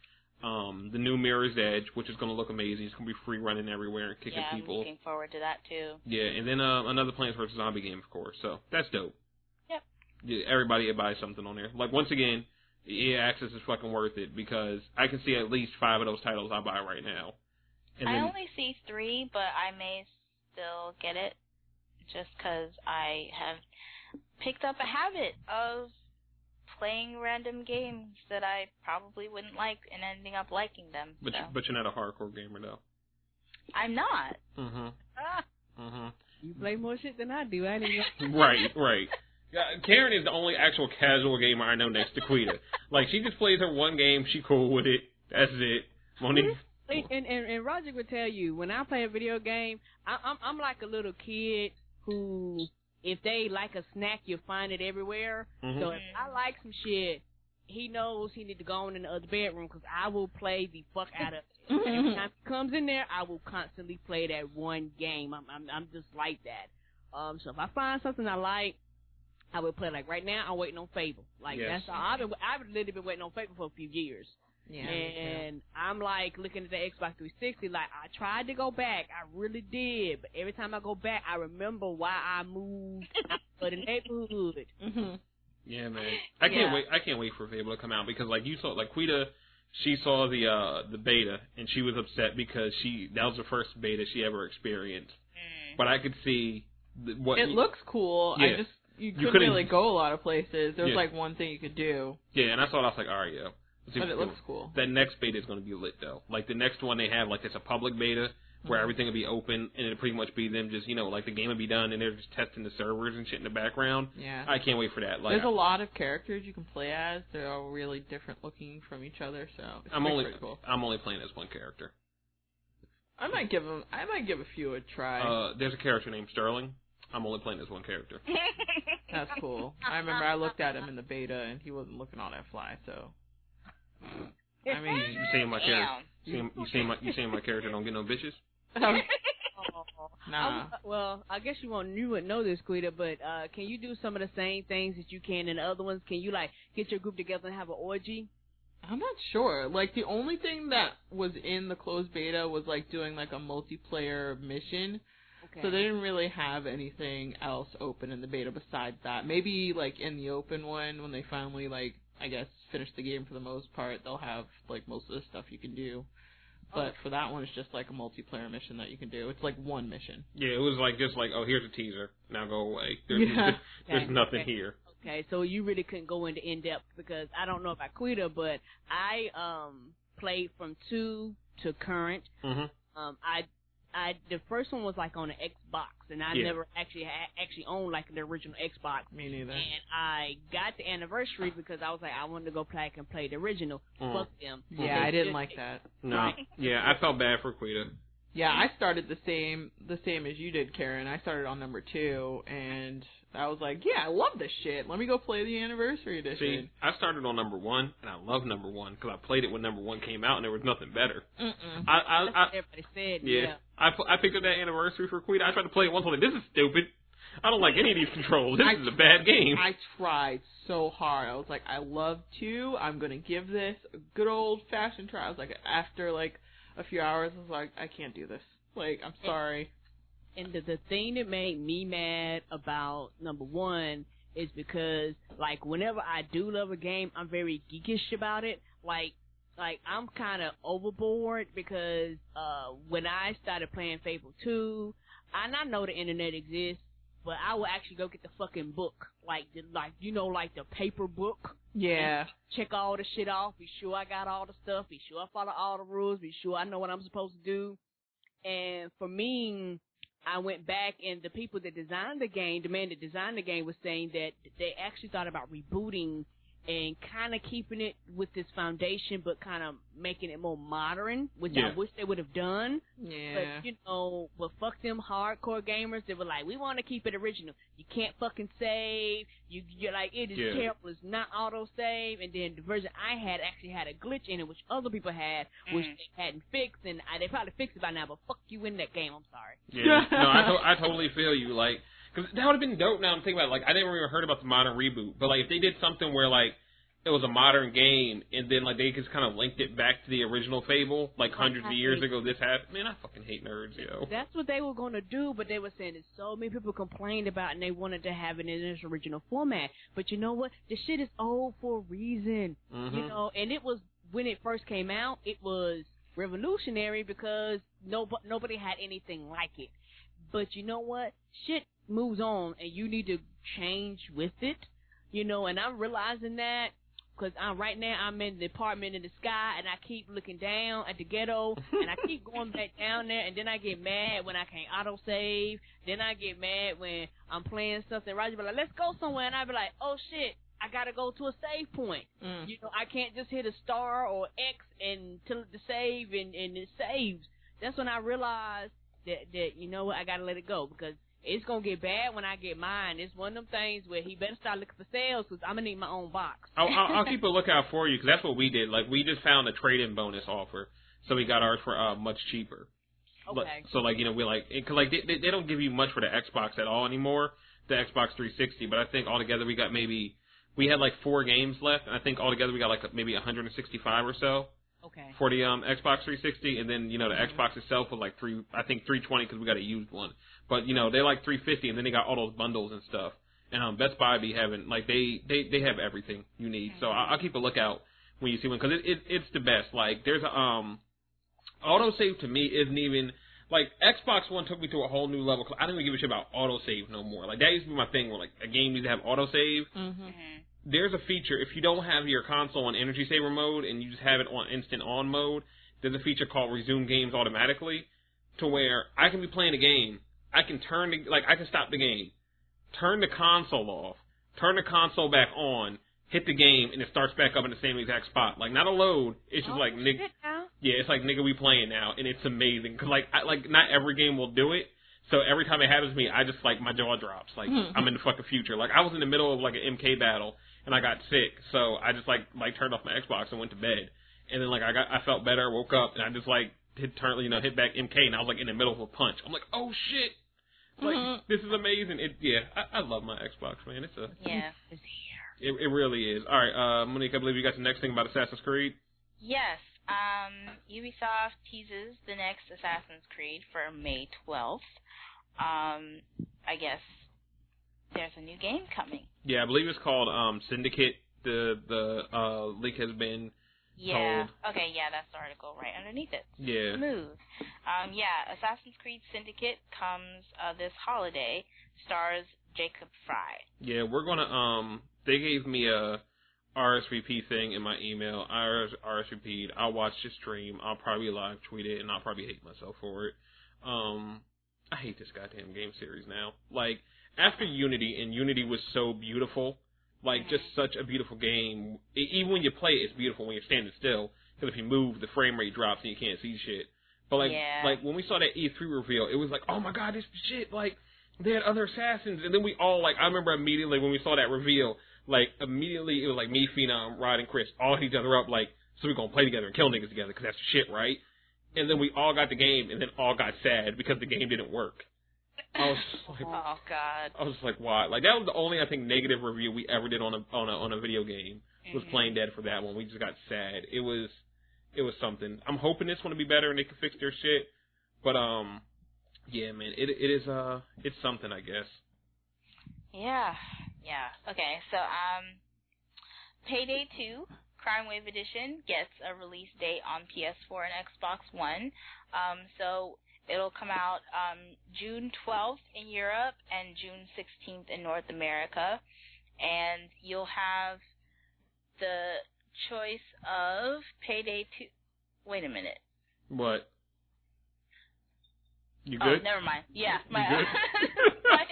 Um, the new Mirror's Edge, which is going to look amazing. It's going to be free running everywhere and kicking
Yeah, I'm
people.
looking forward to that too.
Yeah, and then uh, another Plants vs Zombie game, of course. So that's dope.
Yep.
Yeah, everybody buy something on there. Like once again, EA Access is fucking worth it because I can see at least five of those titles I buy right now. And
I
then
only see three, but I may still get it just because I have picked up a habit of playing random games that I probably wouldn't like and ending up liking them.
but
so.
you, but you're not a hardcore gamer though.
I'm not.
Mhm.
Ah,
Mhm.
You play more shit than I do. I didn't.
right, right. Yeah, Karen is the only actual casual gamer I know next to Quita. Like she just plays her one game, she cool with it. That's it. Monique.
And, and and and Roger would tell you when I play a video game, I, I'm I'm like a little kid who, if they like a snack, you'll find it everywhere.
Mhm.
So if I like some shit, he knows he need to go on in the other bedroom because I will play the fuck out of it. Every time he comes in there, I will constantly play that one game. I'm I'm I'm just like that. Um, so if I find something I like, I will play. Like right now, I'm waiting on Fable. Like
Yes.
that's all. I've been I've literally been waiting on Fable for a few years.
Yeah.
And I'm like looking at the Xbox 360, like I tried to go back, I really did, but every time I go back, I remember why I moved out of the neighborhood.
hmm
Yeah, man. I can't
Yeah.
wait. I can't wait for Fable to come out because, like you saw, like Quita, she saw the uh the beta and she was upset because she that was the first beta she ever experienced.
Mm.
But I could see the, what
It looks cool. I just you
You
couldn't,
couldn't-
really go a lot of places. There was
Yeah.
like one thing you could do,
Yeah, and I saw it. I was like, all right, yo.
But it looks cool.
That next beta is going to be lit though. Like the next one they have, like it's a public beta where
Mhm.
everything will be open and it'll pretty much be them just you know like the game will be done and they're just testing the servers and shit in the background.
Yeah.
I can't wait for that. Like
There's a lot of characters you can play as. They're all really different looking from each other, so it's
I'm only
cool.
I'm only playing as one character.
I might give them. I might give a few a try.
Uh, there's a character named Sterling. I'm only playing as one character.
That's cool. I remember I looked at him in the beta and he wasn't looking all that fly. So I mean,
You seeing my character? You seeing, you seeing my you seeing my character don't get no bitches?
nah.
I- well, I guess you won't you wouldn't know this, Quita, but uh, can you do some of the same things that you can in the other ones? Can you like get your group together and have an orgy?
I'm not sure. Like the only thing that was in the closed beta was like doing like a multiplayer mission.
Okay.
So they didn't really have anything else open in the beta besides that. Maybe like in the open one when they finally like I guess finish the game for the most part, they'll have like most of the stuff you can do. But for that one, it's just like a multiplayer mission that you can do. It's like one mission.
Yeah, it was like just like oh here's a teaser. Now go away. There's,
Yeah.
there's
Okay,
nothing
okay.
here.
Okay, so you really couldn't go into in depth because I don't know about Quita, but I um played from two to current.
Mhm.
Um, I I the first one was like on an Xbox, and I
Yeah.
never actually had, actually owned like the original Xbox.
Me neither.
And I got the anniversary because I was like, I wanted to go back and play the original.
Mhm.
Fuck them.
Yeah, I didn't like that.
No. Yeah, I felt bad for Quita.
Yeah, I started the same the same as you did, Karen. I started on number two, and I was like, yeah, I love this shit. Let me go play the anniversary edition.
See, I started on number one, and I love number one because I played it when number one came out, and there was nothing better.
Mm-mm.
I, I,
That's
I
what everybody said.
yeah,
Yeah.
I, pu- I picked up that anniversary for Queen. I tried to play it once. I was like, this is stupid. I don't like any of these controls. This
I-
is a bad game.
I tried so hard. I was like, I love two. I'm gonna give this a good old fashioned try. I was like, after like a few hours, I was like, I can't do this. Like, I'm sorry.
And the, the thing that made me mad about number one is because, like, whenever I do love a game, I'm very geekish about it. Like, like I'm kind of overboard because uh when I started playing Fable 2, and I know the internet exists, but I will actually go get the fucking book, like, the, like you know, like the paper book.
Yeah.
check all the shit off, be sure I got all the stuff, be sure I follow all the rules, be sure I know what I'm supposed to do. And for me, I went back and the people that designed the game, the man that designed the game was saying that they actually thought about rebooting and kind of keeping it with this foundation, but kind of making it more modern, which
Yeah.
I wish they would have done.
Yeah.
But you know, but fuck them hardcore gamers. They were like, we want to keep it original. You can't fucking save. You you're like it is
Yeah.
terrible. It's not auto save. And then the version I had actually had a glitch in it, which other people had, which
Mm.
they hadn't fixed. And I, they probably fixed it by now. But fuck you in that game. I'm sorry.
Yeah, no, I, to- I totally feel you. Like, because that would have been dope. Now I'm thinking about it. Like, I never even heard about the modern reboot, but like, if they did something where like it was a modern game, and then like they just kind of linked it back to the original Fable, like hundreds of years ago, this happened. Man, I fucking hate nerds, yo.
That's what they were going to do, but they were saying that so many people complained about it and they wanted to have it in its original format. But you know what? The shit is old for a reason.
Mhm.
You know, and it was when it first came out, it was revolutionary because nobody nobody had anything like it. But you know what? Shit moves on, and you need to change with it. You know, and I'm realizing that. Cause I'm right now I'm in the apartment in the sky and I keep looking down at the ghetto and I keep going back down there and then I get mad when I can't auto save. Then I get mad when I'm playing something. Roger be like, let's go somewhere and I be like, oh shit, I gotta go to a save point.
Mm.
You know, I can't just hit a star or X and tell it to save and, and it saves. That's when I realized that, that, you know what, I gotta let it go because it's gonna get bad when I get mine. It's one of them things where he better start looking for sales because I'm gonna need my own box.
I'll, I'll, I'll keep a lookout for you because that's what we did. Like we just found a trade-in bonus offer, so we got ours for uh, much cheaper.
Okay.
So like you know we like because like they, they they don't give you much for the Xbox at all anymore, the Xbox 360. But I think altogether we got maybe we had like four games left, and I think altogether we got like maybe 165 or so
Okay.
for the um Xbox 360, and then you know the Xbox itself was like three I think 320 because we got a used one. But you know they like 350, and then they got all those bundles and stuff. And um Best Buy be having like they they they have everything you need. So I, I'll keep a lookout when you see one because it, it it's the best. Like there's a um autosave to me isn't even like Xbox One took me to a whole new level. 'cause I don't even give a shit about autosave no more. Like that used to be my thing where like a game needs to have autosave.
Mm-hmm.
There's a feature if you don't have your console on energy saver mode and you just have it on instant on mode. There's a feature called resume games automatically, to where I can be playing a game, I can turn the like I can stop the game, turn the console off, turn the console back on, hit the game, and it starts back up in the same exact spot. Like not a load. It's just
Oh,
like nigga. Yeah, it's like nigga, we playing now, and it's amazing. Cause like, I, like not every game will do it. So every time it happens to me, I just like my jaw drops. Like
Mhm.
I'm in the fucking future. Like I was in the middle of like an MK battle, and I got sick, so I just like like turned off my Xbox and went to bed. And then like I got I felt better, woke up, and I just like hit turn you know hit back MK, and I was like in the middle of a punch. I'm like, oh shit. Like
Mhm.
this is amazing. It yeah, I, I love my Xbox, man. It's a
Yeah.
It's here.
it, it really is. All right, uh, Monique, I believe you got the next thing about Assassin's Creed.
Yes. Um, Ubisoft teases the next Assassin's Creed for May 12th. Um, I guess there's a new game coming.
Yeah, I believe it's called um, Syndicate. The the uh, leak has been
Yeah. Okay, yeah, that's the article right underneath it.
yeah.
Smooth. Um, yeah, Assassin's Creed Syndicate comes uh, this holiday. Stars Jacob Frye.
Yeah, we're gonna um they gave me a RSVP thing in my email. I RS RSVP'd. I'll watch the stream. I'll probably live tweet it and I'll probably hate myself for it. Um I hate this goddamn game series now. Like after Unity and Unity was so beautiful, like just such a beautiful game. E- even when you play it, it's beautiful when you're standing still because if you move, the frame rate drops and you can't see shit. But like
Yeah.
like when we saw that E3 reveal, it was like, "Oh my god, this shit like they had other assassins, and then we all like. I remember immediately when we saw that reveal, like immediately it was like me, Phenom, Rod, and Chris all hit each other up, like, so we're gonna play together and kill niggas together because that's the shit, right? And then we all got the game, and then all got sad because the game didn't work. I was just like,
Oh God.
I was just like, why? Like that was the only I think negative review we ever did on a on a on a video game was
Mhm.
playing dead for that one. We just got sad. It was it was something. I'm hoping this one will be better and they can fix their shit. But um yeah, man, it it is uh it's something I guess.
Yeah. Yeah. Okay. So, um, Payday 2 Crime Wave Edition gets a release date on PS4 and Xbox One. Um, so it'll come out um, June 12th in Europe and June 16th in North America, and you'll have the choice of Payday 2. Wait a minute.
What? You
Oh,
good?
never mind. Yeah,
You
my
good?
my,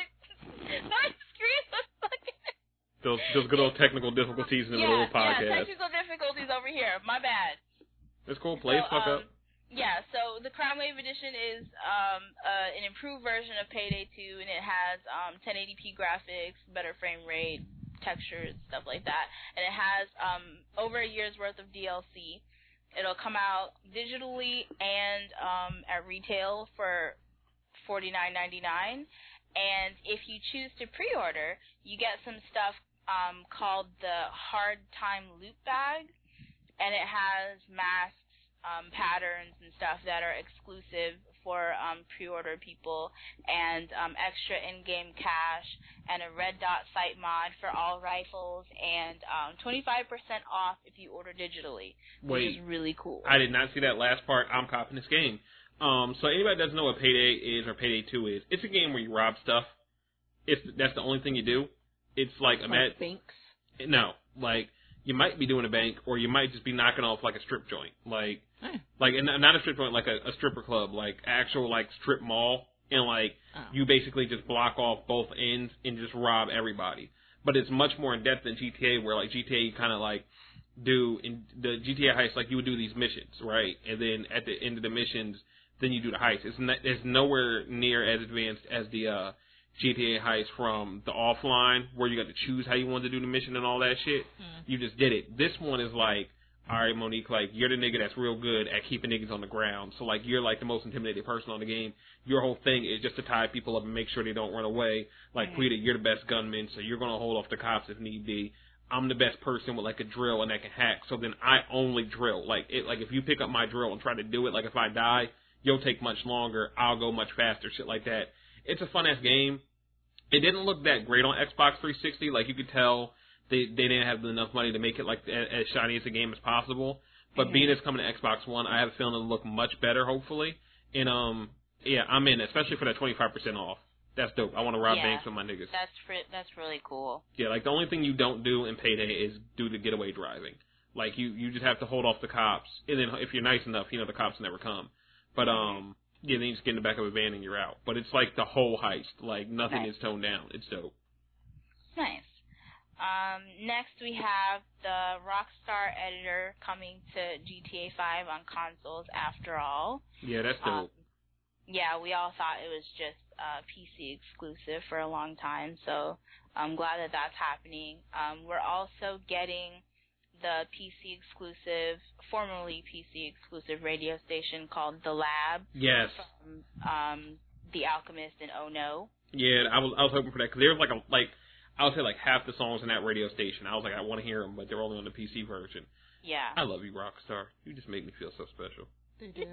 my screen was fucking.
Those those good old technical difficulties in the
yeah,
middle of the
Yeah, technical difficulties over here. My bad.
It's cool. Play
So,
fuck
um,
up.
Yeah, so the Crime Wave Edition is um, uh, an improved version of Payday 2, and it has um, 1080p graphics, better frame rate, textures, stuff like that. And it has um, over a year's worth of DLC. It'll come out digitally and um, at retail for $49.99. And if you choose to pre-order, you get some stuff um, called the Hard Time Loot Bag, and it has masks, um, patterns, and stuff that are exclusive for um, pre-order people, and um, extra in-game cash, and a red dot sight mod for all rifles, and um, 25% off if you order digitally, which is really cool.
I did not see that last part. I'm copying this game. Um, so anybody that doesn't know what Payday is or Payday Two is, it's a game where you rob stuff. It's that's the only thing you do. It's like,
Like
imagine
Binks.
no, like you might be doing a bank, or you might just be knocking off like a strip joint, like like and not a strip joint, like a, a stripper club, like actual like strip mall, and like
Oh.
you basically just block off both ends and just rob everybody. But it's much more in depth than GTA, where like GTA you kind of like do in the GTA heist, like you would do these missions, right? And then at the end of the missions, then you do the heist. It's not, it's nowhere near as advanced as the uh, GTA heist from the offline, where you got to choose how you want to do the mission and all that shit.
Hmm.
You just did it. This one is like, all right, Monique, like you're the nigga that's real good at keeping niggas on the ground. So like you're like the most intimidated person on the game. Your whole thing is just to tie people up and make sure they don't run away. Like
Mhm.
Quita, you're the best gunman, so you're gonna hold off the cops if need be. I'm the best person with like a drill and that can hack. So then I only drill. Like it, like if you pick up my drill and try to do it, like if I die, you'll take much longer. I'll go much faster. Shit like that. It's a fun ass game. It didn't look that great on Xbox 360. Like you could tell they they didn't have enough money to make it like as, as shiny as a game as possible. But
Mhm.
being it's coming to Xbox One, I have a feeling it'll look much better. Hopefully, and um yeah, I'm in, especially for that 25% off. That's dope. I want to rob
Yeah.
banks with my niggas.
That's fr- that's really cool.
Yeah, like the only thing you don't do in payday is do the getaway driving. Like you, you just have to hold off the cops, and then if you're nice enough, you know the cops never come. But um, yeah, then you just get in the back of a van and you're out. But it's like the whole heist. Like nothing
Nice.
is toned down. It's dope.
Nice. Um, next we have the Rockstar editor coming to GTA 5 on consoles. After all,
Yeah, that's
um, yeah, we all thought it was just uh, PC exclusive for a long time, so I'm glad that that's happening. Um, we're also getting the PC exclusive, formerly PC exclusive radio station called The Lab
yes.
from um, The Alchemist and Oh No.
Yeah, I was I was hoping for that because there's like a like I would say like half the songs in that radio station. I was like I want to hear them, but they're only on the PC version.
Yeah.
I love you, Rockstar. You just make me feel so special.
They do.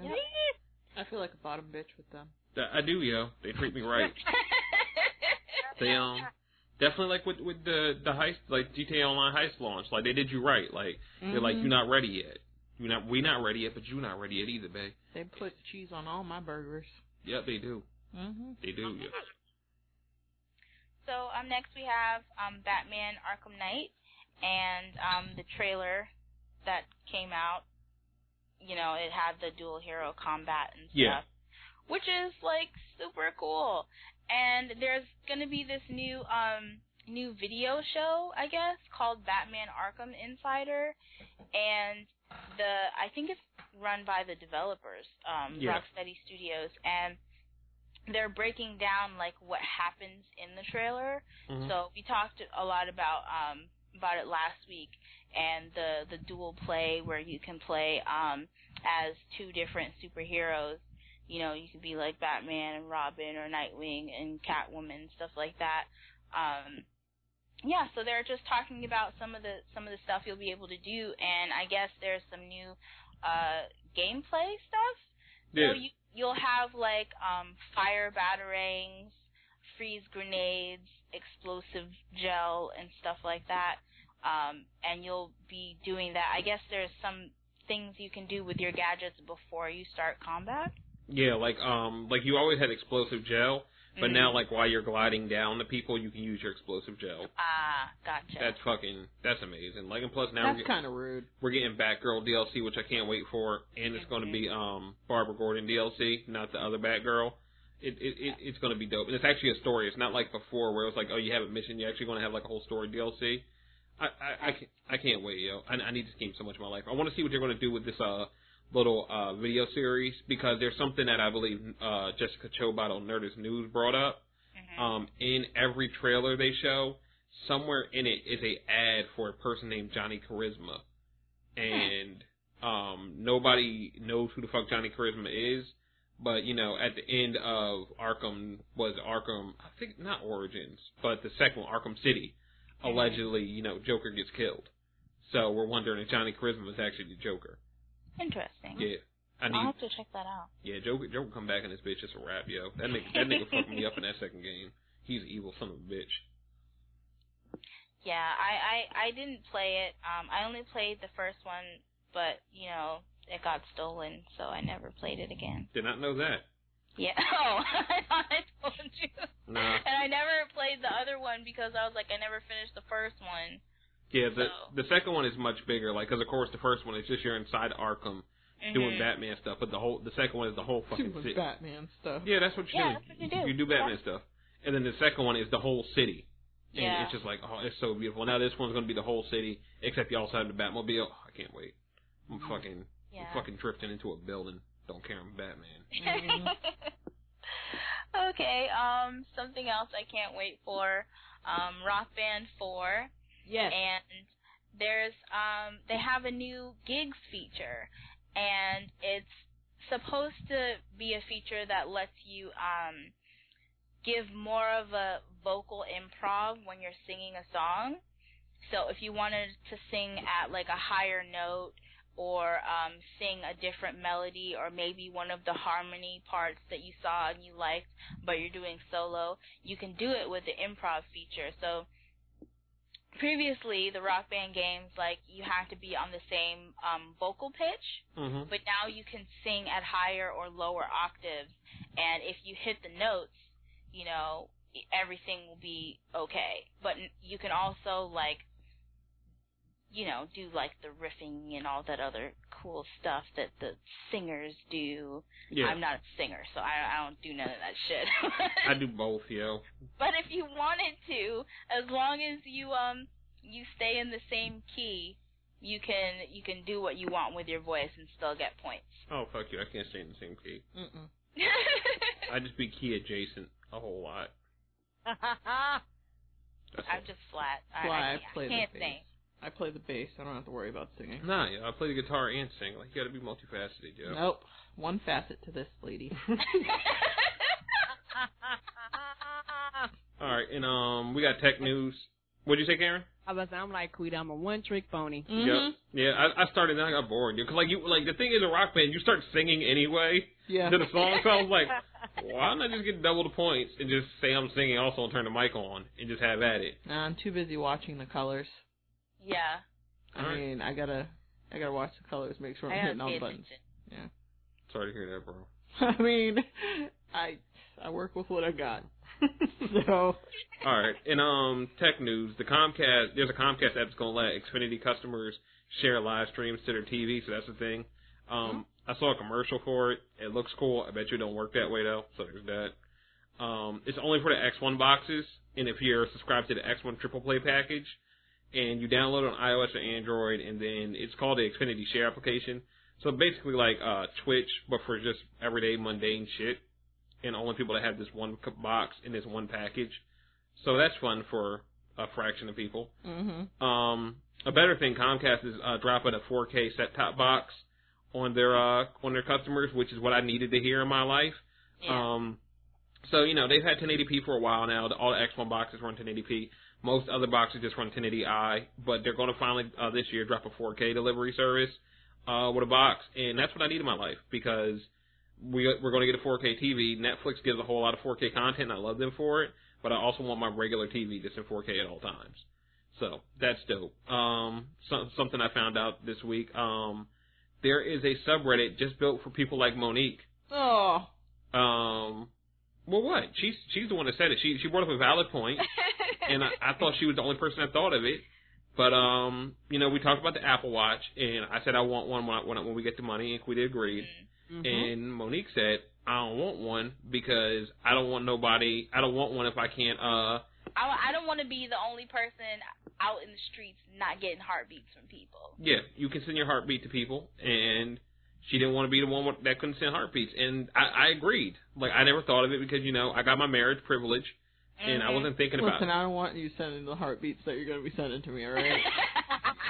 I feel like a bottom bitch with them.
I I do, yo. They treat me right. They um definitely like with with the the heist like GTA Online heist launch, like they did you right. Like they're like
Mhm.
you're not ready yet. You're not we not ready yet, but you're not ready yet either, babe.
They put cheese on all my burgers.
Yep, they do.
Mm-hmm.
They do. Yeah.
So um, next we have um, Batman Arkham Knight and um, the trailer that came out. You know, it had the dual hero combat and stuff,
Yeah.
which is like super cool. And there's gonna be this new um new video show, I guess, called Batman Arkham Insider, and the I think it's run by the developers, um,
Yeah.
Rocksteady Studios, and they're breaking down like what happens in the trailer.
Mhm.
So we talked a lot about um about it last week and the the dual play where you can play um as two different superheroes. You know, you could be like Batman and Robin or Nightwing and Catwoman stuff like that. Um yeah, so they're just talking about some of the some of the stuff you'll be able to do and I guess there's some new uh gameplay stuff.
yeah.
So you you'll have like um fire batarangs, freeze grenades, explosive gel and stuff like that. Um and you'll be doing that. I guess there's some things you can do with your gadgets before you start combat.
Yeah, like um like you always had explosive gel, but
Mhm.
now like while you're gliding down the people, you can use your explosive gel.
Ah, gotcha.
That's fucking that's amazing. Like and plus now we're
That's
get-
kind of rude.
we're getting Batgirl DLC, which I can't wait for, and it's going to be um Barbara Gordon DLC, not the other Batgirl. It it, it it's going to be dope, and it's actually a story. It's not like before where it was like, oh, you have a mission, you're actually going to have like a whole story DLC. I I I can't, I can't wait, yo. I, I need this game so much in my life. I want to see what they're going to do with this uh little uh video series because there's something that I believe uh Jessica Chobot on Nerdist News brought up
Mhm.
um, in every trailer they show, somewhere in it is a ad for a person named Johnny Charisma, and um, nobody knows who the fuck Johnny Charisma is. But you know, at the end of Arkham was Arkham, I think not Origins, but the second one, Arkham City. Allegedly, you know, Joker gets killed. So we're wondering if Johnny Charisma is actually the Joker.
Interesting.
Yeah, I
I'll
need.
have to check that out.
Yeah, Joker, Joker come back in this bitch. It's a rap, yo. That nigga, that nigga fucked me up in that second game. He's an evil son of a bitch.
Yeah, I, I I didn't play it. Um, I only played the first one, but you know it got stolen, so I never played it again.
Did not know that.
Yeah. Oh, I thought I told you.
Nah.
And I never played the other one because I was like, I never finished the first one.
Yeah, the
So-
the second one is much bigger. Like, because of course the first one is just you're inside Arkham doing
Mhm.
Batman stuff, but the whole the second one is the whole fucking
Doing
city.
Batman stuff.
Yeah, that's what you
Yeah,
do.
that's what you do.
You do Batman stuff, and then the second one is the whole city. And
Yeah.
it's just like, oh, it's so beautiful. Now this one's going to be the whole city, except you also have the Batmobile. Oh, I can't wait. I'm fucking,
Yeah.
I'm fucking drifting into a building. Don't care, I'm Batman.
okay, um, something else I can't wait for. Um, Rock Band 4.
Yes.
And there's, um, they have a new gigs feature. And it's supposed to be a feature that lets you, um, give more of a vocal improv when you're singing a song. So if you wanted to sing at like a higher note or um, sing a different melody or maybe one of the harmony parts that you saw and you liked but you're doing solo, you can do it with the improv feature. So previously the rock band games like you have to be on the same um, vocal pitch
Mm-hmm.
but now you can sing at higher or lower octaves and if you hit the notes you know everything will be okay but you can also like you know do like the riffing and all that other cool stuff that the singers do
Yeah,
i'm not a singer so i, I don't do none of that shit
I do both, yo.
but if you wanted to as long as you um you stay in the same key you can you can do what you want with your voice and still get points
Oh fuck you, I can't stay in the same key.
Mm-mm.
I just be key adjacent a whole lot.
I'm just flat.
That's
I,
why
I,
I play
I
the
can't
bass.
sing.
I play the bass. I don't have to worry about singing.
Nah, yeah, I play the guitar and sing. Like you got to be multifaceted, yo.
Nope. One facet to this lady.
All right, and um, we got tech news. What'd you say, Karen?
I was I'm like Quita, I'm a one trick pony.
Mm-hmm.
Yep. Yeah, I, I started and I got bored. Cause like you, like the thing is a rock band, you start singing anyway
Yeah.
to the song. So I was like, why not I just get double the points and just say I'm singing also and turn the mic on and just have at it.
Nah, I'm too busy watching the colors.
Yeah.
I mean, I gotta, I gotta watch the colors, make sure I'm
I
hitting all the buttons.
attention.
Sorry to hear that, bro.
I mean, I, I work with what I got. so,
All right, and um, tech news. The Comcast, there's a Comcast app that's gonna let Xfinity customers share live streams to their TV, so that's the thing. Um, I saw a commercial for it. It looks cool. I bet you it don't work that way though. So there's that. Um, it's only for the X1 boxes, and if you're subscribed to the X1 Triple Play package, and you download it on iOS or Android, and then it's called the Xfinity Share application. So basically like uh, Twitch, but for just everyday mundane shit, and only people that have this one box in this one package. So that's fun for a fraction of people.
hmm
Um, a better thing, Comcast is uh, dropping a 4K set-top box on their uh, on their customers, which is what I needed to hear in my life.
Yeah.
Um, so you know they've had 1080p for a while now. All the X1 boxes run 1080p. Most other boxes just run 1080i, but they're going to finally uh, this year drop a 4K delivery service uh, with a box, and that's what I need in my life because we we're going to get a 4K TV. Netflix gives a whole lot of 4K content. And I love them for it, but I also want my regular TV just in 4K at all times. So that's dope. Um, some, something I found out this week. Um, there is a subreddit just built for people like Monique.
Oh,
Um, well, what? She's she's the one that said it. She she brought up a valid point, and I, I thought she was the only person that thought of it. But um, you know, we talked about the Apple Watch, and I said I want one when I, when, I, when we get the money, and we agreed.
Mhm.
And Monique said I don't want one because I don't want nobody. I don't want one if I can't. Uh,
I, I don't want to be the only person out in the streets not getting heartbeats from people.
yeah, you can send your heartbeat to people, and she didn't want to be the one that couldn't send heartbeats, and I, I agreed. Like I never thought of it because you know I got my marriage privilege, and I wasn't thinking about.
listen, I don't want you sending the heartbeats that you're gonna be sending to me, alright?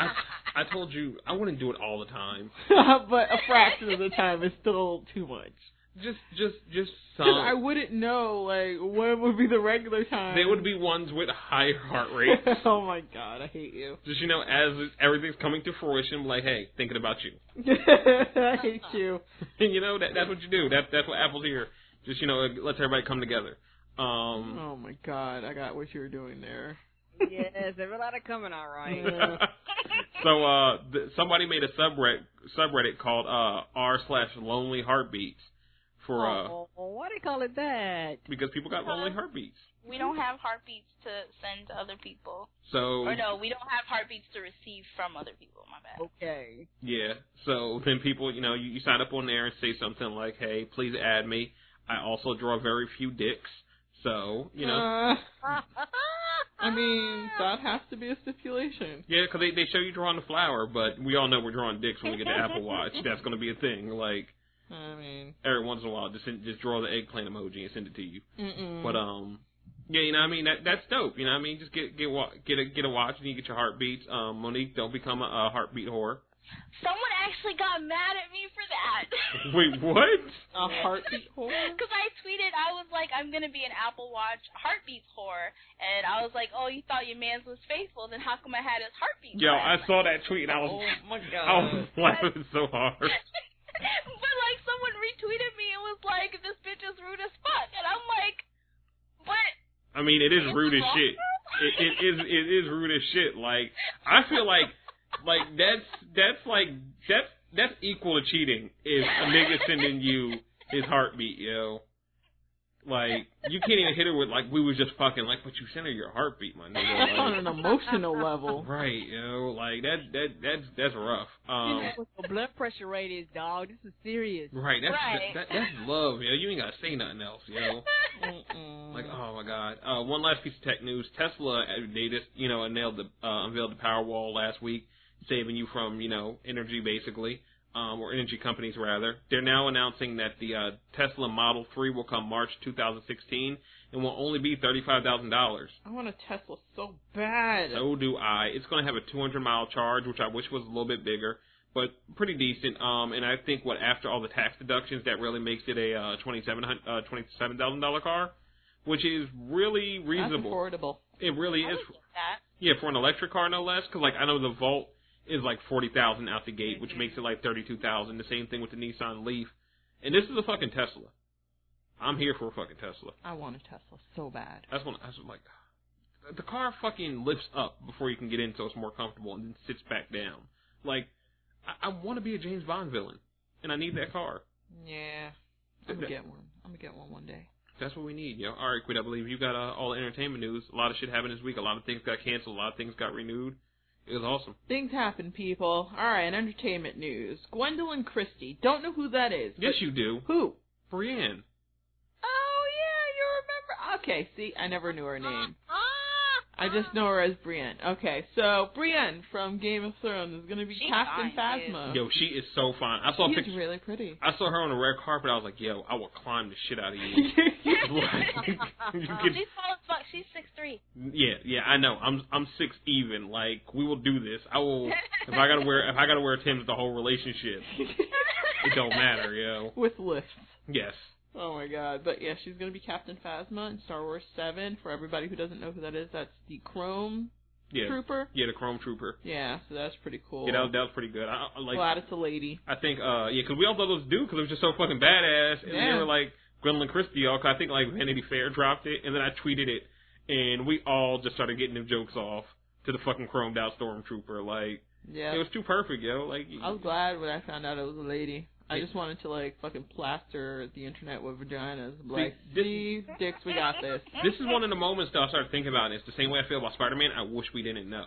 I, I told you I wouldn't do it all the time.
but a fraction of the time is still too much.
Just, just, just
Because I wouldn't know, like, when would be the regular time.
They would be ones with higher heart rates.
oh my god, I hate you.
just you know, as everything's coming to fruition, like, hey, thinking about you.
I hate you.
And you know that that's what you do. That that's what Apple's here. Just you know, it lets everybody come together. Um.
Oh my god, I got what you were doing there.
yes, there there's a lot of coming all right.
Yeah.
so uh, th- somebody made a subreddit subreddit called uh r slash lonely heartbeats for uh
oh, Why they call it that?
because people got lonely heartbeats.
We don't have heartbeats to send to other people.
So
Or no, we don't have heartbeats to receive from other people. My bad.
Okay.
yeah, so then people, you know, you, you sign up on there and say something like, "Hey, please add me." I also draw very few dicks, so you know,
Uh, I mean, that has to be a stipulation.
yeah, because they they show you drawing the flower, but we all know we're drawing dicks when we get the Apple Watch. That's going to be a thing. Like
I mean,
every once in a while, just send, just draw the eggplant emoji and send it to you.
mm-mm.
But um, yeah, you know, what I mean that that's dope. You know, what I mean, just get get get a get a watch and you get your heartbeats. Um, Monique, don't become a, a heartbeat whore.
Someone actually got mad at me for that.
Wait, what?
a heartbeat whore.
Because I tweeted, I was like, I'm gonna be an Apple Watch heartbeats whore, and I was like, oh, you thought your man's was faithful, then how come I had his heartbeat?
Yo, I
last
saw that tweet and I was
Oh my god.
I was laughing so hard.
but like, someone retweeted me and was like, this bitch is rude as fuck, and I'm like, but
I mean, it is rude as shit. It, it is it is rude as shit. Like I feel like like that's that's like that's that's equal to cheating. If a nigga sending you his heartbeat, yo. Like you can't even hit her with like we was just fucking like, but you sent her your heartbeat, my
That's
nigga.
on an emotional level.
right, yo. Like that that that's that's rough.
You
Um,
know what your blood pressure rate is, dog. This is serious.
right. That's
Right.
That, that's love, yo. You ain't gotta say nothing else, yo.
Mm-mm.
Like, oh my god. Uh, one last piece of tech news: Tesla, uh, they just, you know, nailed the uh, unveiled the Powerwall last week, saving you from, you know, energy basically, um, or energy companies rather. They're now announcing that the uh, Tesla Model 3 will come March 2016 and will only be thirty-five thousand dollars.
I want a Tesla so bad.
So do I. It's going to have a 200 mile charge, which I wish was a little bit bigger, but pretty decent. Um, and I think what after all the tax deductions, that really makes it a uh, twenty-seven uh, twenty-seven thousand dollar car, which is really
That's
reasonable.
affordable.
It really
I
is.
would get that.
Yeah, for an electric car, no less. Because like I know the Volt is like forty thousand out the gate, which makes it like thirty-two thousand. The same thing with the Nissan Leaf, and this is a fucking Tesla. I'm here for a fucking Tesla.
I want a Tesla so bad.
That's when I was like, the car fucking lifts up before you can get in, so it's more comfortable, and then sits back down. Like, I, I want to be a James Bond villain, and I need that car.
Yeah. I'm gonna get one. I'm gonna get one one day.
That's what we need, yo. All right, Quid, I believe you got uh, all the entertainment news. A lot of shit happened this week. A lot of things got canceled. A lot of things got renewed. It was awesome.
Things happen, people. Alright, entertainment news. Gwendoline Christie. Don't know who that is.
Yes, you do.
Who?
Brienne.
Oh, yeah, you remember. Okay, see, I never knew her name. Uh, I just know her as Brienne. Okay, so Brienne from Game of Thrones is gonna be
She's
Captain
fine, dude.
Phasma.
Yo, she is so fine. I saw
She's
pictures.
really pretty.
I saw her on the red carpet. I was like, yo, I will climb the shit out of you. Like, you could-
She's tall as fuck. She's six three.
Yeah, yeah, I know. I'm I'm six even. Like we will do this. I will. If I gotta wear if I gotta wear Tim's the whole relationship, it don't matter, yo.
With lifts.
Yes.
Oh my god. But yeah, she's gonna be Captain Phasma in Star Wars 7. For everybody who doesn't know who that is, that's the Chrome
Yeah.
Trooper.
Yeah, the Chrome Trooper.
Yeah, so that's pretty cool.
Yeah, that was, that was pretty good. I, I like.
Glad it's a lady.
I think. Uh, yeah, because we all thought it was dude because it was just so fucking badass, and then they were like Gwendoline Christie, y'all. 'cause I think like Vanity Fair dropped it, and then I tweeted it, and we all just started getting them jokes off to the fucking chromed out stormtrooper. Like
Yeah.
it was too perfect, yo. Like
I was glad when I found out it was a lady. I just wanted to like fucking plaster the internet with vaginas.
See,
Like,
this-
see, dicks, we got this.
this is one of the moments that I started thinking about. And it's the same way I feel about Spider Man. I wish we didn't know.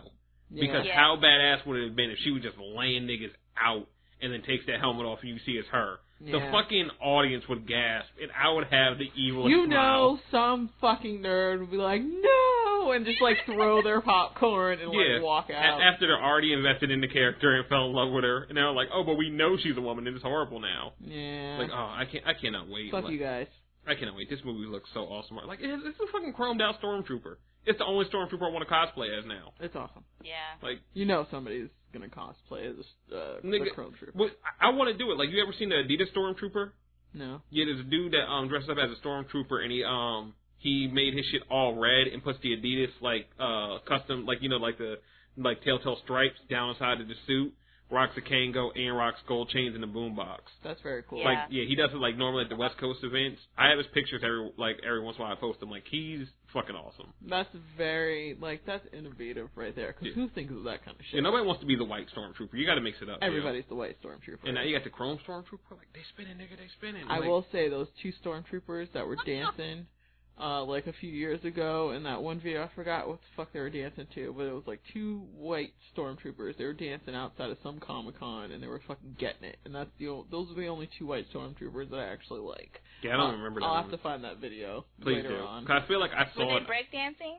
Yeah.
Because
Yeah.
how badass would it have been if she was just laying niggas out and then takes that helmet off and you see it's her? The fucking audience would gasp and I would have the evil
you
smile.
know, some fucking nerd would be like, no, and just like throw their popcorn and
Yeah.
like walk
A-
out.
after they're already invested in the character and fell in love with her, and now like, oh, but we know she's a woman and it's horrible now.
yeah.
Like, oh, I can't, I cannot wait.
Fuck
Like,
you guys.
I cannot wait. This movie looks so awesome. Like, it's, it's a fucking chromed out stormtrooper. It's the only stormtrooper I want to cosplay as now.
It's awesome.
Yeah.
Like,
You know somebody's gonna cosplay as uh, the
Nigga,
Chrome Trooper.
what I, I want to do it. Like, you ever seen the Adidas stormtrooper?
No.
Yeah, there's a dude that um dresses up as a stormtrooper and he um he made his shit all red and puts the Adidas like uh custom like you know like the like telltale stripes down inside of the suit. Rocks a Kangol and rocks gold chains in the boombox.
That's very cool.
Yeah.
Like yeah, he does it like normally at the West Coast events. I have his pictures every like every once in a while. I post them. Like he's fucking awesome.
That's very like that's innovative right there. Because
Yeah.
who thinks of that kind of shit?
Yeah, nobody wants to be the white stormtrooper. You got to mix it up. you know?
Everybody's the white stormtrooper.
And now you got the chrome stormtrooper. Like they spinning, nigga, they spinning.
I
Like,
will say those two stormtroopers that were dancing uh like a few years ago in that one video I forgot what the fuck they were dancing to, but it was like two white stormtroopers. They were dancing outside of some Comic Con and they were fucking getting it. And that's the o- those are the only two white stormtroopers that I actually like.
Yeah, I don't
Uh,
remember that.
I'll
one.
have to find that video
Please
later
do.
on.
'Cause I feel like I
Were
saw
they
it.
breakdancing?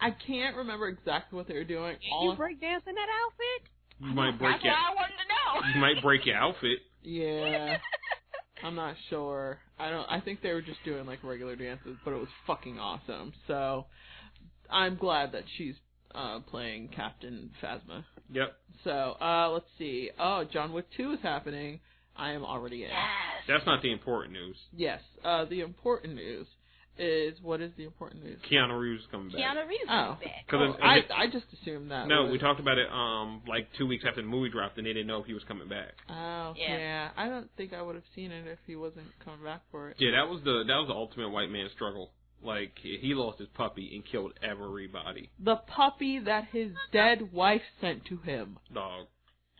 I can't remember exactly what they were doing.
You
All
break dance in that outfit?
You might break
That's
your.
what I wanted to know.
You might break your outfit.
yeah. I'm not sure. I don't. I think they were just doing like regular dances, but it was fucking awesome. So I'm glad that she's uh playing Captain Phasma.
Yep.
So uh let's see. Oh, John Wick 2 is happening. I am already in.
yes.
That's not the important news.
Yes. Uh the important news is what is the important news?
Keanu Reeves is coming back.
Keanu Reeves
Oh.
is back.
'Cause
Oh, I
it's-
I just assumed that.
No,
was-
we talked about it um like two weeks after the movie dropped, and they didn't know if he was coming back.
Oh
Yeah.
yeah. I don't think I would have seen it if he wasn't coming back for it.
Yeah, that was the that was the ultimate white man struggle. Like he he lost his puppy and killed everybody.
The puppy that his dead wife sent to him.
Dog,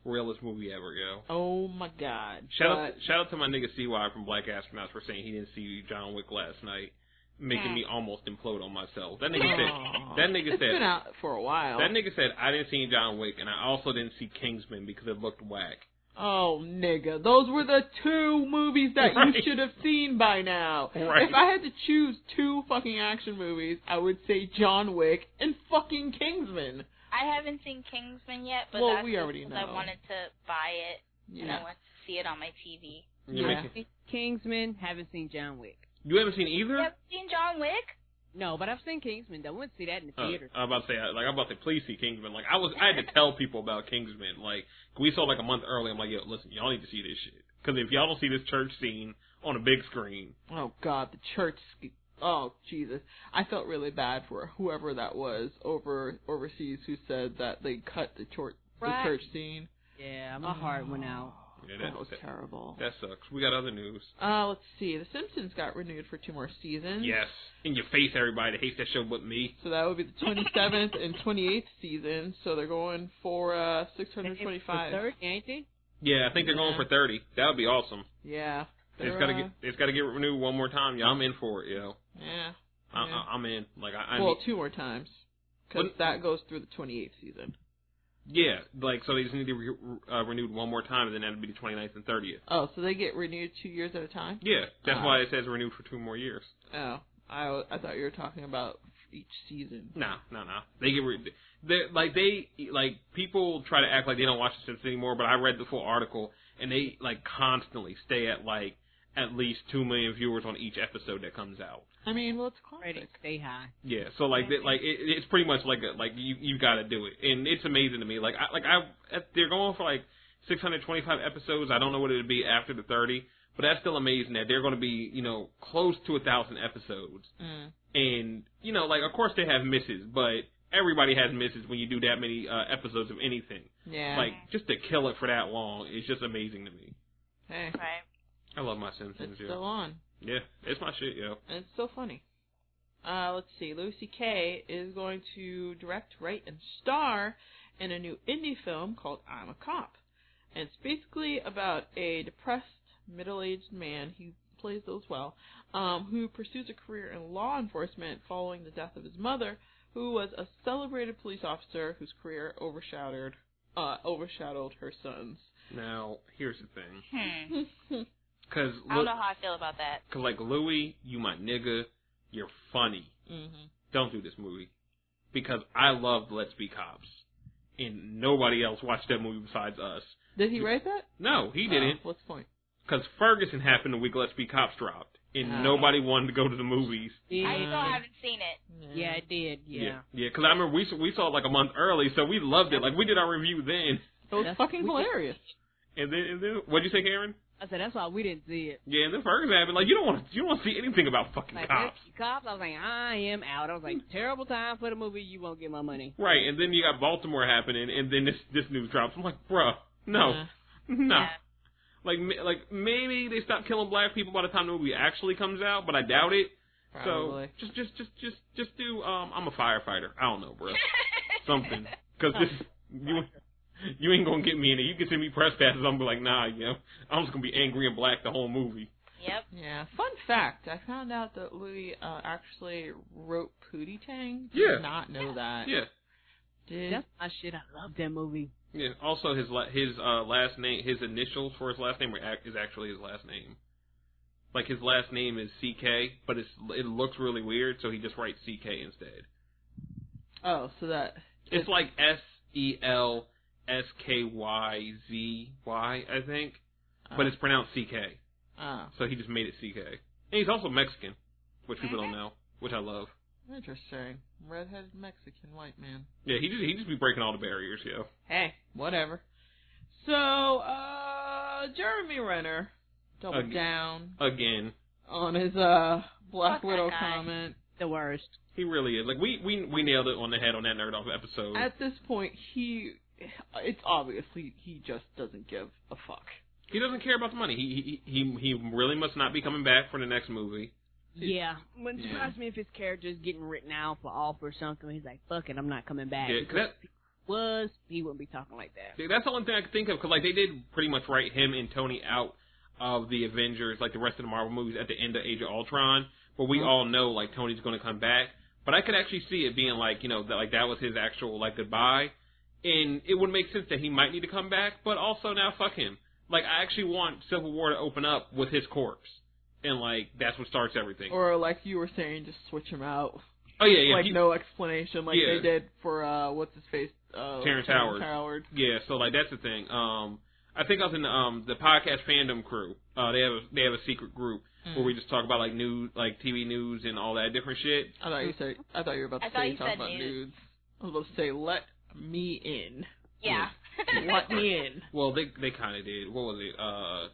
realest movie ever, yo.
Oh my god.
Shout
But-
out shout out to my nigga CY from Black Astronauts for saying he didn't see John Wick last night, making me almost implode on myself. That nigga
Aw.
said that nigga
It's been
said
out for a while.
that nigga said I didn't see John Wick and I also didn't see Kingsman because it looked whack.
Oh, nigga. Those were the two movies that
Right.
you should have seen by now.
Right.
If I had to choose two fucking action movies, I would say John Wick and fucking Kingsman.
I haven't seen Kingsman yet, but
Well,
that's
we already know.
I wanted to buy it and I
Yeah.
wanted to see it on my TV.
You,
Yeah.
making-
Kingsman, haven't seen John Wick.
You haven't seen either?
You haven't seen John Wick?
No, but I've seen Kingsman. though. I went to see that in the
Uh,
theater.
I'm about to say, like, I'm about to say, please see Kingsman. Like, I was, I had to tell people about Kingsman. Like, we saw like a month early. I'm like, yo, listen, y'all need to see this shit. Because if y'all don't see this church scene on a big screen,
Oh God, the church. Oh Jesus, I felt really bad for whoever that was over overseas who said that they cut the church the
Right.
church scene.
yeah, my heart went out.
Yeah,
That
that,
was
that,
terrible.
that sucks. We got other news.
Uh, let's see. The Simpsons got renewed for two more seasons.
Yes, in your face, everybody that hates that show but me.
So that would be the 27th and 28th season. So they're going for uh
The
625.
third, ain't they?
Yeah, I think they're going for 30. That would be awesome.
Yeah.
It's
They're,
gotta
uh,
get, it's gotta get renewed one more time. Yeah, I'm in for it, yo.
Yeah.
I,
Yeah.
I, I'm in. Like, I, I
well,
mean,
two more times. Because that goes through the 28th season.
Yeah, like, so they just need to be re, uh, renewed one more time, and then that'd be the 29th and 30th.
Oh, so they get renewed two years at a time?
Yeah, that's
Ah.
why it says renewed for two more years.
Oh. I, I thought you were talking about each season.
No, no, no. They get re- they like they like people try to act like they don't watch The Simpsons anymore, but I read the full article and they like constantly stay at like at least two million viewers on each episode that comes out.
I mean, well, it's classic.
Ratings stay high.
Yeah, so like they, like it, it's pretty much like a, like you you got to do it, and it's amazing to me. Like I like I they're going for like 625 episodes. I don't know what it would be after the 30, but that's still amazing that they're going to be you know close to a thousand episodes.
Mm.
and you know, like of course they have misses, but everybody has misses when you do that many uh, episodes of anything.
Yeah.
Like just to kill it for that long is just amazing to me.
hey,
Right.
I love my Simpsons.
it's
yo.
still on.
Yeah, it's my shit, yo.
And it's so funny. Uh, let's see. Louis C.K. is going to direct, write, and star in a new indie film called I'm a Cop. And it's basically about a depressed, middle-aged man, he plays those well, um, who pursues a career in law enforcement following the death of his mother, who was a celebrated police officer whose career overshadowed, uh, overshadowed her son's.
Now here's the thing, Because
I don't know how I feel about that.
cause like Louis, you my nigga, you're funny.
mm-hmm.
Don't do this movie because I loved Let's Be Cops, and nobody else watched that movie besides us.
Did he write that?
No, he didn't.
Oh, what's the point?
Because Ferguson happened the week Let's Be Cops dropped, and
Oh.
nobody wanted to go to the movies.
I still haven't seen it.
yeah, I did. Yeah.
yeah. Because I remember we we saw it like a month early, so we loved it. Like we did our review then,
It was
That's-
fucking
we-
hilarious.
and then and then what'd you say, Karen?
I said that's why we didn't see it.
Yeah, and then Ferguson happened. Like you don't want to, you don't want to see anything about fucking
Like
cops,
cops. I was like, I am out. I was like, terrible time for the movie. You won't get my money.
right? And then you got Baltimore happening, and then this this news drops. I'm like, bruh, no,
Yeah.
no.
Yeah.
Like like maybe they stop killing black people by the time the movie actually comes out, but I doubt it.
Probably.
So just just just just just do um I'm a firefighter. I don't know, bro. Something because this you you ain't gonna get me in it. You can send me press passes. I'm gonna be like, nah, you know, I'm just gonna be angry and black the whole movie.
Yep.
Yeah. Fun fact: I found out that Louis uh, actually wrote Pootie Tang. Did
Yeah.
not know that.
Yeah,
Did
That's my shit. I love that movie.
yeah. Also, his la- his uh last name, his initials for his last name are ac- is actually his last name. Like his last name is CK, but it's it looks really weird, so he just writes CK instead.
oh, so that
It's like S E L S K Y Z Y, I think, but it's pronounced CK.
oh,
So he just made it CK. And he's also Mexican, which people don't know, which I love.
interesting. Redheaded Mexican white man.
Yeah, he just he just be breaking all the barriers, yo.
Hey, whatever. So, uh, Jeremy Renner doubled
Ag-
down
Again,
on his uh Black
Fuck
Widow comment.
The worst.
he really is. Like we we we nailed it on the head on that nerd off episode.
At this point, he it's obvious he he just doesn't give a fuck.
He doesn't care about the money. He he he he really must not be coming back for the next movie.
Yeah. Wouldn't
Yeah.
surprise me if his character is getting written out for off or something. He's like, fuck it, I'm not coming back.
Yeah, 'cause
Because
that,
if he was, he wouldn't be talking like that.
See, that's the only thing I could think of because like they did pretty much write him and Tony out of the Avengers, like the rest of the Marvel movies at the end of Age of Ultron. But we mm-hmm. all know like Tony's going to come back. But I could actually see it being like you know that like that was his actual like goodbye, and it would make sense that he might need to come back. But also now fuck him. Like I actually want Civil War to open up with his corpse, and like that's what starts everything.
Or like you were saying, just switch him out.
oh yeah, yeah,
like
he-
no explanation, like
Yeah.
they did for uh what's his face, uh
Terrence Howard.
Howard.
Yeah, so like that's the thing. Um, I think I was in the, um the podcast fandom crew. Uh, they have a, they have a secret group where we just talk about like news, like TV news and all that different shit.
I thought you said I thought you were about to
I
say
you
talk about
nudes.
nudes. I was about to say let me in.
Yeah.
Let me in.
Well, they they kind of did. What was it? Uh,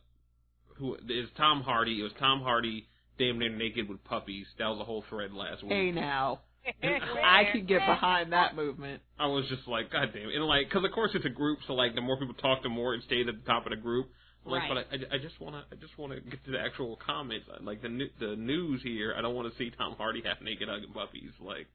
who is Tom Hardy? It was Tom Hardy, damn near naked with puppies. That was a whole thread last week.
Hey now, I could get behind that movement.
I was just like, God damn it. And like, cause of course it's a group, so like the more people talk, the more it stays at the top of the group. Like,
Right.
but I, I just wanna, I just wanna get to the actual comments. Like the nu- the news here, I don't want to see Tom Hardy half naked hugging puppies. Like,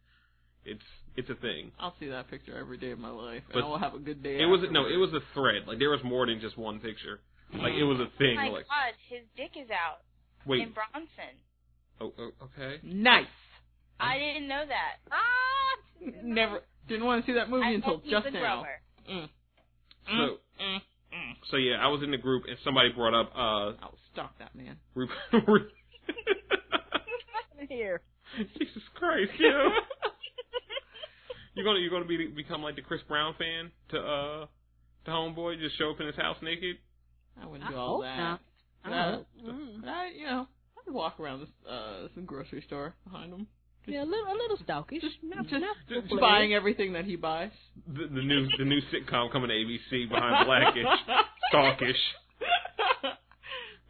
it's it's a thing.
I'll see that picture every day of my life,
But
and I will have a good day.
It was no, it was a thread. Like there was more than just one picture. Like it was a
Oh
thing.
my
like,
god, his dick is out
wait,
in Bronson.
oh, oh, okay.
nice.
I didn't know that.
Ah!
Never didn't want to see that movie
I
until
bet
just now.
grower.
Mm.
So
Mm, mm.
so yeah, I was in the group and somebody brought up uh.
I'll stalk that man.
Re-
Here.
Jesus Christ, yo. You're gonna you're gonna be become like the Chris Brown fan to uh to homeboy, just show up in his house naked.
I wouldn't
I
do all
hope
that.
not.
But
I
I,
hope- mm.
but I, you know, I'd walk around this uh some grocery store behind him,
Yeah, a little, a little stalkish.
Just-
not,
just-
not
just
full-fledged.
buying everything that he buys.
The, the new the new sitcom coming to ABC behind Blackish, Stalkish.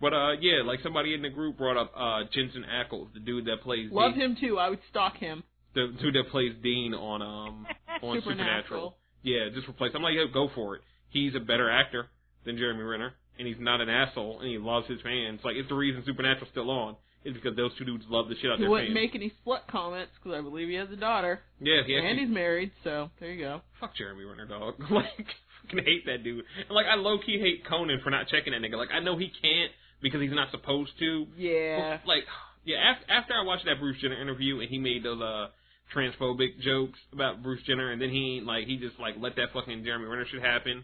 But uh yeah, like somebody in the group brought up uh Jensen Ackles, the dude that plays
Love
Dean,
him too. I would stalk him.
The dude that plays Dean on um on Supernatural. Yeah, just replace. I'm like, yeah, go for it. He's a better actor than Jeremy Renner, and he's not an asshole, and he loves his fans. Like, it's the reason Supernatural's still on. Is because those two dudes love the shit out of
He
their
wouldn't
fans.
make any slut comments because I believe he has a daughter,
yeah, he
and he's married. So there you go.
fuck Jeremy Renner, dog. like, fucking hate that dude. And like, I low key hate Conan for not checking that nigga. Like, I know he can't because he's not supposed to.
Yeah.
But, like, yeah. After, after I watched that Bruce Jenner interview and he made those uh transphobic jokes about Bruce Jenner, and then he ain't, like he just like let that fucking Jeremy Renner shit happen.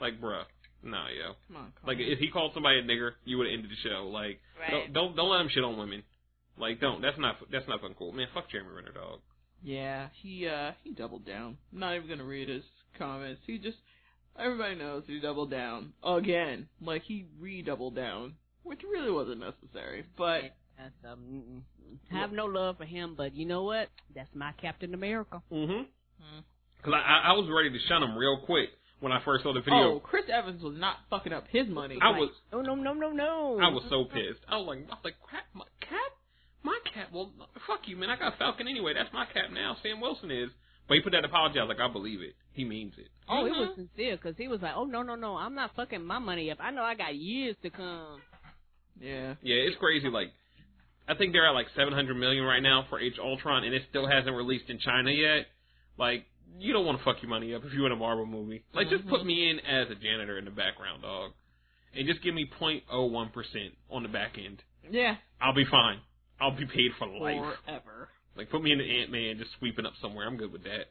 Like, bruh, nah, yo.
Come on. Come
Like
on.
if he called somebody a nigger, you would have ended the show. Like
Right.
don't, don't don't let him shit on women. Like don't. That's not that's not fucking cool. Man, fuck Jeremy Renner, dog.
Yeah, he uh he doubled down. I'm not even gonna read his comments. He just everybody knows he doubled down again. Like he redoubled down, which really wasn't necessary. But
That's, um, have no love for him, but you know what? That's my Captain America.
Mm-hmm.
Hmm.
Cause I, I I was ready to shun him real quick when I first saw the video.
Oh, Chris Evans was not fucking up his money.
I
Like,
was
no, no, no, no, no.
I was so pissed. I was like, I was like, crap, my cat, my cat. Well, fuck you, man. I got Falcon anyway. That's my cat now. Sam Wilson is. But he put that apology. I was like, I believe it. He means it.
Oh, it
Mhm.
was sincere because he was like, "Oh no, no, no, I'm not fucking my money up. I know I got years to come."
yeah.
Yeah, it's crazy. Like, I think they're at like 700 million right now for H Ultron, and it still hasn't released in China yet. Like, you don't want to fuck your money up if you're in a Marvel movie. Like, just put me in as a janitor in the background, dog, and just give me 0.01 percent on the back end.
Yeah.
I'll be fine. I'll be paid for life.
Forever.
Like, put me in the Ant Man just sweeping up somewhere. I'm good with that.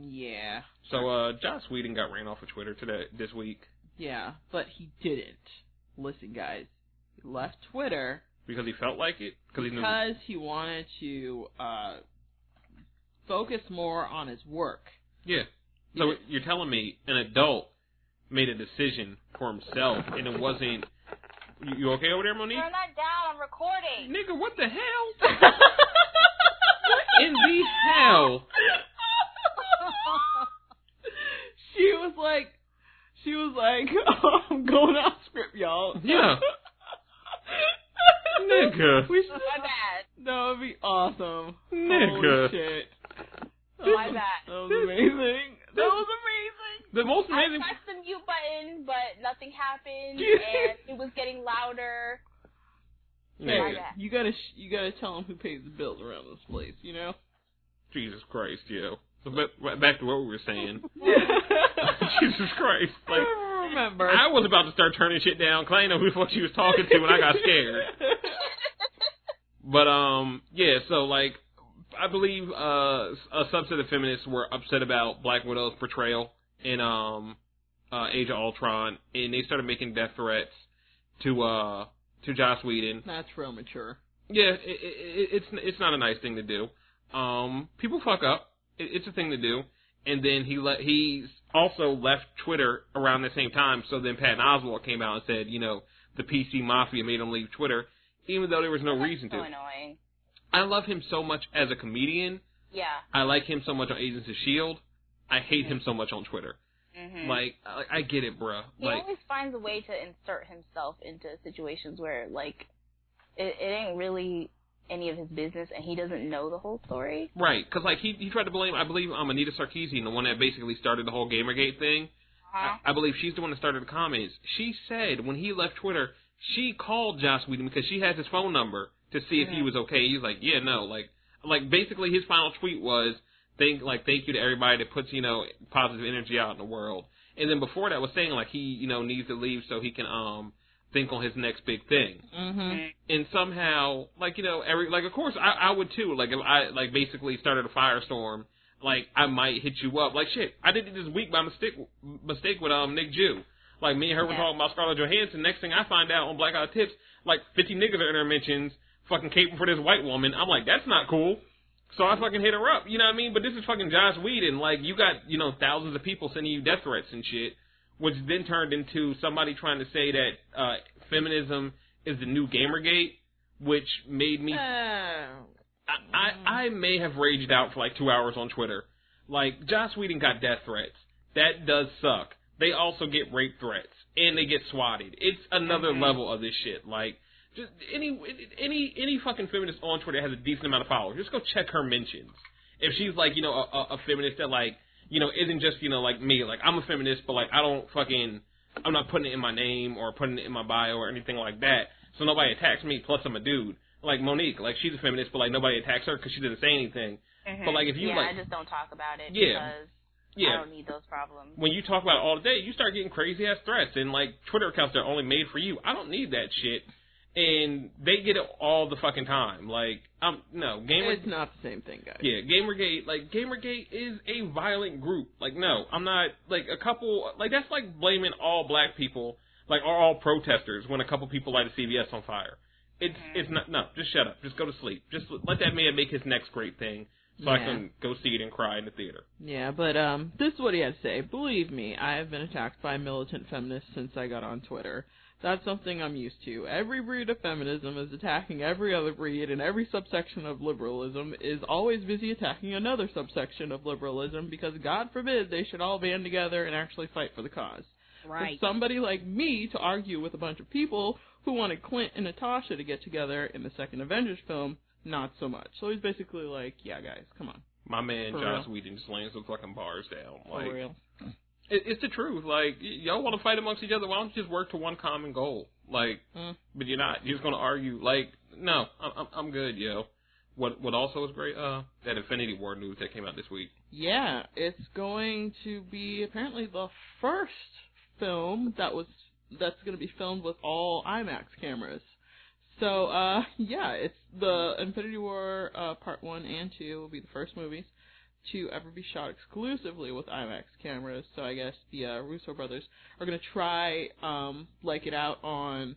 Yeah.
So, uh, Joss Whedon got ran off of Twitter today this week
Yeah. But he didn't. Listen, guys. He left Twitter
because he felt like it. Because he knew.
because he wanted to uh focus more on his work.
Yeah. So you're telling me an adult made a decision for himself, and it wasn't. You, you okay over there, Monique?
Turn that down. I'm recording.
Nigga, what the hell? In the hell?
she was like, she was like, oh, I'm going off script, y'all.
Yeah. Nigga.
We should.
My bad.
That would be awesome.
Nigga.
Holy shit.
Oh, my
That was amazing. That was amazing.
The most amazing.
I pressed the mute button, but nothing happened, and it was getting louder.
Nigga.
My.
You gotta, sh- you gotta tell him who pays the bills around this place. You know.
Jesus Christ, yo. So ba- back to what we were saying. Jesus Christ. Like,
I remember.
I was about to start turning shit down because I didn't know who the fuck she was talking to, and I got scared. But um, yeah. So like, I believe uh, a subset of feminists were upset about Black Widow's portrayal in um, uh, Age of Ultron, and they started making death threats to uh to Joss Whedon.
That's real mature.
Yeah, it, it, it, it's it's not a nice thing to do. Um, people fuck up. It, it's a thing to do. And then he let he's also left Twitter around the same time. So then Patton Oswalt came out and said, you know, the PC mafia made him leave Twitter, even though there was no reason
so
to.
annoying.
I love him so much as a comedian.
Yeah.
I like him so much on Agents of Shield. I hate him so much on Twitter.
Mm-hmm.
Like, I, I get it, bruh.
he
Like,
always finds a way to insert himself into situations where, like, it, it ain't really any of his business, and he doesn't know the whole story.
right? Because like he he tried to blame, I believe, um, Anita Sarkeesian, the one that basically started the whole GamerGate thing.
Huh?
I, I believe she's the one that started the comments. She said when he left Twitter, she called Joss Whedon because she has his phone number to see if he was okay. He's like, yeah, no, like, like basically his final tweet was, thank, like, thank you to everybody that puts you know positive energy out in the world. And then before that was saying like he you know needs to leave so he can um think on his next big thing.
Mm-hmm.
And somehow, like you know, every like of course I I would too. Like if I like basically started a firestorm, like I might hit you up. Like shit, I did it this week by mistake mistake with um Nick Jew. Like me and her were talking about Scarlett Johansson. Next thing I find out on Black Eye Tips, like 50 niggas are in her mentions, fucking caping for this white woman. I'm like, that's not cool. So I fucking hit her up. You know what I mean? But this is fucking Joss Whedon. Like you got you know thousands of people sending you death threats and shit, which then turned into somebody trying to say that uh feminism is the new Gamergate, which made me
Oh.
I, I I may have raged out for like two hours on Twitter. Like Joss Whedon got death threats. That does suck. They also get rape threats and they get swatted. It's another level of this shit. Like just any any any fucking feminist on Twitter has a decent amount of followers. Just go check her mentions. If she's like you know a, a, feminist that like you know isn't just you know like me like I'm a feminist but like I don't fucking I'm not putting it in my name or putting it in my bio or anything like that. So nobody attacks me. Plus I'm a dude. Like Monique, like she's a feminist, but like nobody attacks her because she didn't say anything.
Mhm.
But, like, if you,
yeah,
like-
I just don't talk about it
Yeah.
because I
Yeah,
don't need those problems.
when you talk about it all day, you start getting crazy ass threats and like Twitter accounts that are only made for you. I don't need that shit, and they get it all the fucking time. Like, um, no, gamer.
It's not the same thing, guys.
Yeah, Gamergate, like Gamergate is a violent group. Like, no, I'm not like a couple. Like that's like blaming all black people, like are all protesters, when a couple people light a CVS on fire. It's it's not no. Just shut up. Just go to sleep. Just let that man make his next great thing. So I can go see it and cry in the theater.
Yeah, but um, this is what he had to say. Believe me, I have been attacked by militant feminists since I got on Twitter. That's something I'm used to. Every breed of feminism is attacking every other breed, and every subsection of liberalism is always busy attacking another subsection of liberalism because God forbid they should all band together and actually fight for the cause.
Right.
For somebody like me to argue with a bunch of people who wanted Clint and Natasha to get together in the second Avengers film, not so much. So he's basically like, yeah, guys, come on.
My man
For
Joss
real.
Whedon just laying some fucking bars down.
For
Like
real.
it, it's the truth. Like y- y'all want to fight amongst each other, why don't you just work to one common goal? Like,
Mm.
but you're not. You're just gonna argue. Like, no, I'm I'm, I'm good, yo. What what also was great? Uh, that Infinity War news that came out this week.
Yeah, it's going to be apparently the first film that was that's going to be filmed with all IMAX cameras. So, uh, yeah, it's the Infinity War uh, Part One and Two will be the first movies to ever be shot exclusively with IMAX cameras. So I guess the uh, Russo brothers are going to try um like it out on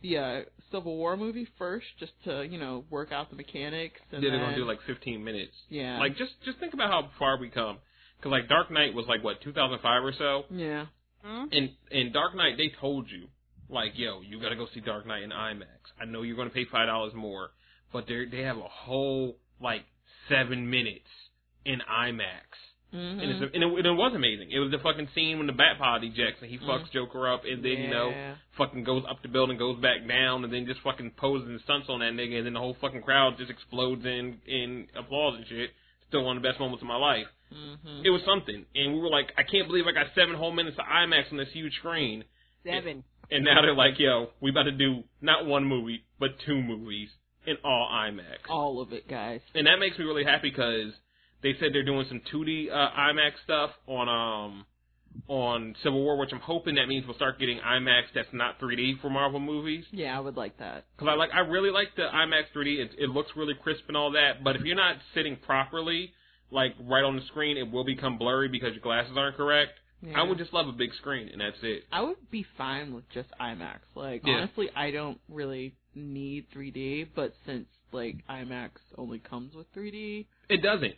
the uh, Civil War movie first, just to you know work out the mechanics. And
Yeah, they're gonna
then-
do like 15 minutes.
yeah,
Like just just think about how far we come. Cause like Dark Knight was like what 2005 or so.
yeah.
Hmm?
In in Dark Knight they told you like yo you gotta go see Dark Knight in IMAX. I know you're gonna pay five dollars more, but they they have a whole like seven minutes in IMAX.
Mm-hmm.
And, it's, and, it, and it was amazing. It was the fucking scene when the bat pod ejects and he fucks Joker up and then, you know, fucking goes up the building, goes back down, and then just fucking poses and stunts on that nigga, and then the whole fucking crowd just explodes in in applause and shit. Still one of the best moments of my life.
Mm-hmm.
It was something, and we were like, I can't believe I got seven whole minutes of IMAX on this huge screen.
Seven.
And now they're like, yo, we about to do not one movie, but two movies in all IMAX.
All of it, guys.
And that makes me really happy because they said they're doing some 2D uh, IMAX stuff on um on Civil War, which I'm hoping that means we'll start getting IMAX that's not 3D for Marvel movies.
Yeah, I would like that.
Because I like, I really like the IMAX 3D. It, it looks really crisp and all that. But if you're not sitting properly, like right on the screen, it will become blurry because your glasses aren't correct.
Yeah.
I would just love a big screen, and that's it.
I would be fine with just IMAX. Like
Yeah.
honestly, I don't really need 3D, but since like IMAX only comes with 3D,
It doesn't.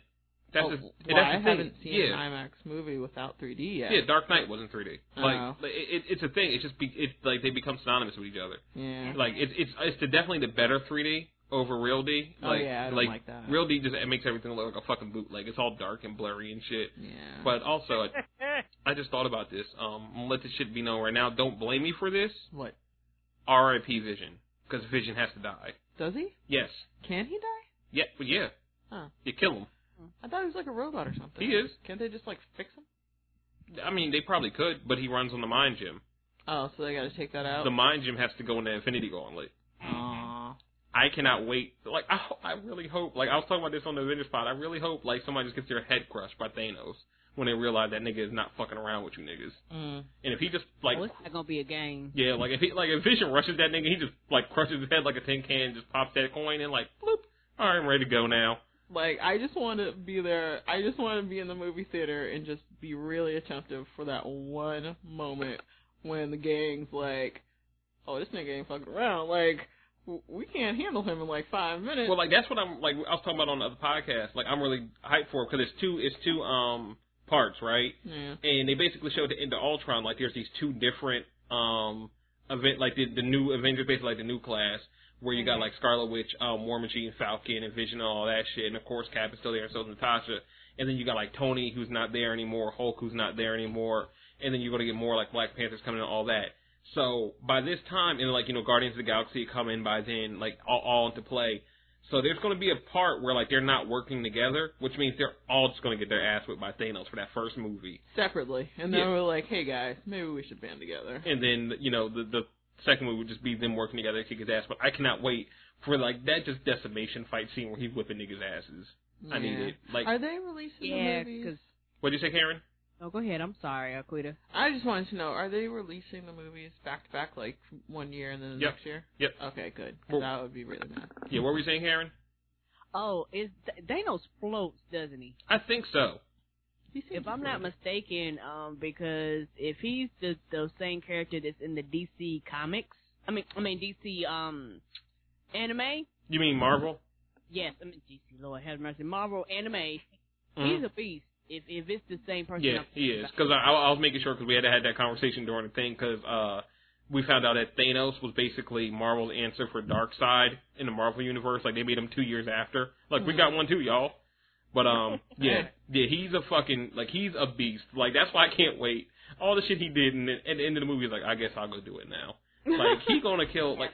That's
oh,
just,
well,
that's
I haven't seen
yeah.
an IMAX movie without 3D yet.
Yeah, Dark Knight wasn't 3D. Like,
Oh.
like, it, it's a thing. It's just be, it's like they become synonymous with each other.
Yeah.
Like it's it's it's the, definitely the better 3D over Real D.
Oh,
Like,
yeah, I don't
like,
like that.
Real D just it makes everything look like a fucking bootleg. It's all dark and blurry and shit.
yeah.
But also, I, I just thought about this. Um, I'm let this shit be known right now. Don't blame me for this.
what
R.I.P. Vision, because Vision has to die.
does he?
Yes.
Can he die?
Yeah. But yeah.
Huh.
You kill him.
I thought he was like a robot or something.
He is.
Can't they just like fix him?
I mean, they probably could, but he runs on the Mind Gem.
Oh, so they got to take that out.
The Mind Gem has to go in the Infinity Gauntlet.
Aw.
I cannot wait. Like I, I really hope. Like I was talking about this on the Avengers pod. I really hope like somebody just gets their head crushed by Thanos when they realize that nigga is not fucking around with you niggas.
Mm.
And if he just like,
oh, it's not gonna be a game.
yeah, like if he like if Vision rushes that nigga, he just like crushes his head like a tin can, just pops that coin and like bloop. All right, I'm ready to go now.
Like I just want to be there. I just want to be in the movie theater and just be really attentive for that one moment when the gang's like, "Oh, this nigga ain't fucking around." Like w- we can't handle him in like five minutes.
Well, like that's what I'm like. I was talking about on the other podcast. Like I'm really hyped for it because it's two. It's two um parts, right?
yeah.
and they basically showed the end of Ultron like there's these two different um event like the the new Avengers basically like the new class where you got like Scarlet Witch, um, War Machine, Falcon, and Vision, and all that shit, and of course Cap is still there, and so is Natasha, and then you got like Tony who's not there anymore, Hulk who's not there anymore, and then you're gonna get more like Black Panthers coming and all that. So by this time, and like you know Guardians of the Galaxy come in by then, like all, all into play. So there's going to be a part where like they're not working together, which means they're all just going to get their ass whipped by Thanos for that first movie.
Separately, and then
Yeah.
we're like, "Hey guys, maybe we should band together."
and then you know the the second movie would just be them working together to kick his ass. But I cannot wait for like that just decimation fight scene where he's whipping niggas' asses. I need it. Like,
Are they releasing
Yeah,
the movies?
because.
what'd you say, Karen?
Oh, go ahead. I'm sorry, Aquita.
I just wanted to know: Are they releasing the movies back to back, like one year and then the
Yep.
next year?
Yep.
Okay, good.
Well-
that would be really nice.
Yeah, what were we saying, Karen?
Oh, is Thanos floats, doesn't he?
I think so.
He seems
If I'm not mistaken, um, because if he's the the same character that's in the DC comics, I mean, I mean DC um anime,
You mean Marvel?
Yes, I mean, DC, Lord have mercy. Marvel anime,
Mhm.
he's a beast. If if it's the same person,
Yeah, he is. Because I, I was making sure because we had to have that conversation during the thing because uh, we found out that Thanos was basically Marvel's answer for Darkseid in the Marvel universe. Like they made him two years after. Like we got one too, y'all. But um, yeah, yeah, he's a fucking like he's a beast. Like that's why I can't wait. All the shit he did, and at the end of the movie, he's like, I guess I'll go do it now. Like he gonna kill like.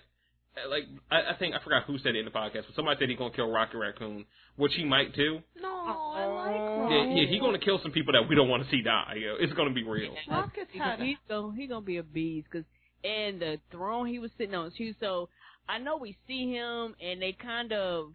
Like I, I think I forgot who said it in the podcast, but somebody said he's gonna kill Rocket Raccoon, which he might do.
No, I like
Yeah,
Rocket.
yeah, he's gonna kill some people that we don't want to see die. Yo. It's gonna be real.
Rocket's
He
had
gonna, he's gonna gonna be a beast because and the throne he was sitting on too. So I know we see him and they kind of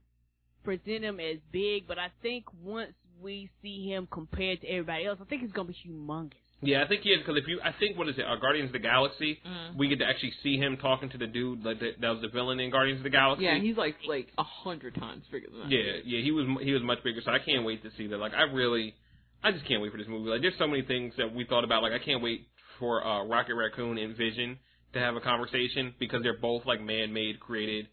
present him as big, but I think once we see him compared to everybody else, I think he's gonna be humongous.
Yeah, I think he is because if you, I think what is it, uh, Guardians of the Galaxy?
Mm.
We get to actually see him talking to the dude like that, that was the villain in Guardians of the Galaxy.
Yeah, he's like like a hundred times bigger than that.
yeah, yeah, he was he was much bigger. So I can't wait to see that. Like I really, I just can't wait for this movie. Like there's so many things that we thought about. Like I can't wait for uh, Rocket Raccoon and Vision to have a conversation because they're both like man-made, created,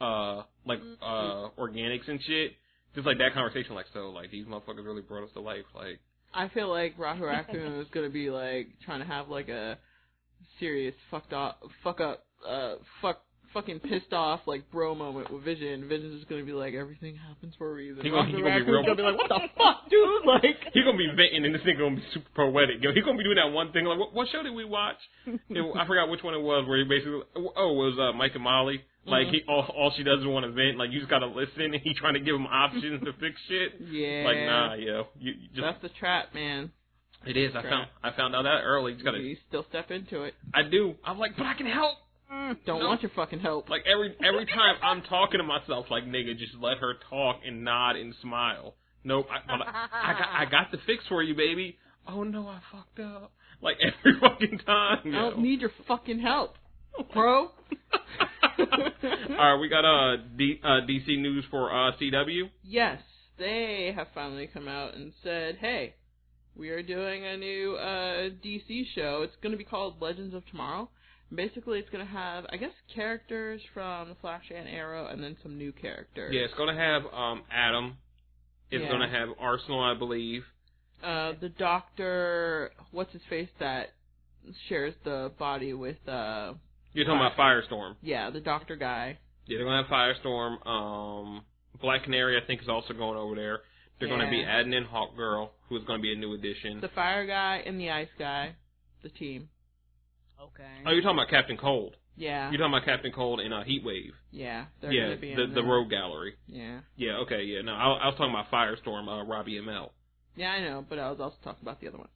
uh, like uh, organics and shit. Just like that conversation, like so, like these motherfuckers really brought us to life. Like
I feel like Rocket Raccoon is gonna be like trying to have like a serious fucked up, fuck up, uh, fuck, fucking pissed off like bro moment with Vision. Vision's just gonna be like everything happens for a reason.
He gonna- he gonna be real-
gonna be like, what the fuck, dude? Like,
He's gonna be venting, and this nigga gonna be super poetic. Yo, he's gonna be doing that one thing. Like, what, what show did we watch? It- I forgot which one it was. Where he basically, oh, it was uh, Mike and Molly. Like
Mhm.
he, all, all she does is want to vent. Like you just gotta listen, and he trying to give him options to fix shit.
yeah,
Like nah, yo, you, you just
that's the trap, man.
it is. I found I found out that early. Just gotta,
You still step into it.
I do. I'm like, but I can help.
Don't
No.
want your fucking help.
Like every every time I'm talking to myself, like nigga, just let her talk and nod and smile. Nope, I, I, I got I got the fix for you, baby. Oh no, I fucked up. Like every fucking time.
I don't need your fucking help, bro.
All right, we got uh, D, uh DC news for uh CW.
Yes, they have finally come out and said, "Hey, we are doing a new uh, DC show. It's going to be called Legends of Tomorrow. Basically, it's going to have, I guess, characters from the Flash and Arrow, and then some new characters.
Yeah, it's gonna have um Adam. It's
Yeah.
gonna have Arsenal, I believe.
Uh, the Doctor, what's his face that shares the body with, uh,
You're talking about Firestorm.
yeah, the Doctor guy.
Yeah, they're gonna have Firestorm. Um, Black Canary, I think, is also going over there. They're gonna be adding in Hawk Girl, who is gonna be a new addition.
The Fire guy and the Ice guy, the team.
Okay.
Oh, you're talking about Captain Cold.
Yeah,
You're talking about Captain Cold in uh, Heat Wave.
yeah, they're
yeah,
gonna be
the
in
the. Rogue Gallery.
Yeah.
Yeah, okay, yeah. No, I, I was talking about Firestorm, uh, Robbie Amell.
Yeah, I know, but I was also talking about the other one.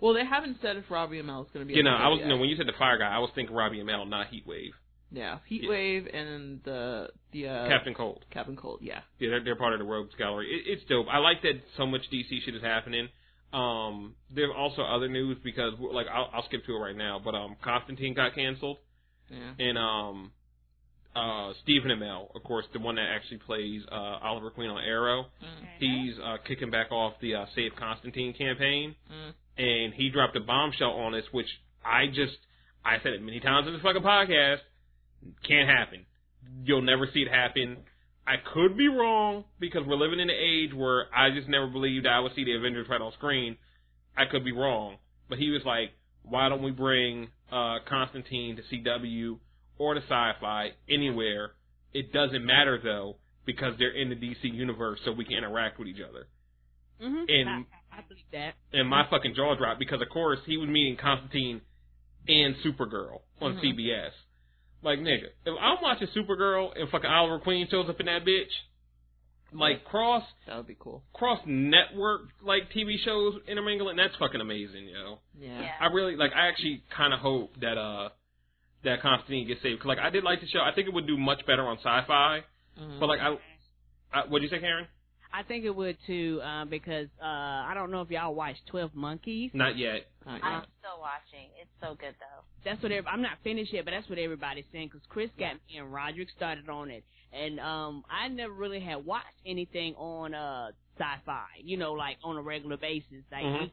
Well, they haven't said if Robbie Amell is going to be.
You know, I was
show
you know when you said the Fire guy, I was thinking Robbie Amell, not Heat Wave.
Yeah, Heat
Yeah.
Wave and the the uh,
Captain Cold.
Captain Cold. Yeah.
Yeah, they're, they're part of the Rogues Gallery. It, it's dope. I like that so much DC shit is happening. Um, there's also other news because like I'll, I'll skip to it right now, but um, Constantine got canceled,
Yeah.
and um, uh, Stephen Amell, of course, the one that actually plays uh Oliver Queen on Arrow,
Mm.
he's uh kicking back off the uh, Save Constantine campaign,
Mm.
And he dropped a bombshell on us, which I just I said it many times in this fucking podcast, can't happen. You'll never see it happen. I could be wrong because we're living in an age where I just never believed I would see the Avengers right on screen. I could be wrong, but he was like, "Why don't we bring uh Constantine to CW or to Sci-Fi anywhere? It doesn't matter though because they're in the DC universe, so we can interact with each other."
Mm-hmm.
And
I, I believe that.
and my fucking jaw dropped because of course he was meeting Constantine and Supergirl on
Mhm.
CBS. Like nigga, if I'm watching Supergirl and fucking Oliver Queen shows up in that bitch, like cross
That would be cool.
cross network like TV shows intermingling, that's fucking amazing, yo.
Yeah.
Yeah.
I really like. I actually kind of hope that uh that Constantine gets saved. Cause like I did like the show. I think it would do much better on Sci-Fi.
Mhm.
But like I, I what'd you say, Karen?
I think it would too, uh, because uh, I don't know if y'all watched Twelve Monkeys.
Not yet.
Not
I'm still watching. It's so good though.
That's what every, I'm not finished yet, but that's what everybody's saying. Because Chris got me and Roderick started on it, and um, I never really had watched anything on uh sci-fi, you know, like on a regular basis, like.
Mhm.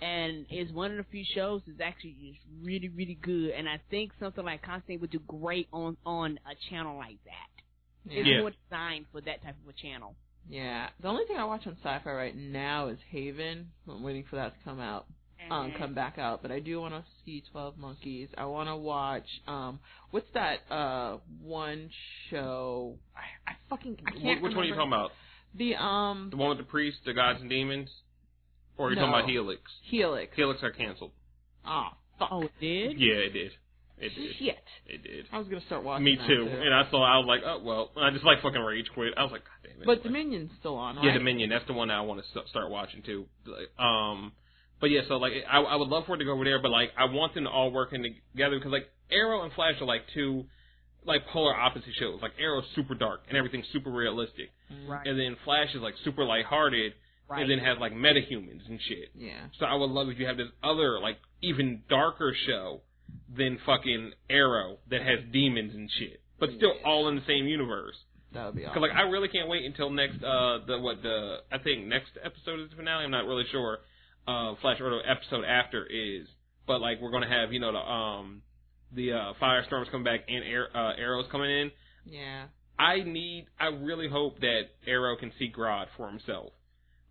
And it's one of the few shows that's actually just really, really good. And I think something like Constantine would do great on on a channel like that. It's
Yeah.
more designed for that type of a channel.
Yeah. The only thing I watch on Sci-Fi right now is Haven. I'm waiting for that to come out, um,
Mhm.
come back out. But I do want to see Twelve Monkeys. I want to watch um, what's that uh one show? I, I fucking I can't.
Which one are you talking about?
The um
The one with the priest, the gods and demons, or are you talking about Helix?
Helix.
Helix got canceled.
Oh fuck.
Oh, it did?
Yeah, it did. It did.
Shit.
It did.
I was gonna start watching.
Me
that,
too. And I saw. I was like, oh well. I just like fucking rage quit. I was like, god damn it.
But Dominion's still on, right?
Yeah, Dominion. That's the one I want to st- start watching too. Um, but yeah, so like I, I would love for it to go over there, but like I want them to all working together because like Arrow and Flash are like two like polar opposite shows. Like Arrow's super dark and everything's super realistic,
Right.
and then Flash is like super lighthearted
right.
and then has like metahumans and shit.
Yeah.
So I would love if you have this other like even darker show than fucking Arrow that has demons and shit, but still
Yeah.
all in the same universe.
That would be
Cause
awesome.
like I really can't wait until next uh the what the I think next episode is the finale. I'm not really sure. Uh, Flash Order episode after is, but like we're gonna have you know the um the uh firestorms coming back and air, uh, arrows coming in.
yeah.
I need I really hope that Arrow can see Grodd for himself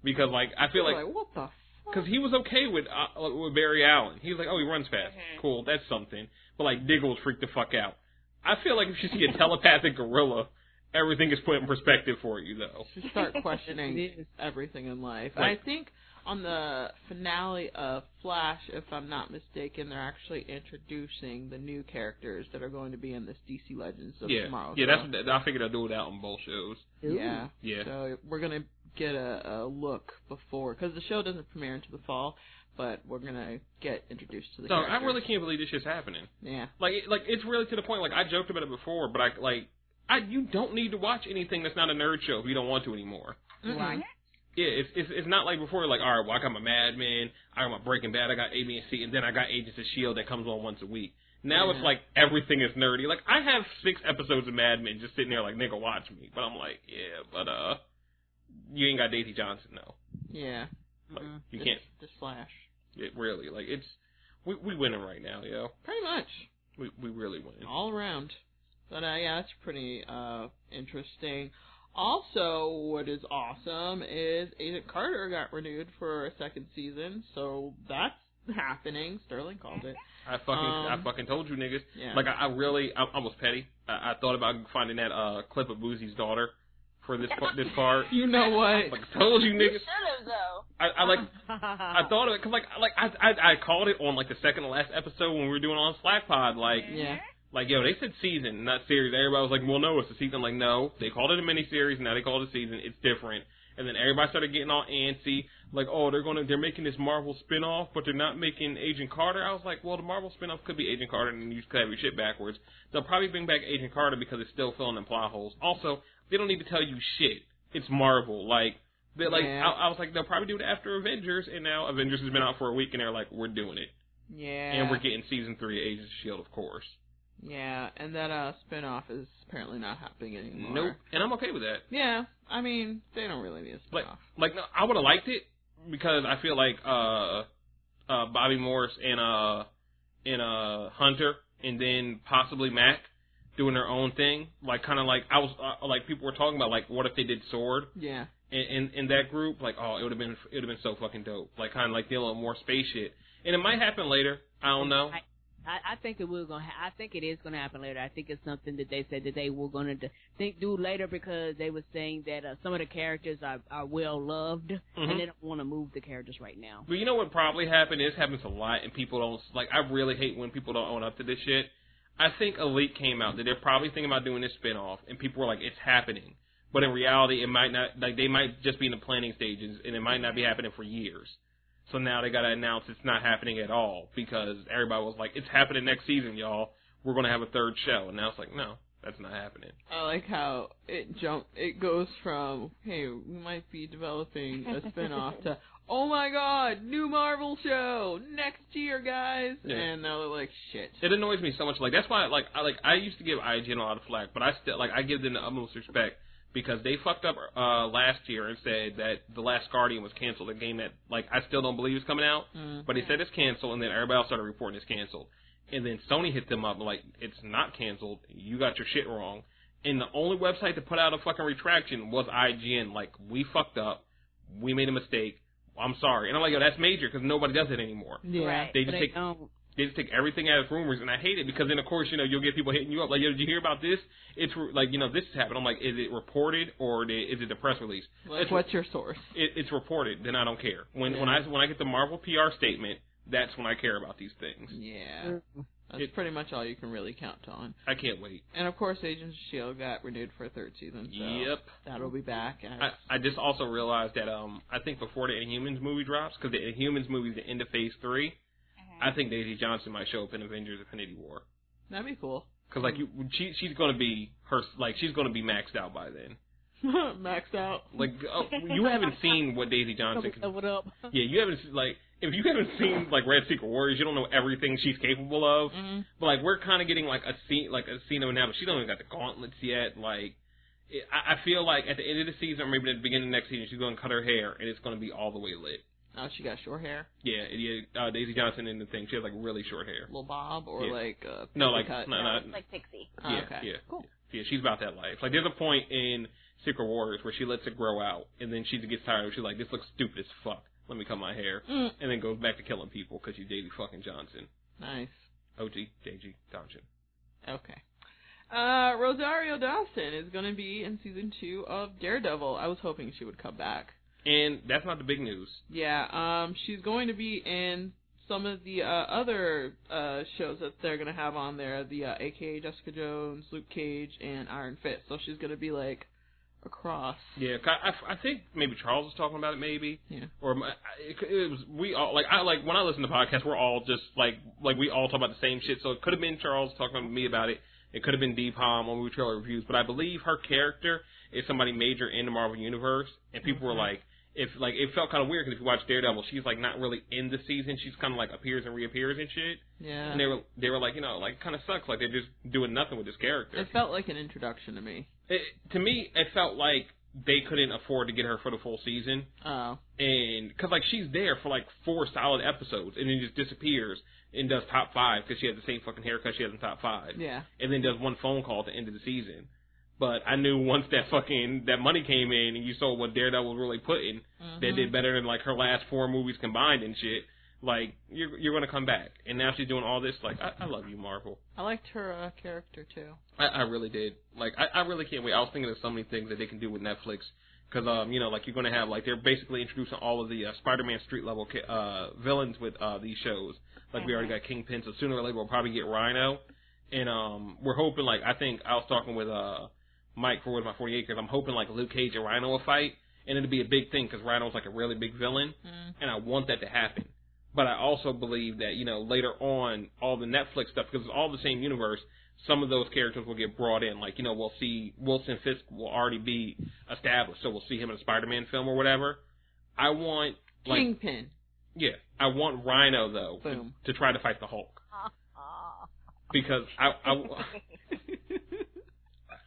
because like I feel like
like what the
because he was okay with uh, with Barry Allen. He was like, oh, he runs fast.
Mhm.
Cool, that's something. But like Diggle freaked the fuck out. I feel like if you see a telepathic gorilla, everything is put in perspective for you though.
to start questioning
It is.
everything in life.
Like-
I think on the finale of Flash, if I'm not mistaken, they're actually introducing the new characters that are going to be in this DC Legends of
yeah,
Tomorrow.
yeah.
show.
That's I figured I'd do it out on both shows.
Ooh.
yeah.
Yeah.
So we're gonna get a, a look before because the show doesn't premiere until the fall, but we're gonna get introduced to the.
So I really can't believe this shit's happening.
Yeah.
Like, like it's really to the point. Like I joked about it before, but I like, I you don't need to watch anything that's not a nerd show if you don't want to anymore.
Right.
Yeah, it's it's it's not like before. Like, all right, well, I got my Mad Men, I got my Breaking Bad, I got A, B, and C, and then I got Agents of Shield that comes on once a week. Now it's like everything is nerdy. Like I have six episodes of Mad Men just sitting there like nigga watch me, but I'm like, yeah, but uh, you ain't got Daisy Johnson though.
Yeah.
Like
Mhm.
you
Just-
can't.
The Flash.
It really like it's we we winning right now, yo.
Pretty much.
We we really winning.
all around. But uh, yeah, it's pretty uh interesting. Also, what is awesome is Agent Carter got renewed for a second season, so that's happening. Sterling called it.
I fucking I
Um,
fucking told you niggas.
Yeah.
Like I, I really I, I was petty. I, I thought about finding that uh clip of Boozy's daughter for this part, this part.
you know what?
Like I told you niggas.
You
niggas.
should have though.
I, I like I thought of it because like like I, I I called it on like the second to last episode when we were doing it on Slack Pod. Like
Yeah.
Like yo, they said season, not series. Everybody was like, well, no, it's a season. I'm like no, they called it a mini series. Now they call it a season. It's different. And then everybody started getting all antsy, like, oh, they're gonna, they're making this Marvel spin-off, but they're not making Agent Carter. I was like, well, the Marvel spin-off could be Agent Carter, and you could have your shit backwards. They'll probably bring back Agent Carter because it's still filling in plot holes. Also, they don't need to tell you shit. It's Marvel. Like, they're like,
Yeah.
I, I was like, they'll probably do it after Avengers, and now Avengers has been out for a week, and they're like, we're doing it,
Yeah.
and we're getting season three of Agents of Shield, of course.
Yeah, and that uh spin-off is apparently not happening anymore.
Nope, and I'm okay with that.
Yeah, I mean, they don't really need a
Like,
spin-off.
like no, I would have liked it because I feel like uh, uh, Bobby Morris and uh, and uh, Hunter, and then possibly Mac doing their own thing. Like, kind of like I was uh, like people were talking about like what if they did Sword
yeah.
in in, in that group? Like, oh, it would have been it would have been so fucking dope. Like, kind of like dealing with more space shit. And it might happen later. I don't know.
I, I think it will gonna. Ha- I think it is gonna happen later. I think it's something that they said that they were gonna d- think do later because they were saying that uh, some of the characters are are well loved
Mhm.
and they don't want to move the characters right now.
But you know what probably happened? is happens a lot, and people don't like. I really hate when people don't own up to this shit. I think Elite came out that they're probably thinking about doing this spinoff, and people were like, "It's happening," but in reality, it might not. Like they might just be in the planning stages, and it might not be happening for years. So now they got to announce it's not happening at all because everybody was like, "It's happening next season, y'all. We're gonna have a third show," and now it's like, no, that's not happening.
I like how it jump. It goes from hey, we might be developing a spin-off to oh my god, new Marvel show next year, guys.
Yeah.
And now they're like shit.
It annoys me so much. Like that's why, like, I like I used to give IGN a lot of flack, but I still like I give them the utmost respect because they fucked up uh last year and said that the Last Guardian was canceled, a game that like I still don't believe is coming out,
Mm.
but he said it's canceled, and then everybody else started reporting it's canceled, and then Sony hit them up like it's not canceled, you got your shit wrong, and the only website to put out a fucking retraction was IGN. Like, we fucked up. We made a mistake. I'm sorry. And I'm like, yo, that's major because nobody does it anymore.
Yeah.
Right.
They just
They
take
don't.
They just take everything as rumors, and I hate it because then of course you know you'll get people hitting you up like, yo, did you hear about this? It's re- like you know this has happened. I'm like, is it reported or is it the press release?
Like,
It's,
what's your source?
it, it's reported, then I don't care. When when I when I get the Marvel PR statement, that's when I care about these things.
Yeah. That's
It-
pretty much all you can really count on.
I can't wait.
And of course, Agents of Shield got renewed for a third season. So
Yep.
That'll be back. As,
I, I just also realized that um I think before the Inhumans movie drops, because the Inhumans movie is the end of Phase 3
Mhm.
I think Daisy Johnson might show up in Avengers: Infinity War.
that'd be cool.
Because like you, she she's gonna be her like she's gonna be maxed out by then.
Maxed out.
Like oh, you haven't seen what Daisy Johnson can.
What up?
Yeah, you haven't like if you haven't seen like read Secret Warriors, you don't know everything she's capable of.
Mhm.
But like we're kind of getting like a scene like a scene of now, but she don't even got the gauntlets yet. Like it, I, I feel like at the end of the season or maybe at the beginning of next season, she's gonna cut her hair and it's gonna be all the way lit.
Oh, she got short hair,
Yeah, yeah. Uh, Daisy Johnson in the thing, she has like really short hair.
little bob, or
Yeah.
like uh,
No, like
cut.
no,
No,
no,
like Pixie.
Oh,
yeah,
okay.
yeah,
Cool.
yeah. She's about that life. Like there's a point in Secret Warriors where she lets it grow out, and then she gets tired. Of. it. She's like, "This looks stupid as fuck. Let me cut my hair,"
Mm.
and then goes back to killing people because she's Daisy fucking Johnson.
Nice.
OG Daisy Johnson.
Okay. Uh, Rosario Dawson is going to be in season two of Daredevil. I was hoping she would come back.
And that's not the big news.
Yeah, um, she's going to be in some of the uh, other uh, shows that they're going to have on there, the uh, AKA Jessica Jones, Luke Cage, and Iron Fist. So she's going to be like across.
Yeah, I, I think maybe Charles was talking about it, maybe,
Yeah.
or it, it was we all like I like when I listen to podcasts, we're all just like like we all talk about the same shit. So it could have been Charles talking to me about it. It could have been Deep Palm on movie trailer reviews, but I believe her character is somebody major in the Marvel universe, and people were
Mhm.
like, if like it felt kind of weird because if you watch Daredevil, she's like not really in the season. She's kind of like appears and reappears and shit.
Yeah.
And they were they were like, you know, like kind of sucks. Like they're just doing nothing with this character.
It felt like an introduction to me.
It, to me, it felt like they couldn't afford to get her for the full season,
Oh.
and because like she's there for like four solid episodes, and then just disappears and does top five because she has the same fucking haircut she has in top five,
Yeah.
and then does one phone call at the end of the season. But I knew once that fucking that money came in and you saw what Daredevil was really putting, that
Mhm.
did better than like her last four movies combined and shit. Like you're you're gonna come back, and now she's doing all this. Like I, I love you, Marvel.
I liked her uh, character too.
I, I really did. Like, I, I really can't wait. I was thinking of so many things that they can do with Netflix. Because, um, you know, like, you're going to have, like, they're basically introducing all of the uh, Spider-Man street-level ca- uh, villains with uh, these shows. Like, we already got Kingpin, so sooner or later we'll probably get Rhino. And um, we're hoping, like, I think I was talking with uh, Mike for With My 40 Acres. I'm hoping, like, Luke Cage and Rhino will fight. And it'll be a big thing because Rhino's, like, a really big villain.
Mm.
And I want that to happen. But I also believe that, you know, later on, all the Netflix stuff, because it's all the same universe, some of those characters will get brought in. Like, you know, we'll see Wilson Fisk will already be established, so we'll see him in a Spider-Man film or whatever. I want, like,
Kingpin.
yeah, I want Rhino though to,
Boom.
to try to fight the Hulk because I, I,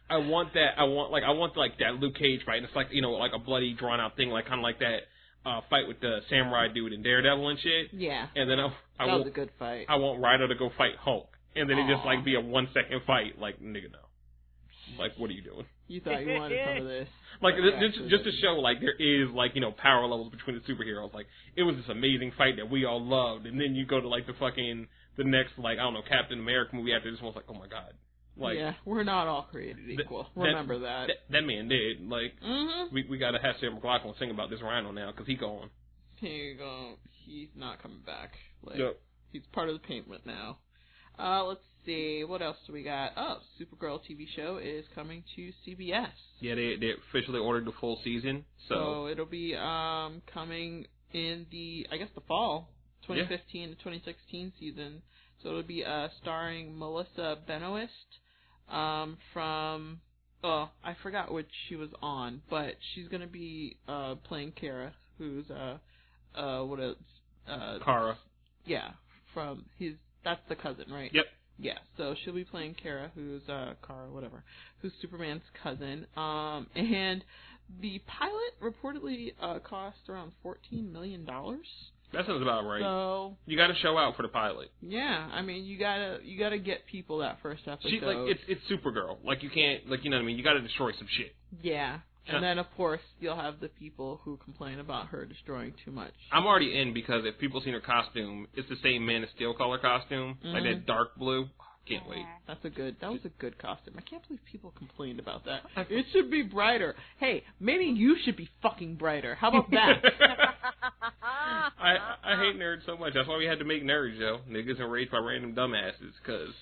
I want that. I want like I want like that Luke Cage fight, and it's like you know like a bloody drawn out thing, like kind of like that uh fight with the samurai dude and Daredevil and shit.
Yeah.
And then I, I
that was
want
a good fight.
I want Rhino to go fight Hulk, and then it just like be a one second fight. Like nigga, no. Like what are you doing?
You thought you wanted some of this.
Like
But
th- just just to show like there is like you know power levels between the superheroes. Like it was this amazing fight that we all loved, and then you go to like the fucking the next like I don't know Captain America movie after this one's like oh my god, like
yeah, we're not all created equal. Remember that.
that, that man did like
mm-hmm.
we we gotta have Sarah McLachlan sing about this Rhino now because he gone.
Here you go. He's not coming back. Like
Yep.
he's part of the payment now. Uh, let's see. What else do we got? Oh, Supergirl TV show is coming to CBS.
Yeah, they they officially ordered the full season, so,
So it'll be um coming in the I guess the fall, 2015 to 2016 season. So it'll be uh starring Melissa Benoist um from oh I forgot which she was on, but she's gonna be uh playing Kara, who's uh uh what is uh
Kara.
yeah from his that's the cousin right
Yep.
yeah, so she'll be playing Kara, who's uh Kara, whatever, who's Superman's cousin. Um, and the pilot reportedly uh cost around fourteen million dollars.
That sounds about right.
So
you got to show out for the pilot.
yeah, I mean you gotta you gotta get people that first episode.
She like it's it's Supergirl. Like you can't like you know what I mean. You got to destroy some shit.
yeah, and then of course you'll have the people who complain about her destroying too much.
I'm already in because if people seen her costume, it's the same Man of Steel color costume, like
Mhm.
that dark blue. Can't wait.
That's a good. That was a good costume. I can't believe people complained about that. It should be brighter. Hey, maybe you should be fucking brighter. How about that?
I I hate nerds so much. That's why we had to make nerds, yo. Niggas enraged by random dumbasses, because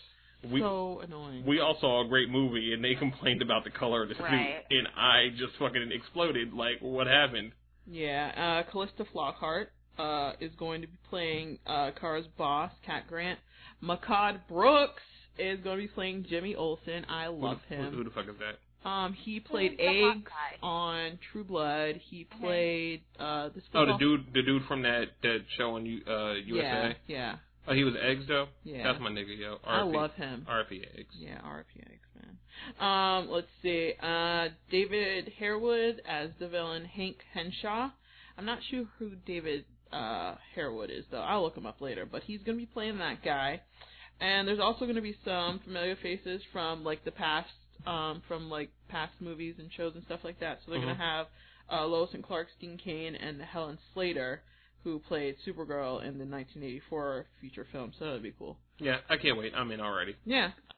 we
so annoying.
we all saw a great movie and they complained about the color of the
Right.
suit, and I just fucking exploded. Like, what happened?
Yeah, uh, Calista Flockhart uh, is going to be playing uh, Kara's boss, Cat Grant. Mehcad Brooks is going to be playing Jimmy Olsen. I love
who,
him.
Who, who the fuck is that?
Um, he played Eggs on True Blood. He played uh, this.
Oh, the dude, the dude from that that show on uh, USA.
Yeah, yeah,
Oh, he was eggs though.
yeah.
That's my nigga, yo.
I
RP.
love him.
RP eggs.
Yeah, RPX man. Um, let's see. Uh, David Harewood as the villain Hank Henshaw. I'm not sure who David uh Harewood is though. I'll look him up later. But he's gonna be playing that guy. And there's also gonna be some familiar faces from like the past, um, from like past movies and shows and stuff like that. So they're
Mhm.
gonna have uh, Lois and Clark, Dean Cain, and Helen Slater, who played Supergirl in the 1984 feature film. So that'd be cool.
Yeah, I can't wait. I'm in already.
Yeah.